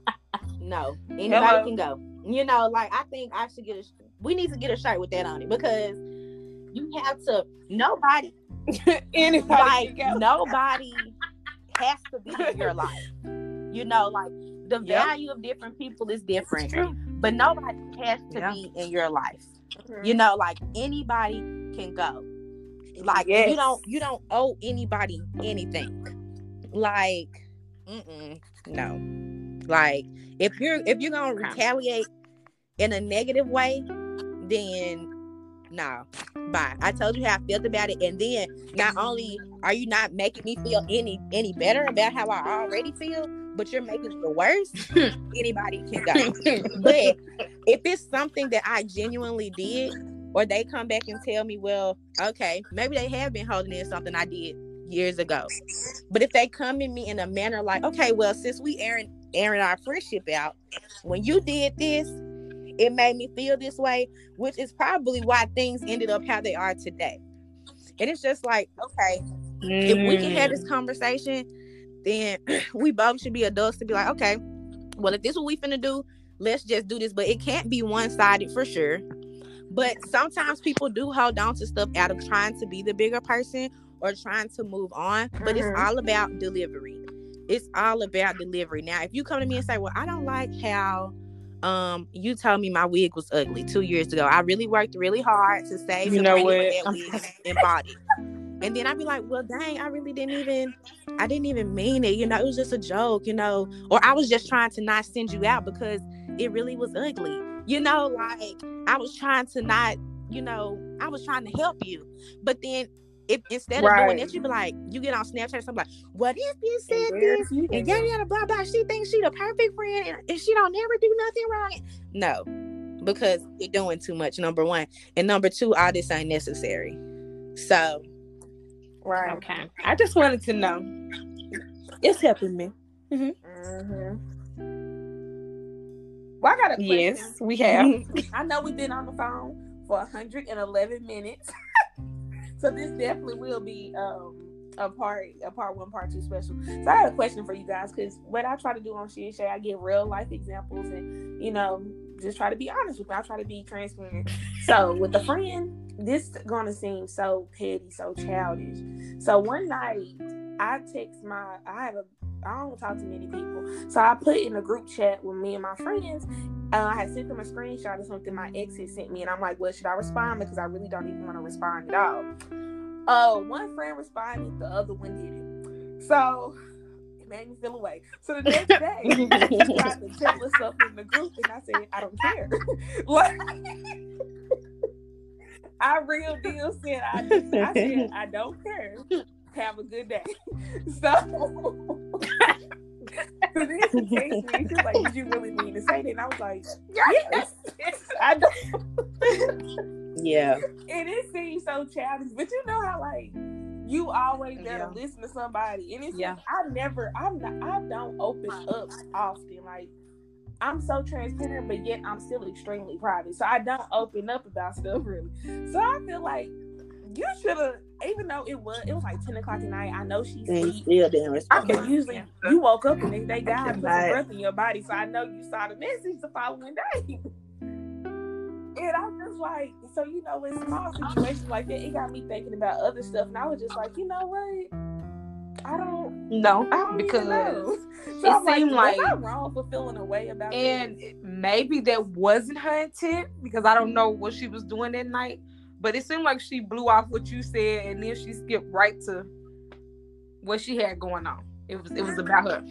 no, anybody Hello. can go. You know, like I think I should get a. We need to get a shirt with that on it because you have to. Nobody. anybody. Like nobody has to be in your life. You know, like the yep. value of different people is different, but nobody has to yep. be in your life. Mm-hmm. You know, like anybody can go. Like yes. you don't you don't owe anybody anything. Like, mm no. Like if you're if you're gonna retaliate in a negative way, then no, bye. I told you how I felt about it, and then not only are you not making me feel any any better about how I already feel, but you're making it worse, anybody can go. but if it's something that I genuinely did, or they come back and tell me, well, okay, maybe they have been holding in something I did years ago. But if they come in me in a manner like, okay, well, since we airing airing our friendship out, when you did this, it made me feel this way, which is probably why things ended up how they are today. And it's just like, okay, mm. if we can have this mm. conversation, then we both should be adults to be like, okay, well, if this is what we finna do, let's just do this. But it can't be one sided for sure. But sometimes people do hold on to stuff out of trying to be the bigger person or trying to move on. But it's mm-hmm. all about delivery. It's all about delivery. Now, if you come to me and say, Well, I don't like how um you told me my wig was ugly two years ago. I really worked really hard to save you know what? that wig and body. And then I'd be like, well, dang, I really didn't even, I didn't even mean it. You know, it was just a joke, you know, or I was just trying to not send you out because it really was ugly. You know, like I was trying to not, you know, I was trying to help you. But then if instead right. of doing that, you be like, you get on Snapchat or something like, what if you said this? And yada yada blah blah. She thinks she the perfect friend and, and she don't never do nothing wrong. No, because you're doing too much. Number one, and number two, all this ain't necessary. So Right. Okay. I just wanted to know. It's helping me. Mm-hmm. Mm-hmm. Well, I got a question. Yes, we have. I know we've been on the phone for 111 minutes, so this definitely will be um, a part, a part one, part two special. So I have a question for you guys because what I try to do on She and Shay, I get real life examples and you know just try to be honest with me. I try to be transparent. So with a friend, this gonna seem so petty, so childish. So one night I text my I have a I don't talk to many people. So I put in a group chat with me and my friends. Uh, I had sent them a screenshot of something my ex had sent me, and I'm like, "Well, should I respond?" Because I really don't even want to respond at all. Uh, one friend responded, the other one didn't. So made me feel away. So the next day, she tried to tell something in the group, and I said, I don't care. like, I real deal said I, I said I don't care. Have a good day. So then she texted me. She's like, "Did you really mean to say that?" And I was like, "Yes, I don't." Yeah. And it seems so childish, but you know how like you always there Yeah. to listen to somebody, and it's Yeah. I never, I'm not, I don't open up often. Like I'm so transparent, but yet I'm still extremely private, so I don't open up about stuff really. So I feel like you should have, even though it was, it was like ten o'clock at night. I know she's And you asleep. still didn't I respond. can usually you woke up and they, they God put some breath in your body, so I know you saw the message the following day. And I'm just like, so you know, in small situations like that, it got me thinking about other stuff, and I was just like, you know what? I don't, No, I don't because know. So it I'm seemed like, like- was I wrong for feeling a way about and this? maybe that wasn't her intent because I don't know what she was doing that night. But it seemed like she blew off what you said and then she skipped right to what she had going on. It was it was about her.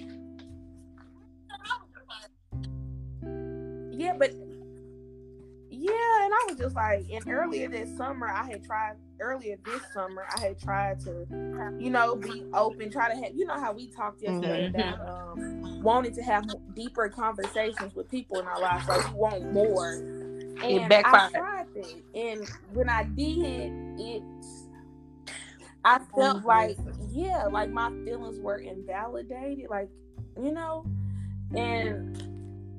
Yeah, but yeah, and I was just like, and earlier this summer, I had tried. Earlier this summer, I had tried to, you know, be open, try to have, you know, how we talked yesterday Mhm. about um, wanting to have deeper conversations with people in our lives, like we want more. And I backfired. tried that, and when I did, it, I felt like, yeah, like my feelings were invalidated, like, you know, and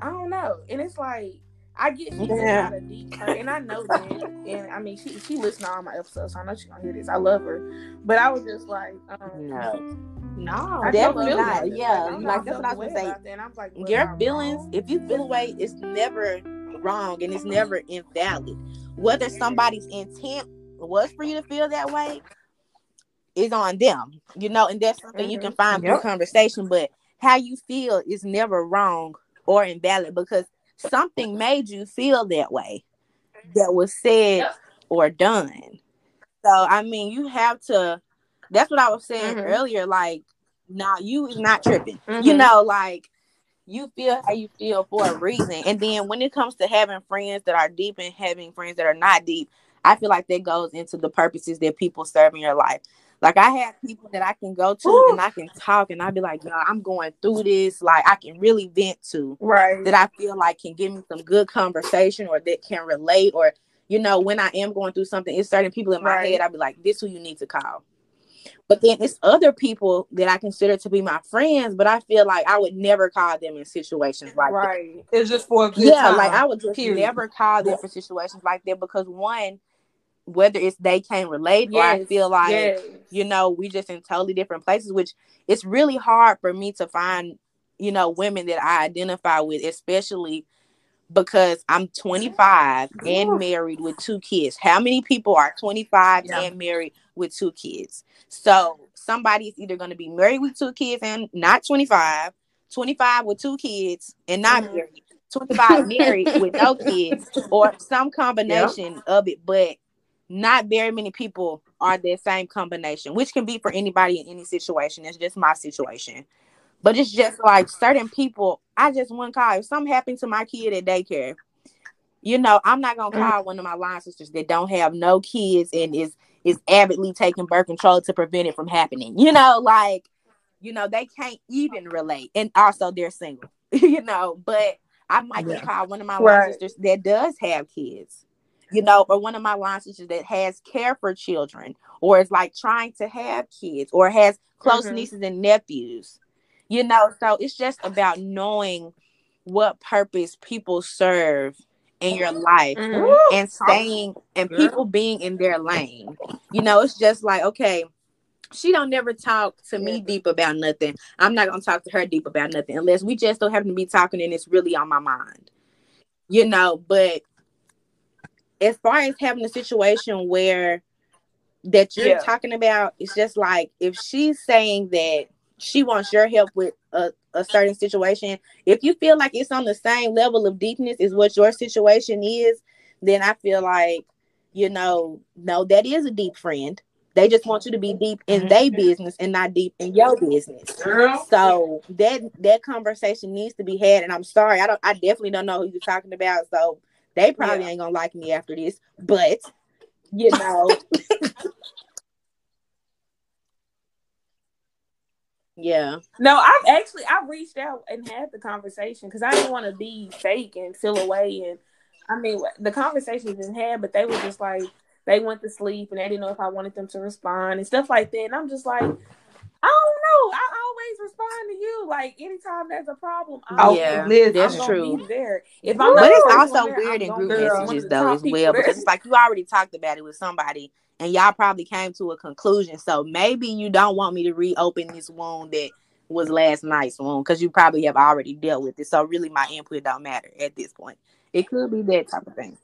I don't know. And it's like I get she's Yeah. not a deep hurt, and I know that. And I mean, she she listens to all my episodes, so I know she's gonna hear this. I love her, but I was just like, um, No. No, I Definitely not. feelings. Yeah, I like, that's felt what I was gonna say. about And I'm like, was Your I feelings, wrong? if you feel away, it's never wrong and it's never invalid. Whether somebody's intent was for you to feel that way is on them, you know, and that's something you can find through conversation. But how you feel is never wrong or invalid because something made you feel that way that was said Yep. or done. So I mean, you have to. That's what I was saying Mhm. earlier. Like, now you is not tripping. You Mhm. know, like you feel how you feel for a reason. And then when it comes to having friends that are deep and having friends that are not deep, I feel like that goes into the purposes that people serve in your life. Like I have people that I can go to Ooh. and I can talk and I'll be like, yo, I'm going through this. Like I can really vent to right. that I feel like can give me some good conversation or that can relate or you know, when I am going through something, it's certain people in my Right. head, I'll be like, this who you need to call. But then it's other people that I consider to be my friends, but I feel like I would never call them in situations like that. right. it's just for a good Yeah, time. like I would just period. never call them for situations like that because one, whether it's they can't relate or I feel like yes. you know, we just in totally different places, which it's really hard for me to find, you know, women that I identify with, especially because I'm 25 and married with two kids. How many people are 25 Yeah. and married with two kids? So somebody is either going to be married with two kids and not 25, 25 with two kids and not Mhm. married, 25 married with no kids, or some combination of it. But not very many people are that same combination, which can be for anybody in any situation. It's just my situation. But it's just like certain people, I just to call. If something happened to my kid at daycare, you know, I'm not gonna Mm. call one of my line sisters that don't have no kids and is is avidly taking birth control to prevent it from happening. You know, like, you know, they can't even relate. And also they're single, you know, but I might Yeah. call one of my line sisters that does have kids you know, or one of my line sisters that has care for children, or is like trying to have kids, or has close Mhm. nieces and nephews, you know. So it's just about knowing what purpose people serve in your life Mhm. and staying and Girl. people being in their lane. You know, it's just like, okay, she don't never talk to me Yeah. deep about nothing. I'm not gonna talk to her deep about nothing unless we just don't happen to be talking and it's really on my mind. You know, but as far as having a situation where that you're Yeah. talking about, it's just like if she's saying that she wants your help with a, a certain situation, if you feel like it's on the same level of deepness as what your situation is, then I feel like, you know, no, that is a deep friend. They just want you to be deep in mm-hmm. their business and not deep in your business. Girl. So that that conversation needs to be had. And I'm sorry, I don't I definitely don't know who you're talking about. So they probably Yeah. ain't gonna like me after this. But you know. yeah. No, I've actually I reached out and had the conversation because I didn't want to be fake and feel away. And I mean, the conversation been had, but they were just like they went to sleep and they didn't know if I wanted them to respond and stuff like that. And I'm just like, I don't know. I always respond to you. Like anytime there's a problem, I'm, Oh, Yeah, listen. that's I'm true. be there. If I'm But it's also there, weird I'm in group be messages though as well there. because it's like you already talked about it with somebody and y'all probably came to a conclusion. So maybe you don't want me to reopen this wound that was last night's wound because you probably have already dealt with it. So really my input don't matter at this point. It could be that type of thing.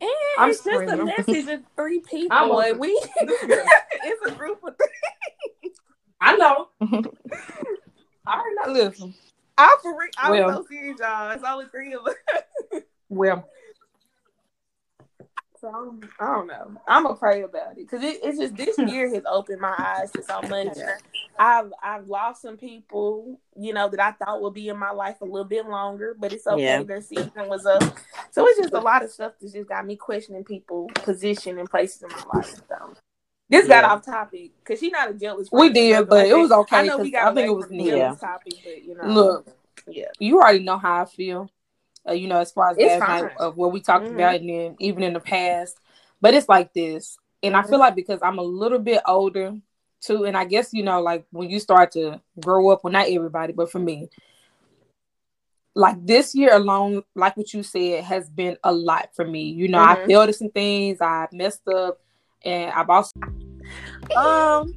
And I'm it's just a message of three people. I'm on- we it's a group of three. I know. I already know. Listen. I'm for real. I'm Well. so serious, y'all. It's only three of us. Well, So I'm, I don't know. I'm gonna pray about it because it, it's just this year has opened my eyes to so much. Yeah. I've I've lost some people, you know, that I thought would be in my life a little bit longer, but it's okay. Yeah. Their season was up, so it's just a lot of stuff that just got me questioning people, position, and places in my life. So this got off topic because she's not a jealous. We did, but like it was okay, I know we got I think it was from needed. the jealous topic, but you know, look, yeah, you already know how I feel. Uh, you know, as far as It's last night of what we talked Mhm. about, and then even in the past. But it's like this, and I feel like because I'm a little bit older too, and I guess you know, like when you start to grow up, well, not everybody, but for me, like this year alone, like what you said, has been a lot for me. You know, I Mhm. failed at some things, I messed up, and I've also um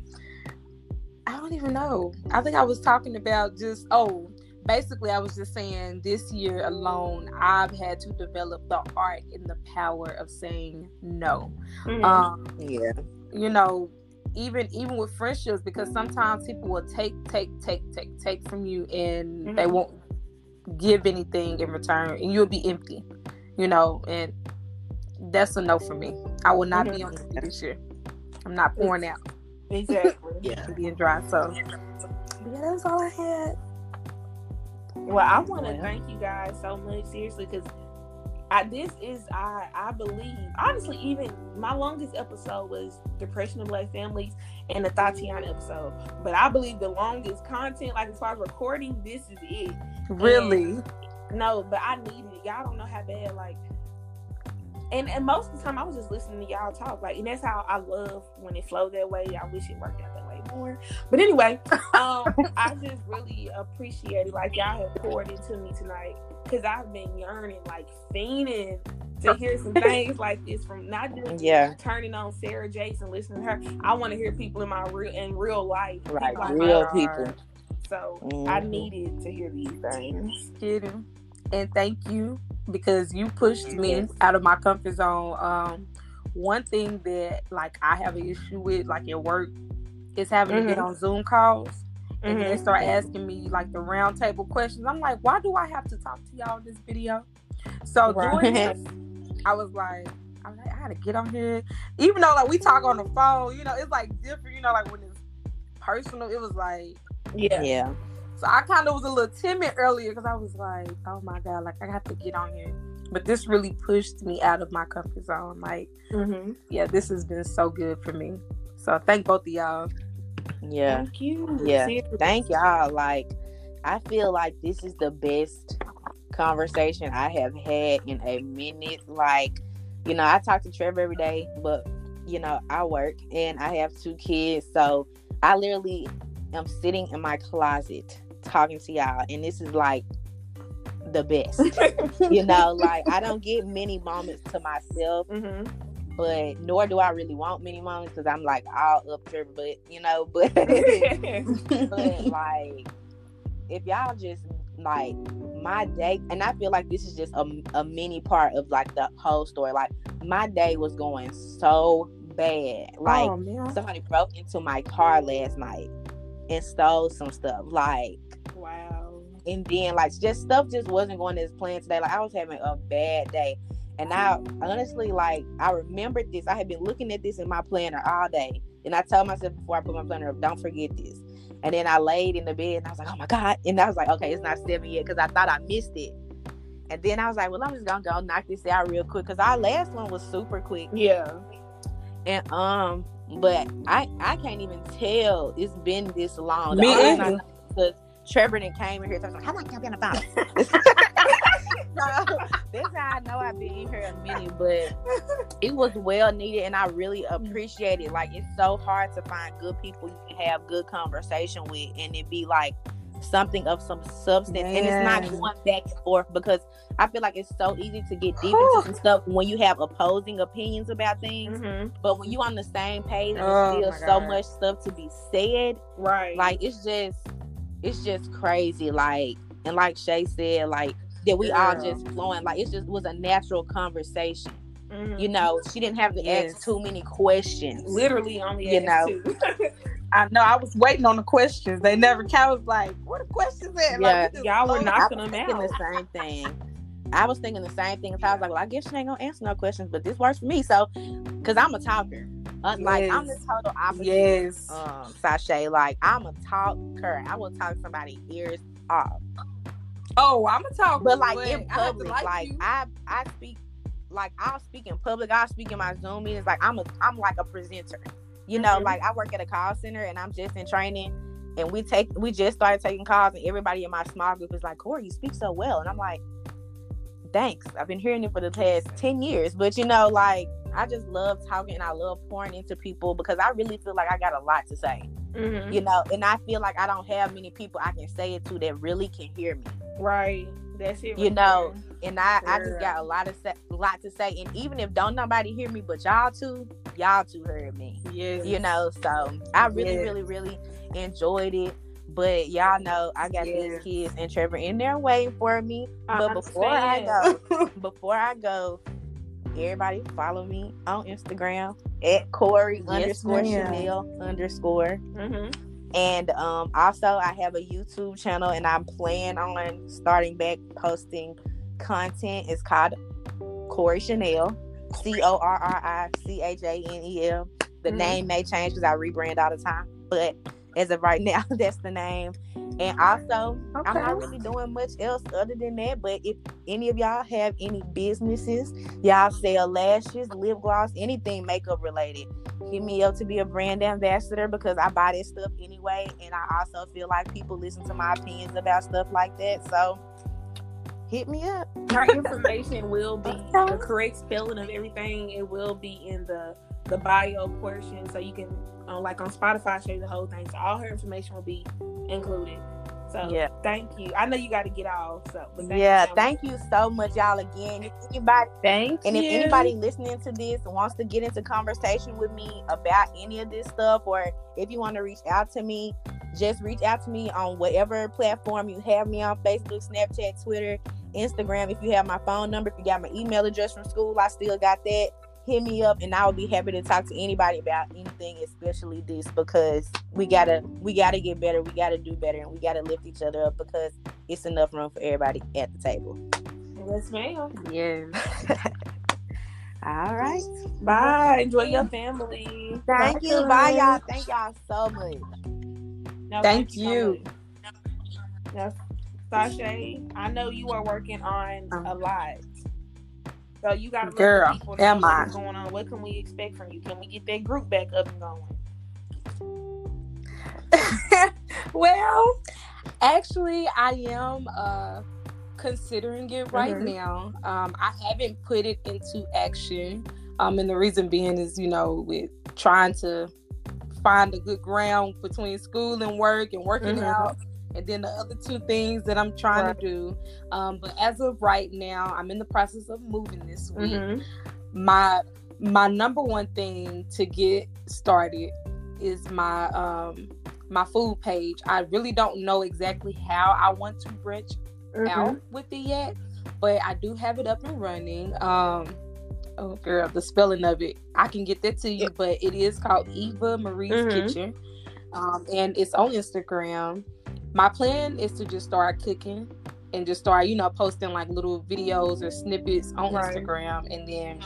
I don't even know. I think I was talking about just oh, basically I was just saying this year alone I've had to develop the art and the power of saying no. Mhm. Um, Yeah. you know, even even with friendships because sometimes people will take take take take take from you and they Mhm. won't give anything in return and you'll be empty. You know, and that's a no for me. I will not be on TV this year. I'm not pouring out exactly. Yeah. being dry. So yeah, that's all I had. Well, I want to thank you guys so much, seriously, because I this is I I believe honestly even my longest episode was depression of black families and the Tatiana episode, but I believe the longest content, like as far as recording, this is it. Really? No, but I needed it. Y'all don't know how bad like. And, and most of the time I was just listening to y'all talk like and that's how I love when it flowed that way. I wish it worked out that way more. But anyway, um I just really appreciate it. Like y'all have poured into me tonight because I've been yearning, like fiending to hear some things like this from not just Yeah. turning on Sarah Jason, listening to her. I want to hear people in my real in real life, Right. people Real know. people. So I Mhm. needed to hear these things. kidding. And thank you because you pushed me out of my comfort zone. Um, one thing that like I have an issue with, like at work, is having to get Mhm. on Zoom calls. And then they Mhm. start asking me like the round table questions. I'm like, why do I have to talk to y'all in this video? So Right. doing this, I was like, I'm like, I gotta get on here. Even though like we talk on the phone, you know, it's like different, you know, like when it's personal, it was like Yeah. Yeah. so I kind of was a little timid earlier because I was like, oh my God, like I have to get on here. But this really pushed me out of my comfort zone. Like, Mm-hmm. yeah, this has been so good for me. So thank both of y'all. Yeah. Thank you. Yeah. Seriously. Thank y'all. Like, I feel like this is the best conversation I have had in a minute. Like, you know, I talk to Trevor every day, but you know, I work and I have two kids, so I literally am sitting in my closet talking to y'all, and this is like the best. you know, like I don't get many moments to myself, Mm-hmm. But nor do I really want many moments because I'm like all up Trevor, but you know, but but like if y'all just like my day and i feel like this is just a, a mini part of like the whole story like my day was going so bad like oh, somebody broke into my car last night and stole some stuff like wow. and then like just stuff just wasn't going as planned today like i was having a bad day And I honestly, like, I remembered this. I had been looking at this in my planner all day. And I told myself before I put my planner up, don't forget this. And then I laid in the bed and I was like, oh my God. And I was like, okay, it's not seven yet because I thought I missed it. And then I was like, well, I'm just gonna go knock this out real quick because our last one was super quick. Yeah. And um, but I I can't even tell it's been this long. Me. Because Trevor then came in here. So I was like, how long y'all been about? so that's how I know I've been in here a minute, but it was well needed and I really appreciate it. Like it's so hard to find good people you can have good conversation with and it be like something of some substance and it's not going back and forth because I feel like it's so easy to get deep into some stuff when you have opposing opinions about things. hmm But when you on the same page, Oh, there's my still so God. much stuff to be said. Right. Like it's just, it's just crazy. Like and like Shay said, like that we all just flowing. Like it just was a natural conversation. Mhm. You know, she didn't have to Yes. ask too many questions. literally only You know. I know I was waiting on the questions. They never came. I was like, what the questions at? Yeah. Like, we Y'all were not- I knocking was them out. the same thing. I was thinking the same thing. So I was like, well, I guess she ain't gonna answer no questions, but this works for me. So, because I'm a talker, uh, like I'm the total opposite. Yes. um Sashay. Like I'm a talker. I will talk somebody ears off. Oh, I'm a talker. But like in I public, like, like. I I speak like I'll speak in public, I'll speak in my Zoom meetings. Like I'm a I'm like a presenter. You know, Mhm. like I work at a call center and I'm just in training and we take we just started taking calls and everybody in my small group is like, Corey, you speak so well. And I'm like, thanks. I've been hearing it for the past 10 years. But you know, like I just love talking and I love pouring into people because I really feel like I got a lot to say. Mhm. you know and i feel like i don't have many people i can say it to that really can hear me Right. That's it. You know, there. and i i just got a lot of sa- lot to say and even if don't nobody hear me but y'all two y'all two heard me yes. you know so i really Yes. really really enjoyed it but y'all know i got Yes. these kids and trevor in there waiting for me but before i go before i go everybody follow me on instagram at corey Yes, underscore ma'am. chanel underscore Mhm. And um, also, I have a YouTube channel, and I'm planning on starting back posting content. It's called Corey Chanel, C O R R I C H A N E L. The Mhm. name may change because I rebrand all the time, but as of right now, that's the name. And also, I'm not really doing much else other than that. But if any of y'all have any businesses, y'all sell lashes, lip gloss, anything makeup related, hit me up to be a brand ambassador because I buy this stuff anyway. And I also feel like people listen to my opinions about stuff like that. So hit me up. Her information will be the correct spelling of everything. It will be in the the bio portion, so you can, uh, like on Spotify, show you the whole thing. So all her information will be included. So Yeah. thank you. I know you got to get off. So but thank yeah, you so thank you so much, y'all. Again, if anybody Thank And if anybody listening to this wants to get into conversation with me about any of this stuff, or if you want to reach out to me, just reach out to me on whatever platform you have me on Facebook, Snapchat, Twitter, Instagram. If you have my phone number, if you got my email address from school, I still got that. Hit me up and I will be happy to talk to anybody about anything, especially this, because we gotta we gotta get better, we gotta do better, and we gotta lift each other up because it's enough room for everybody at the table. Yes, ma'am. Yeah. All right. Bye. Enjoy your family. Thank you. Bye, y'all. Thank y'all so much. No, Thank so you. much. Now, Sashay, I know you are working on a uh-huh. lot. So you got to Girl, people am I? going on. What can we expect from you? Can we get that group back up and going? well, actually, I am uh, considering it right Mhm. now. Um, I haven't put it into action. Um, and the reason being is, you know, with trying to find a good ground between school and work and working Mhm. out. And then the other two things that I'm trying Right. to do. Um, but as of right now, I'm in the process of moving this week Mm-hmm. my my number one thing to get started is my um my food page. I really don't know exactly how I want to branch Mm-hmm. out with it yet, but I do have it up and running. Um oh girl, the spelling of it. I can get that to you, but it is called Eva Marie's Mhm. Kitchen. Um and it's on Instagram. My plan is to just start cooking and just start, you know, posting like little videos or snippets on Right. Instagram and then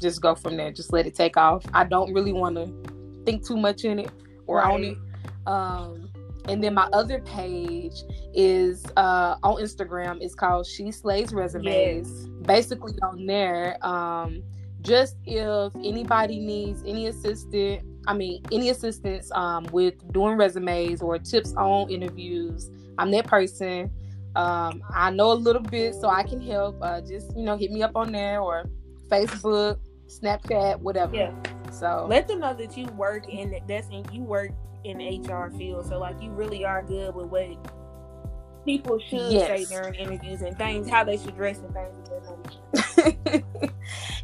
just go from there. Just let it take off. I don't really want to think too much in it or on Right. it. Um, and then my other page is uh, on Instagram. It's called She Slays Resumes. Yes. Basically, on there, um, just if anybody needs any assistant, I mean, any assistance um, with doing resumes or tips on interviews, I'm that person. Um, I know a little bit, so I can help. Uh, just you know, hit me up on there or Facebook, Snapchat, whatever. Yeah. So Let them know that you work in that's in you work in the HR field. So like you really are good with what people should Yes. say during interviews and things, how they should dress and things of that nature.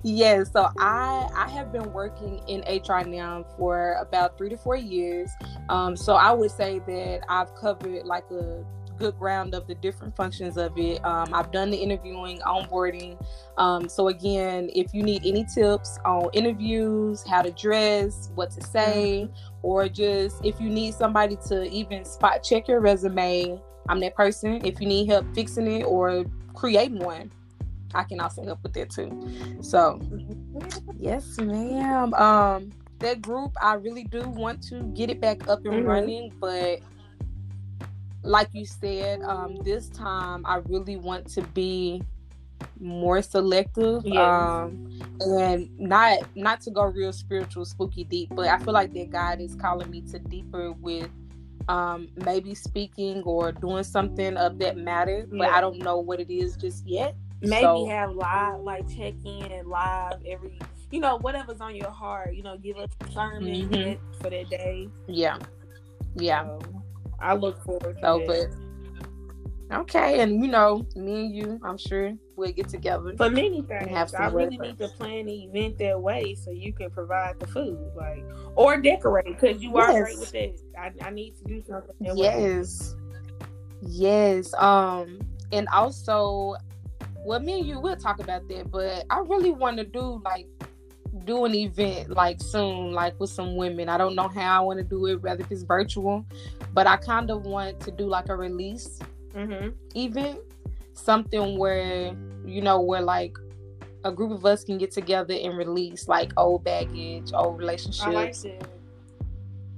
yes so i i have been working in hr now for about three to four years. Um so i would say that i've covered like a good ground of the different functions of it. Um, i've done the interviewing onboarding. Um, so again if you need any tips on interviews how to dress what to say or just if you need somebody to even spot check your resume i'm that person. If you need help fixing it or creating one I can also help with that too. So, yes, ma'am. Um, that group, I really do want to get it back up and Mhm. running, but like you said, um, this time I really want to be more selective. Yes. Um, and not not to go real spiritual, spooky deep, but I feel like that God is calling me to deeper with um maybe speaking or doing something of that matter but Yeah. i don't know what it is just yet Maybe So- have live like check in and live every you know, whatever's on your heart, you know, give us a sermon Mhm. for that day. yeah yeah So, I look forward to so that. but okay and you know me and you i'm sure we'll get together For many things, have I really need to plan the event that way so you can provide the food, like or decorate because you are great with that. I, I need to do something. That way. yes yes um and also well me and you we'll talk about that but i really want to do like do an event like soon like with some women. I don't know how i want to do it whether it's virtual but i kind of want to do like a release Mm-hmm. event something where you know where like a group of us can get together and release like old baggage old relationships. like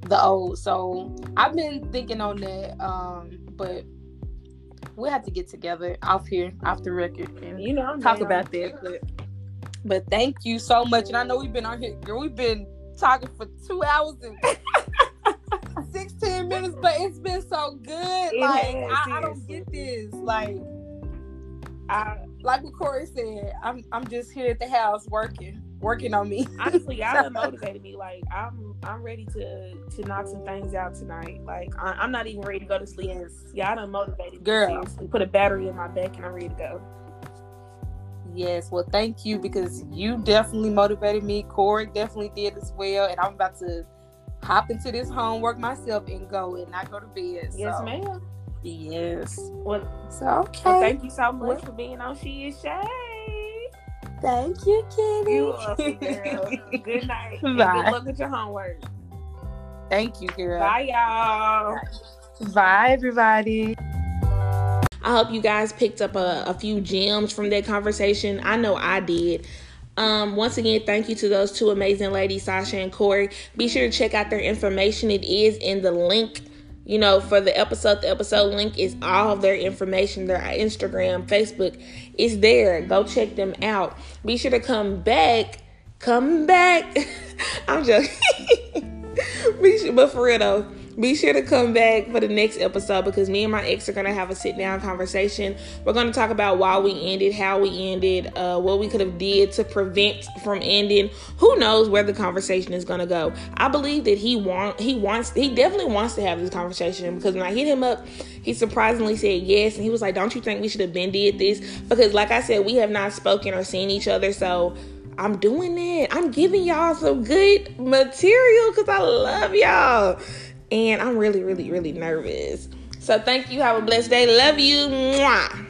the old so i've been thinking on that um but we'll have to get together off here off the record and You know, I'm talk about that but but thank you so much and i know we've been on here girl we've been talking for two hours and 16 minutes but it's been so good It like I, I don't get this like I, like what Corey said, I'm I'm just here at the house working, working on me. honestly, y'all done motivated me. Like I'm, I'm ready to to knock some things out tonight. Like I, I'm not even ready to go to sleep. Y'all done motivated me. Girl. Put a battery in my back and I'm ready to go. Yes, well, thank you because you definitely motivated me. Corey definitely did as well, and I'm about to hop into this homework myself and go and not go to bed. Yes, so, ma'am. Yes. Well, So okay. well, thank you so much Well- for being on She Is Shay. Thank you, Kitty. You welcome, girl. Good night. And good luck with your homework. Thank you, girl. Bye, y'all. Bye, everybody. I hope you guys picked up a, a few gems from that conversation. I know I did. Um, once again, thank you to those two amazing ladies, Sasha and Corey. Be sure to check out their information. It is in the link, you know, for the episode. The episode link is all their information, their Instagram, Facebook. It's there. Go check them out. Be sure to come back. Come back. I'm sure, but for real though, be sure to come back for the next episode because me and my ex are gonna have a sit down conversation. We're gonna talk about why we ended, how we ended, uh, what we could have did to prevent from ending. Who knows where the conversation is gonna go? I believe that he want he wants he definitely wants to have this conversation because when I hit him up, he surprisingly said yes, and he was like, "Don't you think we should have been did this?" Because like I said, we have not spoken or seen each other, so. I'm doing it. I'm giving y'all some good material because I love y'all. And I'm really, really, really nervous. So thank you. Have a blessed day. Love you. Mwah.